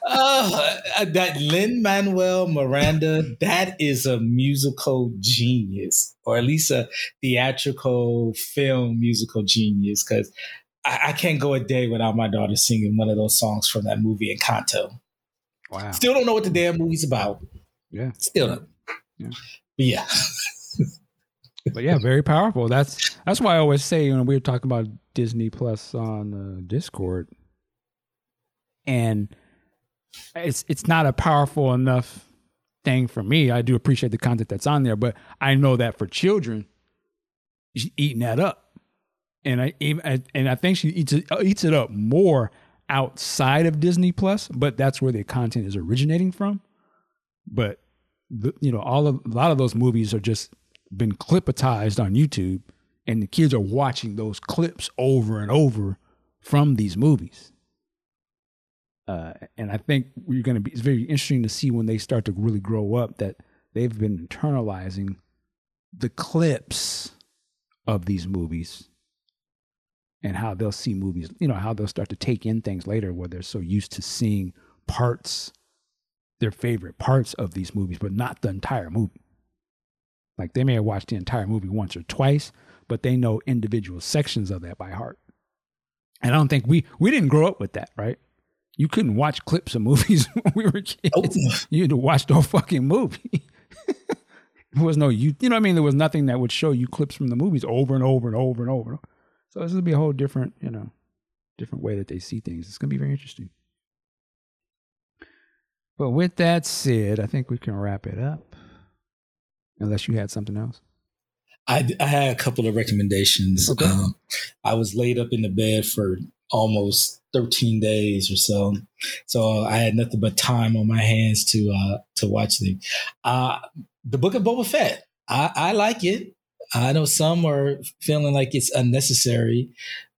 uh, that Lin Manuel Miranda, that is a musical genius, or at least a theatrical film musical genius. Because I, I, can't go a day without my daughter singing one of those songs from that movie Encanto. Wow! Still don't know what the damn movie's about. Yeah, still don't. Yeah, but yeah. [laughs] but yeah, very powerful. That's that's why I always say when we were talking about Disney Plus on uh, Discord, and it's it's not a powerful enough thing for me. I do appreciate the content that's on there, but I know that for children, she's eating that up, and I and I think she eats it, uh, eats it up more outside of Disney Plus, but that's where the content is originating from. But the, you know, all of a lot of those movies are just been clipatized on YouTube, and the kids are watching those clips over and over from these movies. Uh, and I think we're going to be. It's very interesting to see when they start to really grow up that they've been internalizing the clips of these movies and how they'll see movies. You know how they'll start to take in things later where they're so used to seeing parts, their favorite parts of these movies, but not the entire movie. Like they may have watched the entire movie once or twice, but they know individual sections of that by heart. And I don't think we we didn't grow up with that, right? You couldn't watch clips of movies [laughs] when we were kids. Oh. You had to watch the whole fucking movie. [laughs] there was no you you know what I mean? There was nothing that would show you clips from the movies over and over and over and over. So this will be a whole different, you know, different way that they see things. It's gonna be very interesting. But with that said, I think we can wrap it up. Unless you had something else. I, I had a couple of recommendations. Okay. Um, I was laid up in the bed for almost 13 days or so. So I had nothing but time on my hands to uh, to watch them. Uh, the Book of Boba Fett. I, I like it. I know some are feeling like it's unnecessary.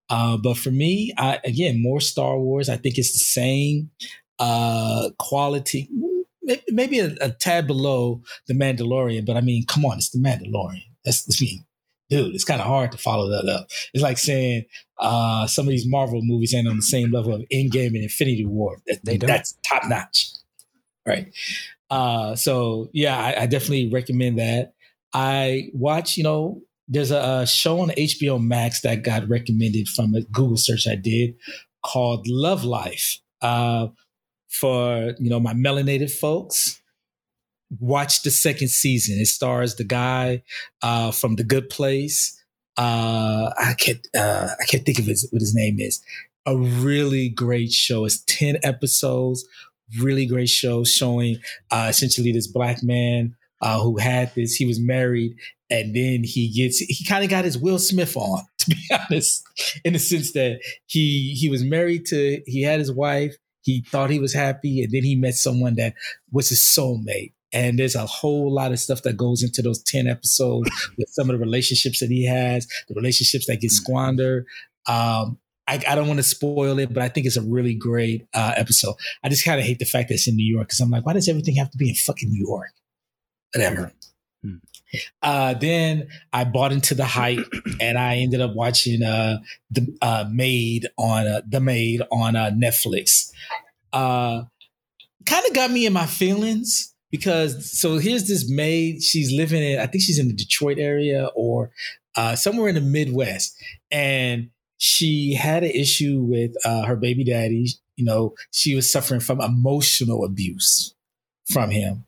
Uh, but for me, I, again, more Star Wars. I think it's the same uh, quality, maybe a, a, tad below the Mandalorian. But I mean, come on, it's the Mandalorian. That's the mean dude, it's kind of hard to follow that up. It's like saying uh, some of these Marvel movies ain't on the same level of Endgame and Infinity War. That, they that's top notch, right? Uh, so yeah, I, I, definitely recommend that. I watch, you know, there's a, a show on HBO Max that got recommended from a Google search I did called Love Life. Uh, for you know my melanated folks, watch the second season. It stars the guy uh, from The Good Place. Uh, I can't uh, I can't think of his, what his name is. A really great show. It's ten episodes. Really great show showing uh, essentially this black man uh, who had this. He was married, and then he gets he kind of got his Will Smith on, [laughs] to be honest, in the sense that he he was married to he had his wife. He thought he was happy, and then he met someone that was his soulmate and there's a whole lot of stuff that goes into those 10 episodes [laughs] with some of the relationships that he has, the relationships that get mm-hmm. squandered. Um, I, I, don't want to spoil it, but I think it's a really great uh, episode. I just kind of hate the fact that it's in New York because I'm like, why does everything have to be in fucking New York? Whatever. Hmm. Uh, then I bought into the hype, [clears throat] and I ended up watching uh, the uh, Maid on uh, the Maid on uh, Netflix. Uh, kind of got me in my feelings because so here's this maid. She's living in, I think she's in the Detroit area or uh, somewhere in the Midwest, and she had an issue with uh, her baby daddy. You know, she was suffering from emotional abuse from him,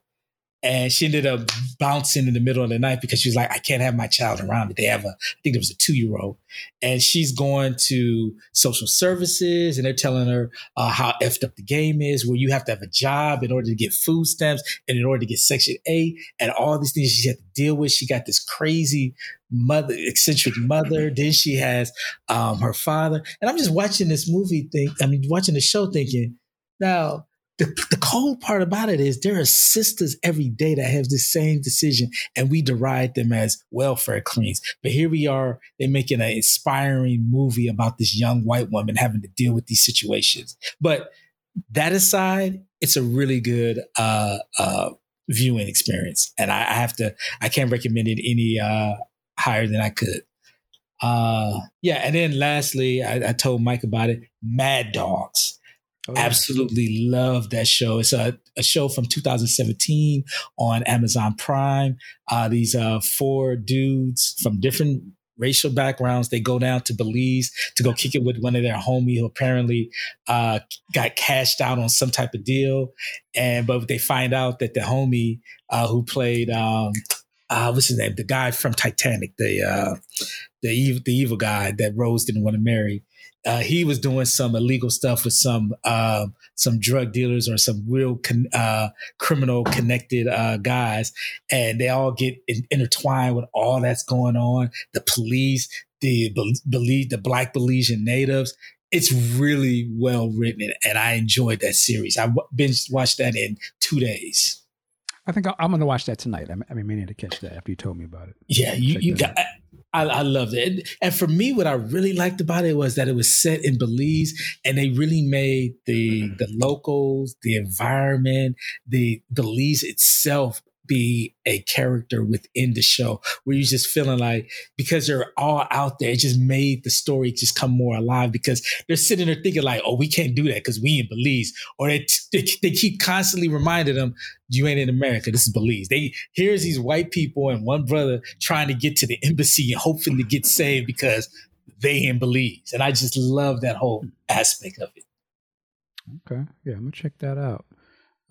and she ended up bouncing in the middle of the night because she was like, I can't have my child around me. They have a, I think there was a two year old. And she's going to social services and they're telling her uh, how effed up the game is, where you have to have a job in order to get food stamps and in order to get Section 8 and all these things she had to deal with. She got this crazy mother, eccentric mother. then she has um, her father. And I'm just watching this movie thing, I mean, watching the show thinking, now, the, the cold part about it is there are sisters every day that have the same decision and we deride them as welfare queens. But here we are, they're making an inspiring movie about this young white woman having to deal with these situations. But that aside, it's a really good uh, uh, viewing experience. And I, I, have to, I can't recommend it any uh, higher than I could. Uh, yeah. And then lastly, I, I told Mike about it Mad Dogs. Oh, Absolutely love that show. It's a, a show from 2017 on Amazon Prime. Uh, these uh, four dudes from different racial backgrounds. They go down to Belize to go kick it with one of their homie who apparently uh, got cashed out on some type of deal. And but they find out that the homie uh, who played um, uh, what's his name, the guy from Titanic, the uh, the evil the evil guy that Rose didn't want to marry uh, he was doing some illegal stuff with some uh, some drug dealers or some real con- uh, criminal connected uh, guys, and they all get in- intertwined with all that's going on. The police, the believe the Black Belizean natives. It's really well written, and I enjoyed that series. I binge watched that in two days. I think I'm going to watch that tonight. I'm, I'm meaning to catch that after you told me about it. Yeah, you, you got. I, I loved it. And, and, for me, what I really liked about it was that it was set in Belize and they really made the mm-hmm. the locals, the environment, the Belize itself be a character within the show where you're just feeling like because they're all out there, it just made the story just come more alive because they're sitting there thinking like, oh, we can't do that because we in Belize. Or they, they, they, keep constantly reminding them, you ain't in America. This is Belize. They here's these white people and one brother trying to get to the embassy and hoping to get saved because they in Belize. And I just love that whole aspect of it. Okay. Yeah, I'm gonna check that out.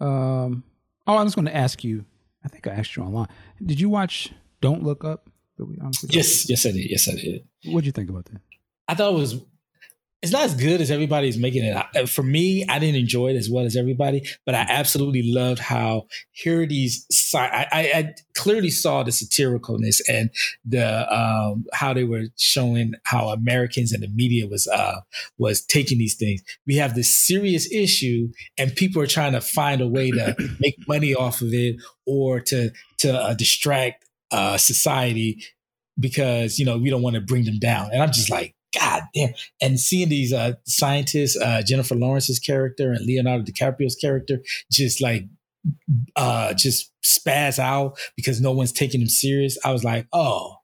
Um, oh, I was going to ask you I think I asked you online. Did you watch Don't Look Up? Yes, yes, I did. Yes, I did. What'd you think about that? I thought it was it's not as good as everybody's making it. Uh, for me, I didn't enjoy it as well as everybody, but I absolutely loved how here these. I, I, clearly saw the satiricalness and the um, how they were showing how Americans and the media was uh, was taking these things. We have this serious issue, and people are trying to find a way to [clears throat] make money off of it or to to uh, distract uh, society because you know we don't want to bring them down. And I'm just like, God damn. And seeing these uh, scientists, uh, Jennifer Lawrence's character and Leonardo DiCaprio's character, just like uh, just spaz out because no one's taking them serious. I was like, oh,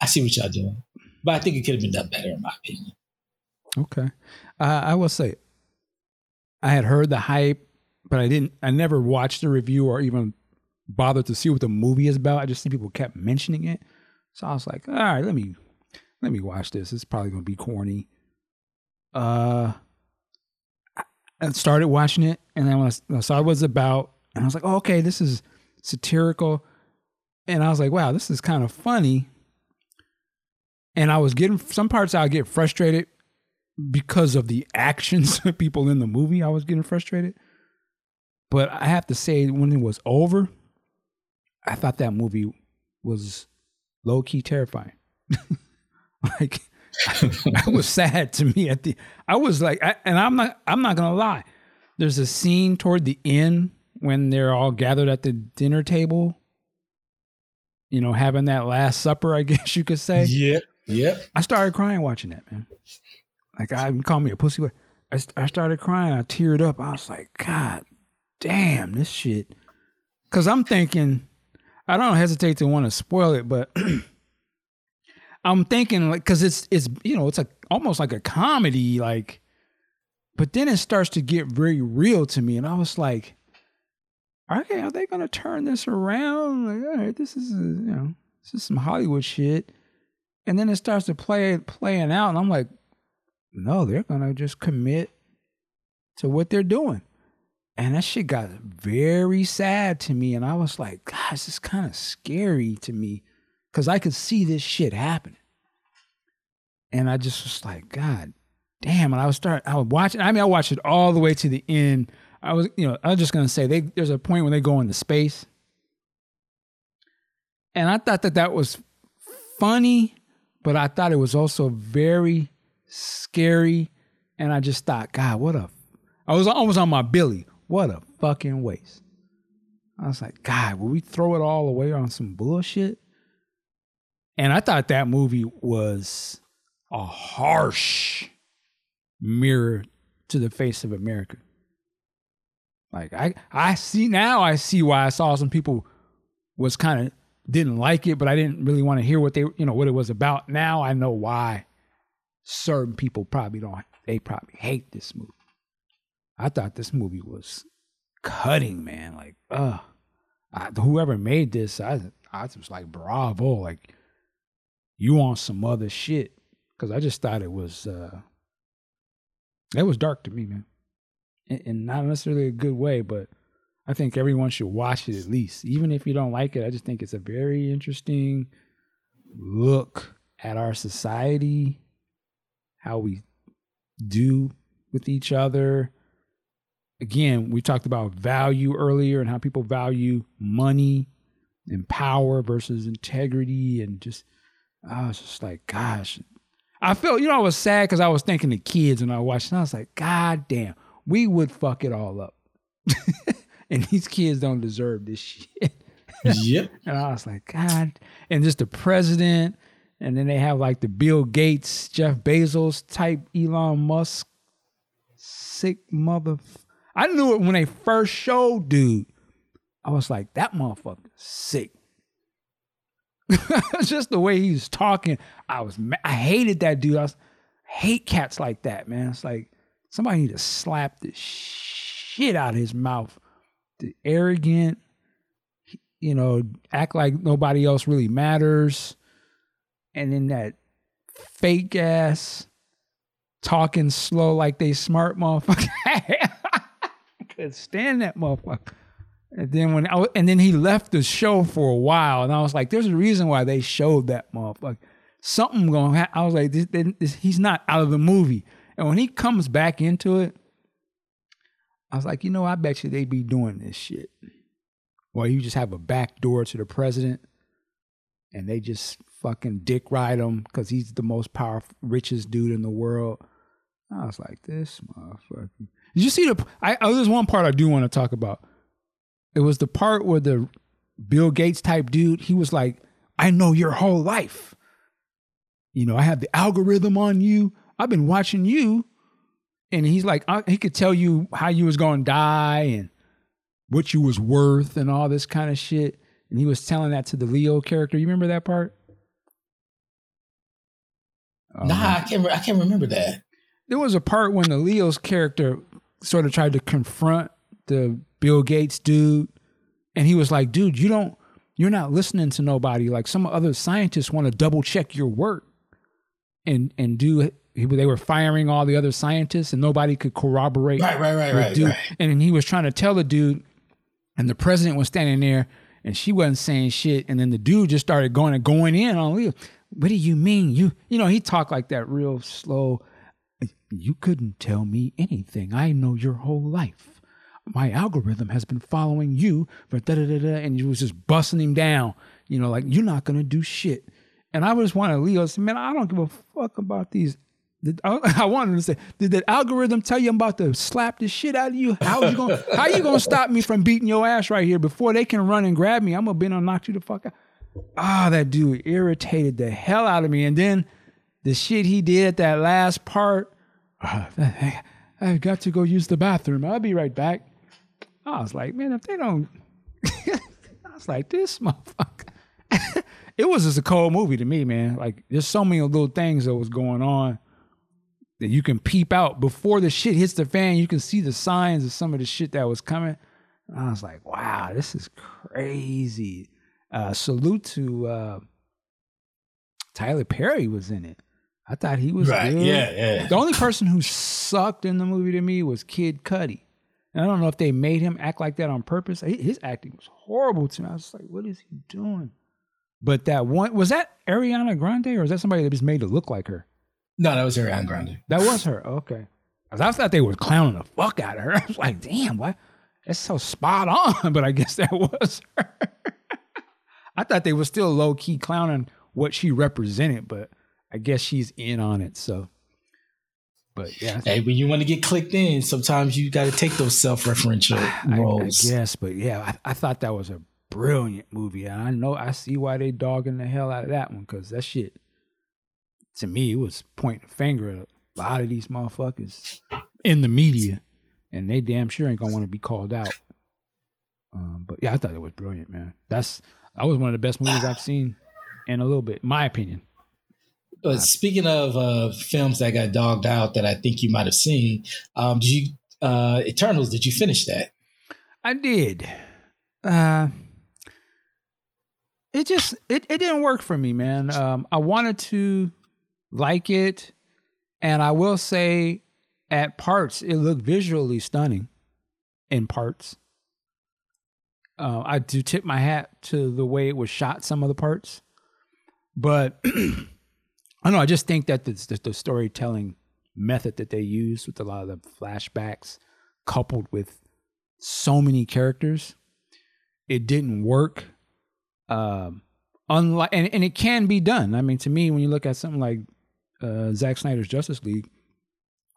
I see what y'all doing. But I think it could have been done better, in my opinion. Okay. Uh, I will say, I had heard the hype, but I didn't, I never watched the review or even bothered to see what the movie is about. I just see people kept mentioning it. So I was like, all right, let me let me watch this. It's probably gonna be corny. Uh, I started watching it, and then when I saw it was about, and I was like, oh, okay, this is satirical, and I was like, wow, this is kind of funny. And I was getting some parts I get frustrated because of the actions of people in the movie. I was getting frustrated, but I have to say, when it was over, I thought that movie was low key terrifying. [laughs] [laughs] Like that was sad to me at the I was like I, and I'm not I'm not to lie. There's a scene toward the end when they're all gathered at the dinner table you know, having that last supper, I [laughs] guess you could say. Yeah. Yeah. I started crying watching that, man. Like I call me a pussy, but I, I started crying. I teared up. I was like, God damn, this shit. Cause I'm thinking, I don't hesitate to want to spoil it, but [clears throat] I'm thinking like because it's it's you know it's a almost like a comedy like, but then it starts to get very real to me, and I was like, okay, are they gonna turn this around? Like, all right, this is you know this is some Hollywood shit, and then it starts to play playing out, and I'm like, no, they're gonna just commit to what they're doing. And that shit got very sad to me. And I was like, gosh, is kind of scary to me because I could see this shit happening. And I just was like, God damn. And I was start I was watching, I mean, I watched it all the way to the end. I was, you know, I was just gonna say they there's a point when they go into space. And I thought that that was funny, but I thought it was also very scary. And I just thought, God, what a I was almost on my Billy. what a fucking waste. I was like, God, will we throw it all away on some bullshit? And I thought that movie was a harsh mirror to the face of America. Like I I see now I see why I saw some people was kind of didn't like it, but I didn't really want to hear what they you know what it was about. Now I know why certain people probably don't they probably hate this movie. I thought this movie was cutting, man. Like, uh, I, whoever made this, I I was like, bravo, like you on some other shit. Cause I just thought it was uh it was dark to me, man. And not necessarily a good way, but I think everyone should watch it at least. Even if you don't like it, I just think it's a very interesting look at our society, how we do with each other. Again, we talked about value earlier and how people value money and power versus integrity and just I was just like, gosh. I felt, you know, I was sad because I was thinking the kids and I watched and I was like, God damn, we would fuck it all up. [laughs] and these kids don't deserve this shit. Yep. [laughs] and I was like, God. And just the president, and then they have like the Bill Gates, Jeff Bezos type Elon Musk, sick mother. I knew it when they first showed dude. I was like, that motherfucker sick. [laughs] just the way he's talking. I was, I hated that dude. I was, hate cats like that, man. It's like somebody need to slap the shit out of his mouth. The arrogant, you know, act like nobody else really matters. And then that fake ass talking slow like they smart motherfucker. [laughs] I could stand that motherfucker. And then when I, and then he left the show for a while, and I was like, "There's a reason why they showed that motherfucker. Something going." Ha-. I was like, this, this, "He's not out of the movie." And when he comes back into it, I was like, "You know, I bet you they be doing this shit." Well, you just have a back door to the president, and they just fucking dick ride him because he's the most powerful, richest dude in the world. I was like, "This motherfucker." Did you see the? I oh, there's one part I do want to talk about it was the part where the Bill Gates type dude, he was like, I know your whole life. You know, I have the algorithm on you. I've been watching you. And he's like, I, he could tell you how you was going to die and what you was worth and all this kind of shit. And he was telling that to the Leo character. You remember that part? Um, nah, I can't. I can't remember that. There was a part when the Leo's character sort of tried to confront the Bill Gates dude, and he was like, "Dude, you don't, you're not listening to nobody. Like some other scientists want to double check your work, and and do." They were firing all the other scientists, and nobody could corroborate. Right, right, right, right, dude. right. And he was trying to tell the dude, and the president was standing there, and she wasn't saying shit. And then the dude just started going and going in on Leo. What do you mean? You, you know, he talked like that real slow. You couldn't tell me anything. I know your whole life my algorithm has been following you for da da da da, and you was just busting him down. You know, like you're not gonna do shit. And I just wanted Leo to say, man, I don't give a fuck about these. [laughs] I, wanted to say, did that algorithm tell you I'm about to slap the shit out of you? How you gonna [laughs] how you gonna stop me from beating your ass right here before they can run and grab me? I'm gonna be gonna knock you the fuck out. Ah, oh, that dude irritated the hell out of me. And then the shit he did at that last part. [sighs] I've got to go use the bathroom. I'll be right back. I was like, man, if they don't, [laughs] I was like, this motherfucker. [laughs] it was just a cold movie to me, man. Like, there's so many little things that was going on that you can peep out before the shit hits the fan. You can see the signs of some of the shit that was coming. And I was like, wow, this is crazy. Uh, salute to uh, Tyler Perry was in it. I thought he was right. good. Yeah, yeah. The only person who sucked in the movie to me was Kid Cudi. And I don't know if they made him act like that on purpose. His acting was horrible to me. I was like, what is he doing? But that one was that Ariana Grande or is that somebody that was made to look like her? No, that was Ariana Grande. That was her. Okay. I thought they were clowning the fuck out of her. [laughs] I was like, damn, what? That's so spot on. [laughs] But I guess that was her. [laughs] I thought they were still low key clowning what she represented, but I guess she's in on it. So But [laughs] yeah, hey, when you want to get clicked in, sometimes you got to take those self-referential roles. I, I guess, but yeah, I, I, thought that was a brilliant movie. And I know I see why they dogging the hell out of that one because that shit, to me, it was pointing a finger at a lot of these motherfuckers in the media, and they damn sure ain't gonna want to be called out. Um, but yeah, I thought it was brilliant, man. That's that was one of the best movies I've seen in a little bit, my opinion. But speaking of uh, films that got dogged out that I think you might have seen, um, did you uh, Eternals? Did you finish that? I did. Uh, it just it, it didn't work for me, man. Um, I wanted to like it, and I will say, at parts, it looked visually stunning. In parts, uh, I do tip my hat to the way it was shot. Some of the parts, but [clears throat] I don't know. I just think that the, the, the storytelling method that they use with a lot of the flashbacks, coupled with so many characters, it didn't work. Um, unlike and, and it can be done. I mean, to me, when you look at something like uh, Zack Snyder's Justice League,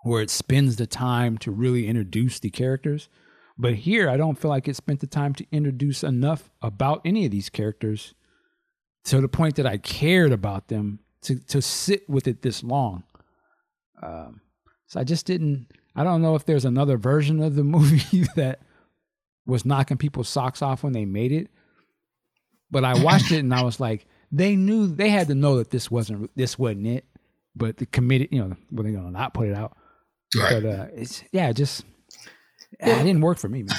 where it spends the time to really introduce the characters, but here I don't feel like it spent the time to introduce enough about any of these characters to the point that I cared about them to to sit with it this long. Um, so I just didn't. I don't know if there's another version of the [laughs] movie that was knocking people's socks off when they made it. But I watched it and I was like, they knew they had to know that this wasn't this wasn't it. But the committee, you know, were they gonna not put it out? Right. But uh, it's yeah, just yeah. it didn't work for me, man.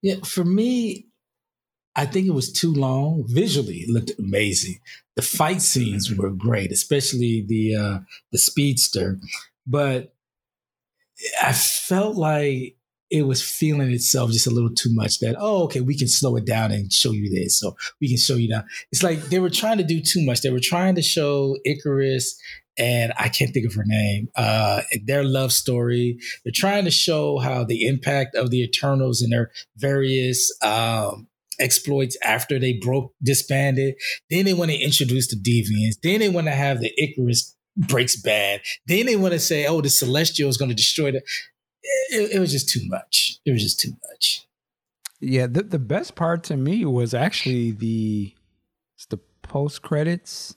Yeah, for me, I think it was too long. Visually, it looked amazing. The fight scenes were great, especially the uh, the speedster. But I felt like it was feeling itself just a little too much that, oh, okay, we can slow it down and show you this. So we can show you that. It's like they were trying to do too much. They were trying to show Icarus and I can't think of her name, uh, their love story. They're trying to show how the impact of the Eternals and their various um, exploits after they broke, disbanded. Then they want to introduce the Deviants. Then they want to have the Icarus breaks bad. Then they want to say, oh, the Celestial is going to destroy the it, it was just too much. It was just too much. Yeah, the the best part to me was actually the the post credits.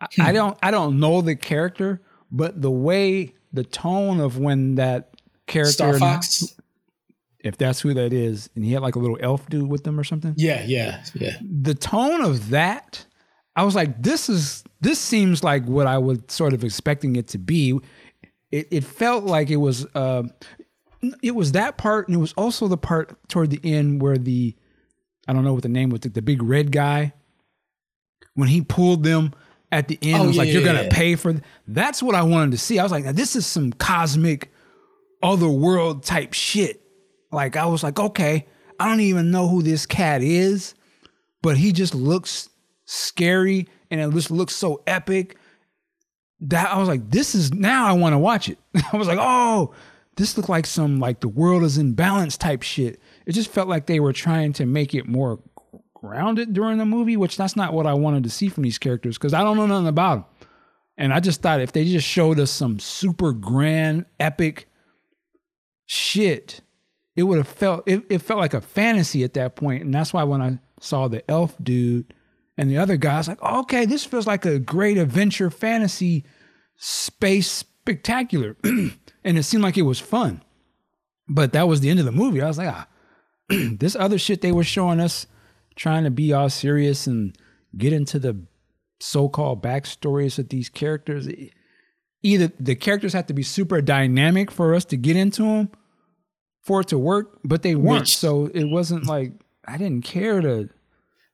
I, I hmm. don't I don't know the character, but the way the tone of when that character Star Fox, if that's who that is, and he had like a little elf dude with them or something. Yeah, yeah, yeah. The tone of that, I was like, this is this seems like what I was sort of expecting it to be it, it felt like it was uh, it was that part and it was also the part toward the end where the I don't know what the name was the, the big red guy when he pulled them at the end oh, it was yeah, like you're gonna yeah. pay for th- that's what I wanted to see I was like this is some cosmic other world type shit like I was like okay I don't even know who this cat is but he just looks scary and it just looks so epic that I was like, this is now I want to watch it. [laughs] I was like, oh, this looked like some like the world is in balance type shit. It just felt like they were trying to make it more grounded during the movie, which that's not what I wanted to see from these characters because I don't know nothing about them. And I just thought if they just showed us some super grand, epic shit, it would have felt it, it felt like a fantasy at that point. And that's why when I saw the elf dude and the other guy's like, okay, this feels like a great adventure fantasy space spectacular. [clears throat] and it seemed like it was fun. But that was the end of the movie. I was like, ah, [clears throat] this other shit they were showing us, trying to be all serious and get into the so-called backstories of these characters. Either the characters have to be super dynamic for us to get into them, for it to work, but they weren't. Which, so it wasn't like I didn't care to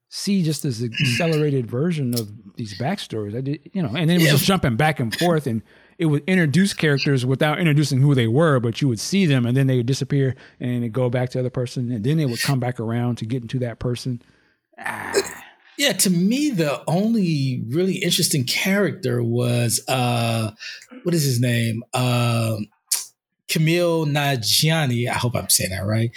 see just this accelerated version of these backstories. I did, you know, and then it was yeah. just jumping back and forth, and it would introduce characters without introducing who they were, but you would see them, and then they would disappear, and then go back to the other person, and then they would come back around to get into that person. Ah. [sighs] Yeah, to me, the only really interesting character was uh what is his name? Um Kumail Nanjiani. I hope I'm saying that right.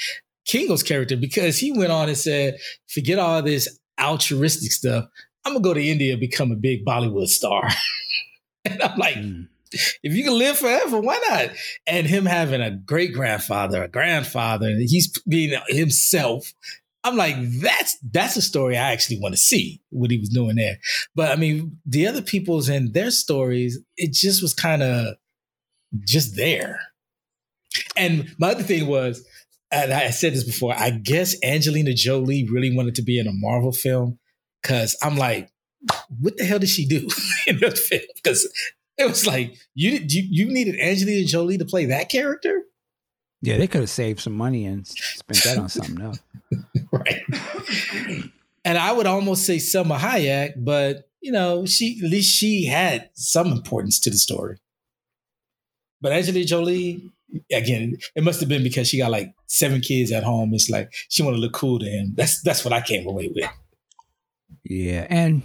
Kingo's character because he went on and said, forget all this altruistic stuff. I'm gonna go to India and become a big Bollywood star. [laughs] and I'm like, mm. if you can live forever, why not? And him having a great grandfather, a grandfather, and he's being himself. I'm like, that's that's a story I actually want to see what he was doing there. But I mean, the other people's and their stories, it just was kind of just there. And my other thing was, and I said this before, I guess Angelina Jolie really wanted to be in a Marvel film because I'm like, what the hell did she do [laughs] in the film? Because it was like you you you needed Angelina Jolie to play that character. Yeah, they could have saved some money and spent that on something else. [laughs] right. and I would almost say Salma Hayek, but you know, she at least she had some importance to the story. But Angelina Jolie, again, it must have been because she got like seven kids at home. It's like she wanted to look cool to him. That's that's what I came away with. Yeah, and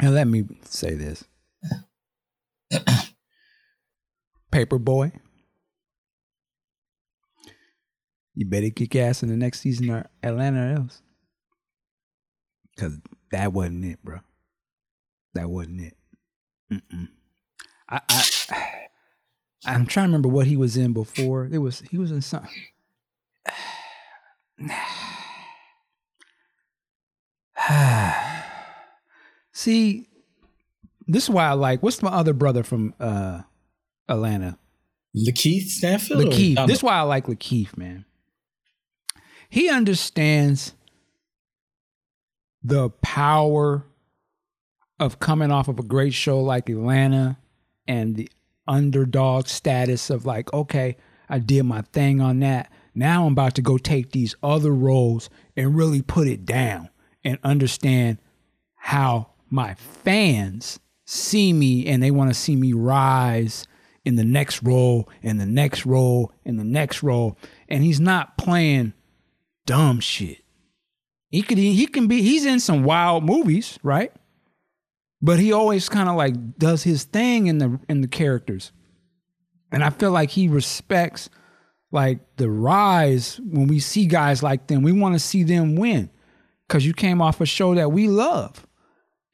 and let me say this. [clears throat] Paper Boi. You better kick ass in the next season or Atlanta or else. Cause that wasn't it, bro. That wasn't it. Mm-mm. I, I I'm trying to remember what he was in before. It was he was in something. [sighs] See, this is why I like. What's my other brother from uh Atlanta? Lakeith Stanfield. Lakeith. This is why I like Lakeith, man. He understands the power of coming off of a great show like Atlanta and the underdog status of like, okay, I did my thing on that. Now I'm about to go take these other roles and really put it down and understand how my fans see me and they want to see me rise in the next role and the next role and the next role. And he's not playing dumb shit. He could he can be he's in some wild movies, right? But he always kind of like does his thing in the in the characters. And I feel like he respects like the rise when we see guys like them. We want to see them win because you came off a show that we love.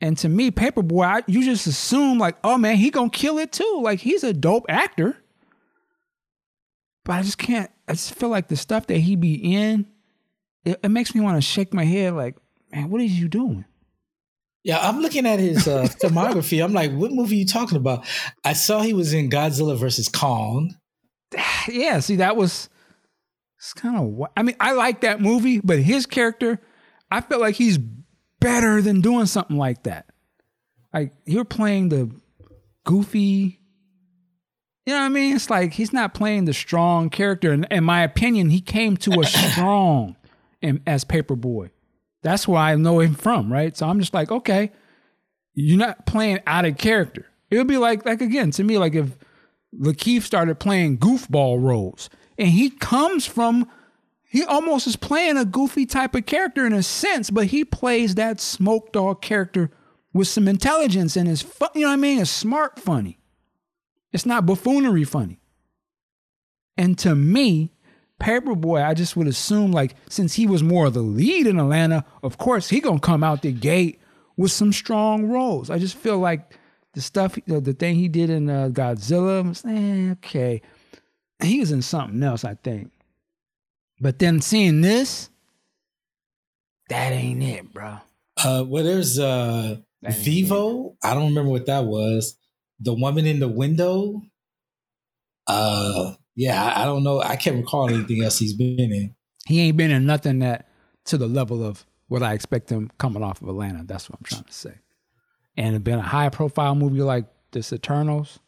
And to me, Paper Boi, I, you just assume like, oh man, he gonna kill it too. Like he's a dope actor. But I just can't. I just feel like the stuff that he be in, it, it makes me want to shake my head. Like, man, what is you doing? Yeah, I'm looking at his uh, [laughs] filmography. I'm like, what movie are you talking about? I saw he was in Godzilla versus Kong. [sighs] Yeah, see, that was it's kind of. I mean, I like that movie, but his character, I felt like he's better than doing something like that. Like you're playing the goofy. You know what I mean? It's like he's not playing the strong character. And in my opinion, he came to a [coughs] strong in, as Paper Boi. That's where I know him from, right? So I'm just like, okay, you're not playing out of character. It would be like, like again, to me, like if Lakeith started playing goofball roles, and he comes from he almost is playing a goofy type of character in a sense, but he plays that smoke dog character with some intelligence and is fun, you know what I mean? It's smart funny. It's not buffoonery funny. And to me, Paper Boi, I just would assume like since he was more of the lead in Atlanta, of course he gonna come out the gate with some strong roles. I just feel like the stuff, the, the thing he did in uh, Godzilla, was, eh, okay, he was in something else, I think. But then seeing this, that ain't it, bro. Uh, well, there's uh, Vivo. It. I don't remember what that was. The woman in the window. Uh, yeah, I, I don't know. I can't recall anything else he's been in. He ain't been in nothing that to the level of what I expect him coming off of Atlanta. That's what I'm trying to say. And it been a high profile movie like this Eternals.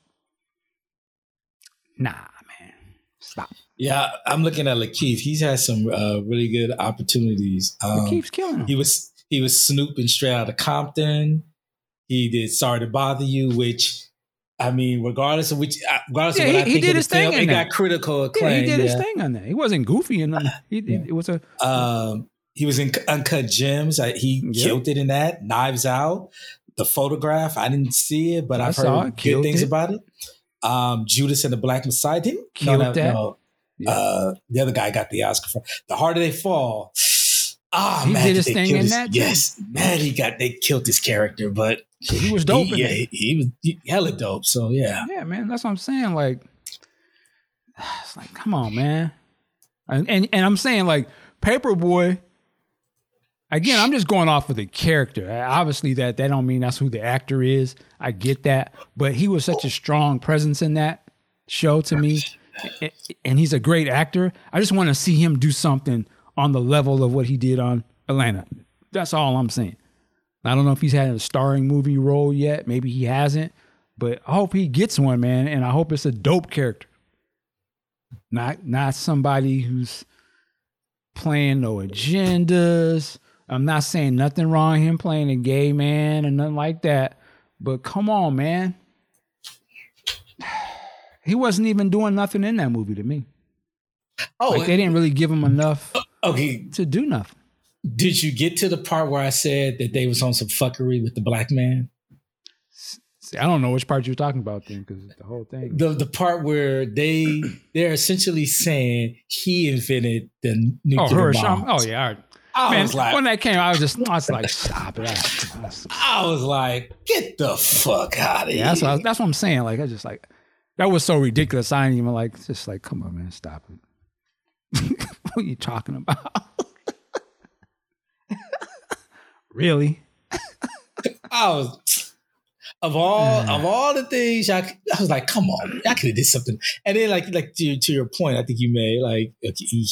Nah, man, stop. Yeah, I'm looking at Lakeith. He's had some uh, really good opportunities. Um, Lakeith's killing him. He was he was snooping straight out of Compton. He did "Sorry to Bother You," which I mean, regardless of which, uh, regardless yeah, of what he, I think he did his thing film, it got critical acclaim. Yeah, he did yeah. his thing on that. He wasn't goofy and [laughs] he, yeah. it was a. Um, he was in Uncut Gems. He yep. killed it in that. Knives Out. The photograph. I didn't see it, but I have heard good things it. about it. Um, Judas and the Black Messiah didn't kill no, that. No, yeah. Uh, the other guy got the Oscar for The Harder They Fall. Ah, he man, did his thing in his, that. Yes, man, he got they killed his character, but He was dope. [laughs] He, yeah, he, he was he, hella dope. So yeah, yeah, man. That's what I'm saying. Like, [sighs] it's like, come on, man. And and, and I'm saying like, Paper Boi. Again, I'm just going off of the character. Obviously, that that don't mean that's who the actor is. I get that, but he was such a strong presence in that show to me, and he's a great actor. I just want to see him do something on the level of what he did on Atlanta. That's all I'm saying. I don't know if he's had a starring movie role yet. Maybe he hasn't, but I hope he gets one, man. And I hope it's a dope character, not not somebody who's playing no agendas. I'm not saying nothing wrong him playing a gay man and nothing like that, but come on, man. [sighs] He wasn't even doing nothing in that movie to me. Oh, like they didn't really give him enough oh, okay to do nothing. Did you get to the part where I said that they was on some fuckery with the black man? See, I don't know which part you're talking about then, because the whole thing. The the part where they they're essentially saying he invented the nuclear oh, bombs. Oh yeah, all right. I Man, was like, when that came, I was just, I was like, stop it. I was like, get the fuck out of yeah, here. That's what, that's what I'm saying. Like, I just like, that was so ridiculous. I didn't even like, just like, come on, man, stop it. [laughs] what are you talking about? Really? I was of all of all the things I, I was like, come on, I could have did something. And then like like to, to your point, I think you made like he,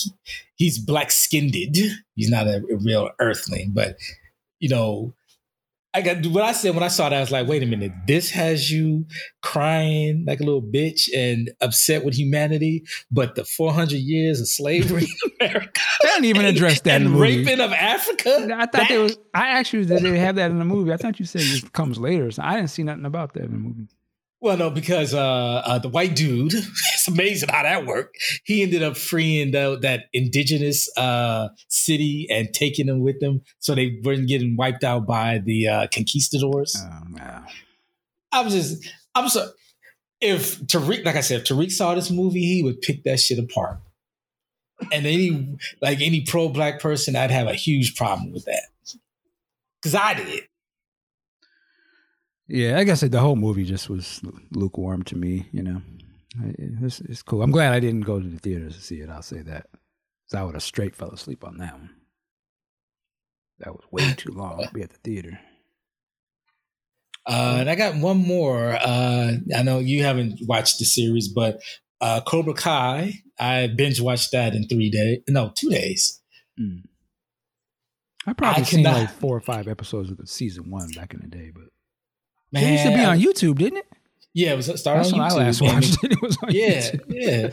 he's black skinned. He's not a, a real earthling, but you know, I got what I said when I saw that. I was like, wait a minute, this has you crying like a little bitch and upset with humanity, but the 400 years of slavery in [laughs] America. They don't even address that and in the movie. raping of Africa. I thought that, they was. I actually did they have that in the movie. I thought you said it comes later. So I didn't see nothing about that in the movie. Well, no, because uh, uh, the white dude, [laughs] it's amazing how that worked. He ended up freeing the, that indigenous uh, city and taking them with them so they weren't getting wiped out by the uh, conquistadors. Oh, I'm just, I'm so, if Tariq, like I said, if Tariq saw this movie, he would pick that shit apart. And any, like any pro black person, I'd have a huge problem with that. Cause I did. Yeah, I guess the whole movie just was lukewarm to me. You know, it's, it's cool. I'm glad I didn't go to the theaters to see it. I'll say that. So I would have straight fell asleep on that one. That was way too long to be at the theater. Uh, and I got one more. Uh, I know you haven't watched the series, but uh, Cobra Kai, I binge watched that in three days. No, two days. Mm. I probably I seen cannot, like four or five episodes of the season one back in the day, but Man, it used to be on YouTube, didn't it? Yeah, it was started That's on YouTube. I last watched it. [laughs] It was on yeah, YouTube. yeah.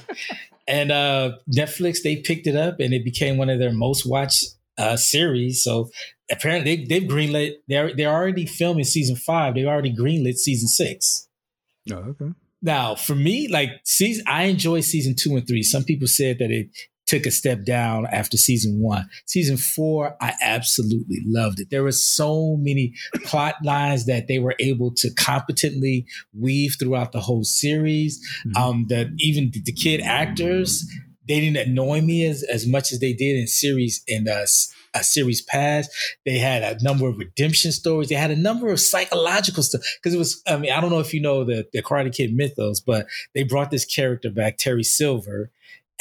And uh, Netflix they picked it up and it became one of their most watched uh, series. So apparently they, they've greenlit. They're they're already filming season five. They've already greenlit season six. Oh, okay. Now, for me, like season, I enjoy season two and three. Some people said that it took a step down after season one. Season four, I absolutely loved it. There were so many plot lines that they were able to competently weave throughout the whole series. Mm-hmm. Um, that even the, the, kid actors, they didn't annoy me as, as much as they did in series in uh, a series past. They had a number of redemption stories. They had a number of psychological stuff because it was. I mean, I don't know if you know the the Karate Kid mythos, but they brought this character back, Terry Silver,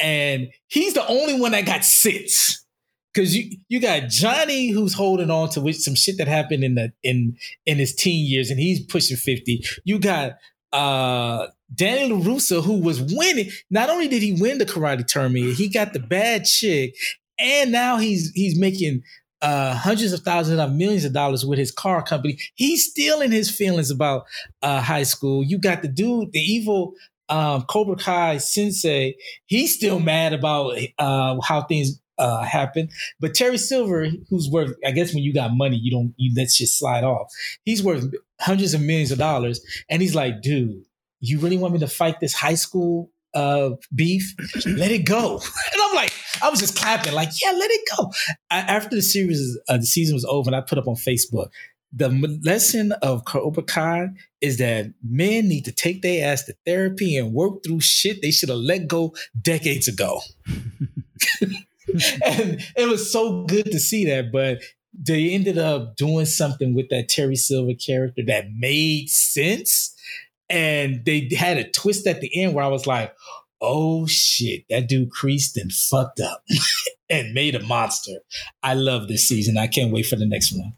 and he's the only one that got sits. Cause you you got Johnny who's holding on to some shit that happened in the in in his teen years and he's pushing 50. You got uh Danny LaRusso who was winning. Not only did he win the karate tournament, he got the bad chick, and now he's he's making uh, hundreds of thousands of millions of dollars with his car company. He's still in his feelings about uh, high school. You got the dude, the evil um, Cobra Kai Sensei, he's still mad about uh, how things uh, happen. But Terry Silver, who's worth, I guess when you got money, you don't you let shit slide off. He's worth hundreds of millions of dollars, and he's like, dude, you really want me to fight this high school uh, beef? let it go. [laughs] And I'm like, I was just clapping, like, yeah, let it go. I, after the series, uh, the season was over, and I put up on Facebook the lesson of Cobra Kai is that men need to take their ass to therapy and work through shit they should have let go decades ago. [laughs] and it was so good to see that. But they ended up doing something with that Terry Silver character that made sense. And they had a twist at the end where I was like, oh shit, that dude creased and fucked up [laughs] and made a monster. I love this season. I can't wait for the next one.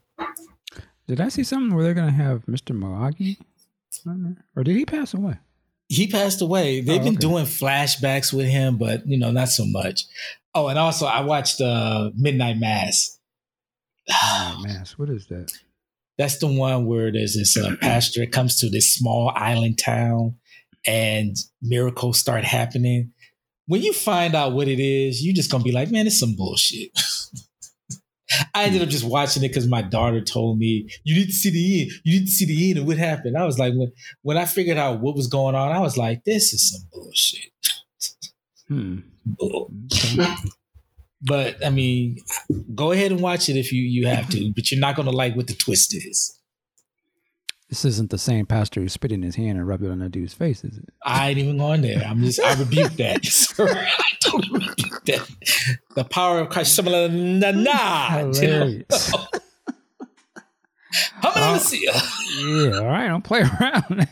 Did I see something where they're going to have Mr. Miyagi? Or did he pass away? He passed away. They've oh, been doing flashbacks with him, but you know, not so much. Oh, and also I watched uh Midnight Mass. Midnight Mass. What is that? That's the one where there's this uh, pastor that comes to this small island town and miracles start happening. When you find out what it is, you're just gonna be like, man, it's some bullshit. [laughs] I ended up just watching it because my daughter told me, you need to see the end. You need to see the end of what happened. I was like, when when I figured out what was going on, I was like, this is some bullshit. Hmm. Bull. [laughs] but I mean, go ahead and watch it if you you have to, but you're not gonna like what the twist is. This isn't the same pastor who spit in his hand and rubbed it on that dude's face, is it? I ain't even going there. I'm just I rebuke that. [laughs] I don't rebuke that. The power of Christ. Similar na na. Hilarious. uh, yeah, all right. Don't play around.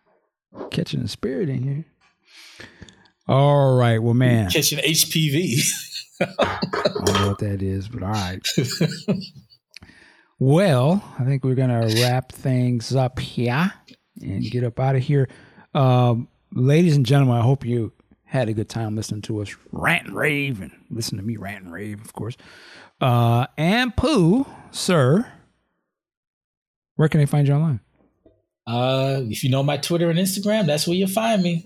[laughs] Catching the spirit in here. All right. Well, man. Catching HPV. I don't know what that is, but all right. [laughs] Well, I think we're going to wrap things up here and get up out of here. Um, ladies and gentlemen, I hope you had a good time listening to us rant and rave and listen to me rant and rave, of course. Uh, and Pooh, sir, where can they find you online? Uh, if you know my Twitter and Instagram, that's where you'll find me.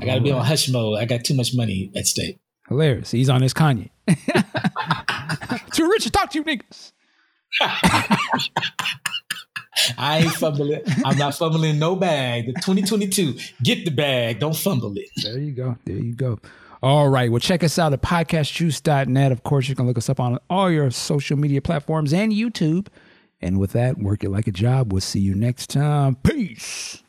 I got to be on hush mode. I got too much money at stake. Hilarious. He's on his Kanye. [laughs] Too rich to talk to you niggas. I ain't fumbling. I'm not fumbling no bag. The 2022, get the bag. Don't fumble it. There you go. There you go. All right. Well, check us out at podcastjuice.net. Of course, you can look us up on all your social media platforms and YouTube. And with that, work it like a job. We'll see you next time. Peace.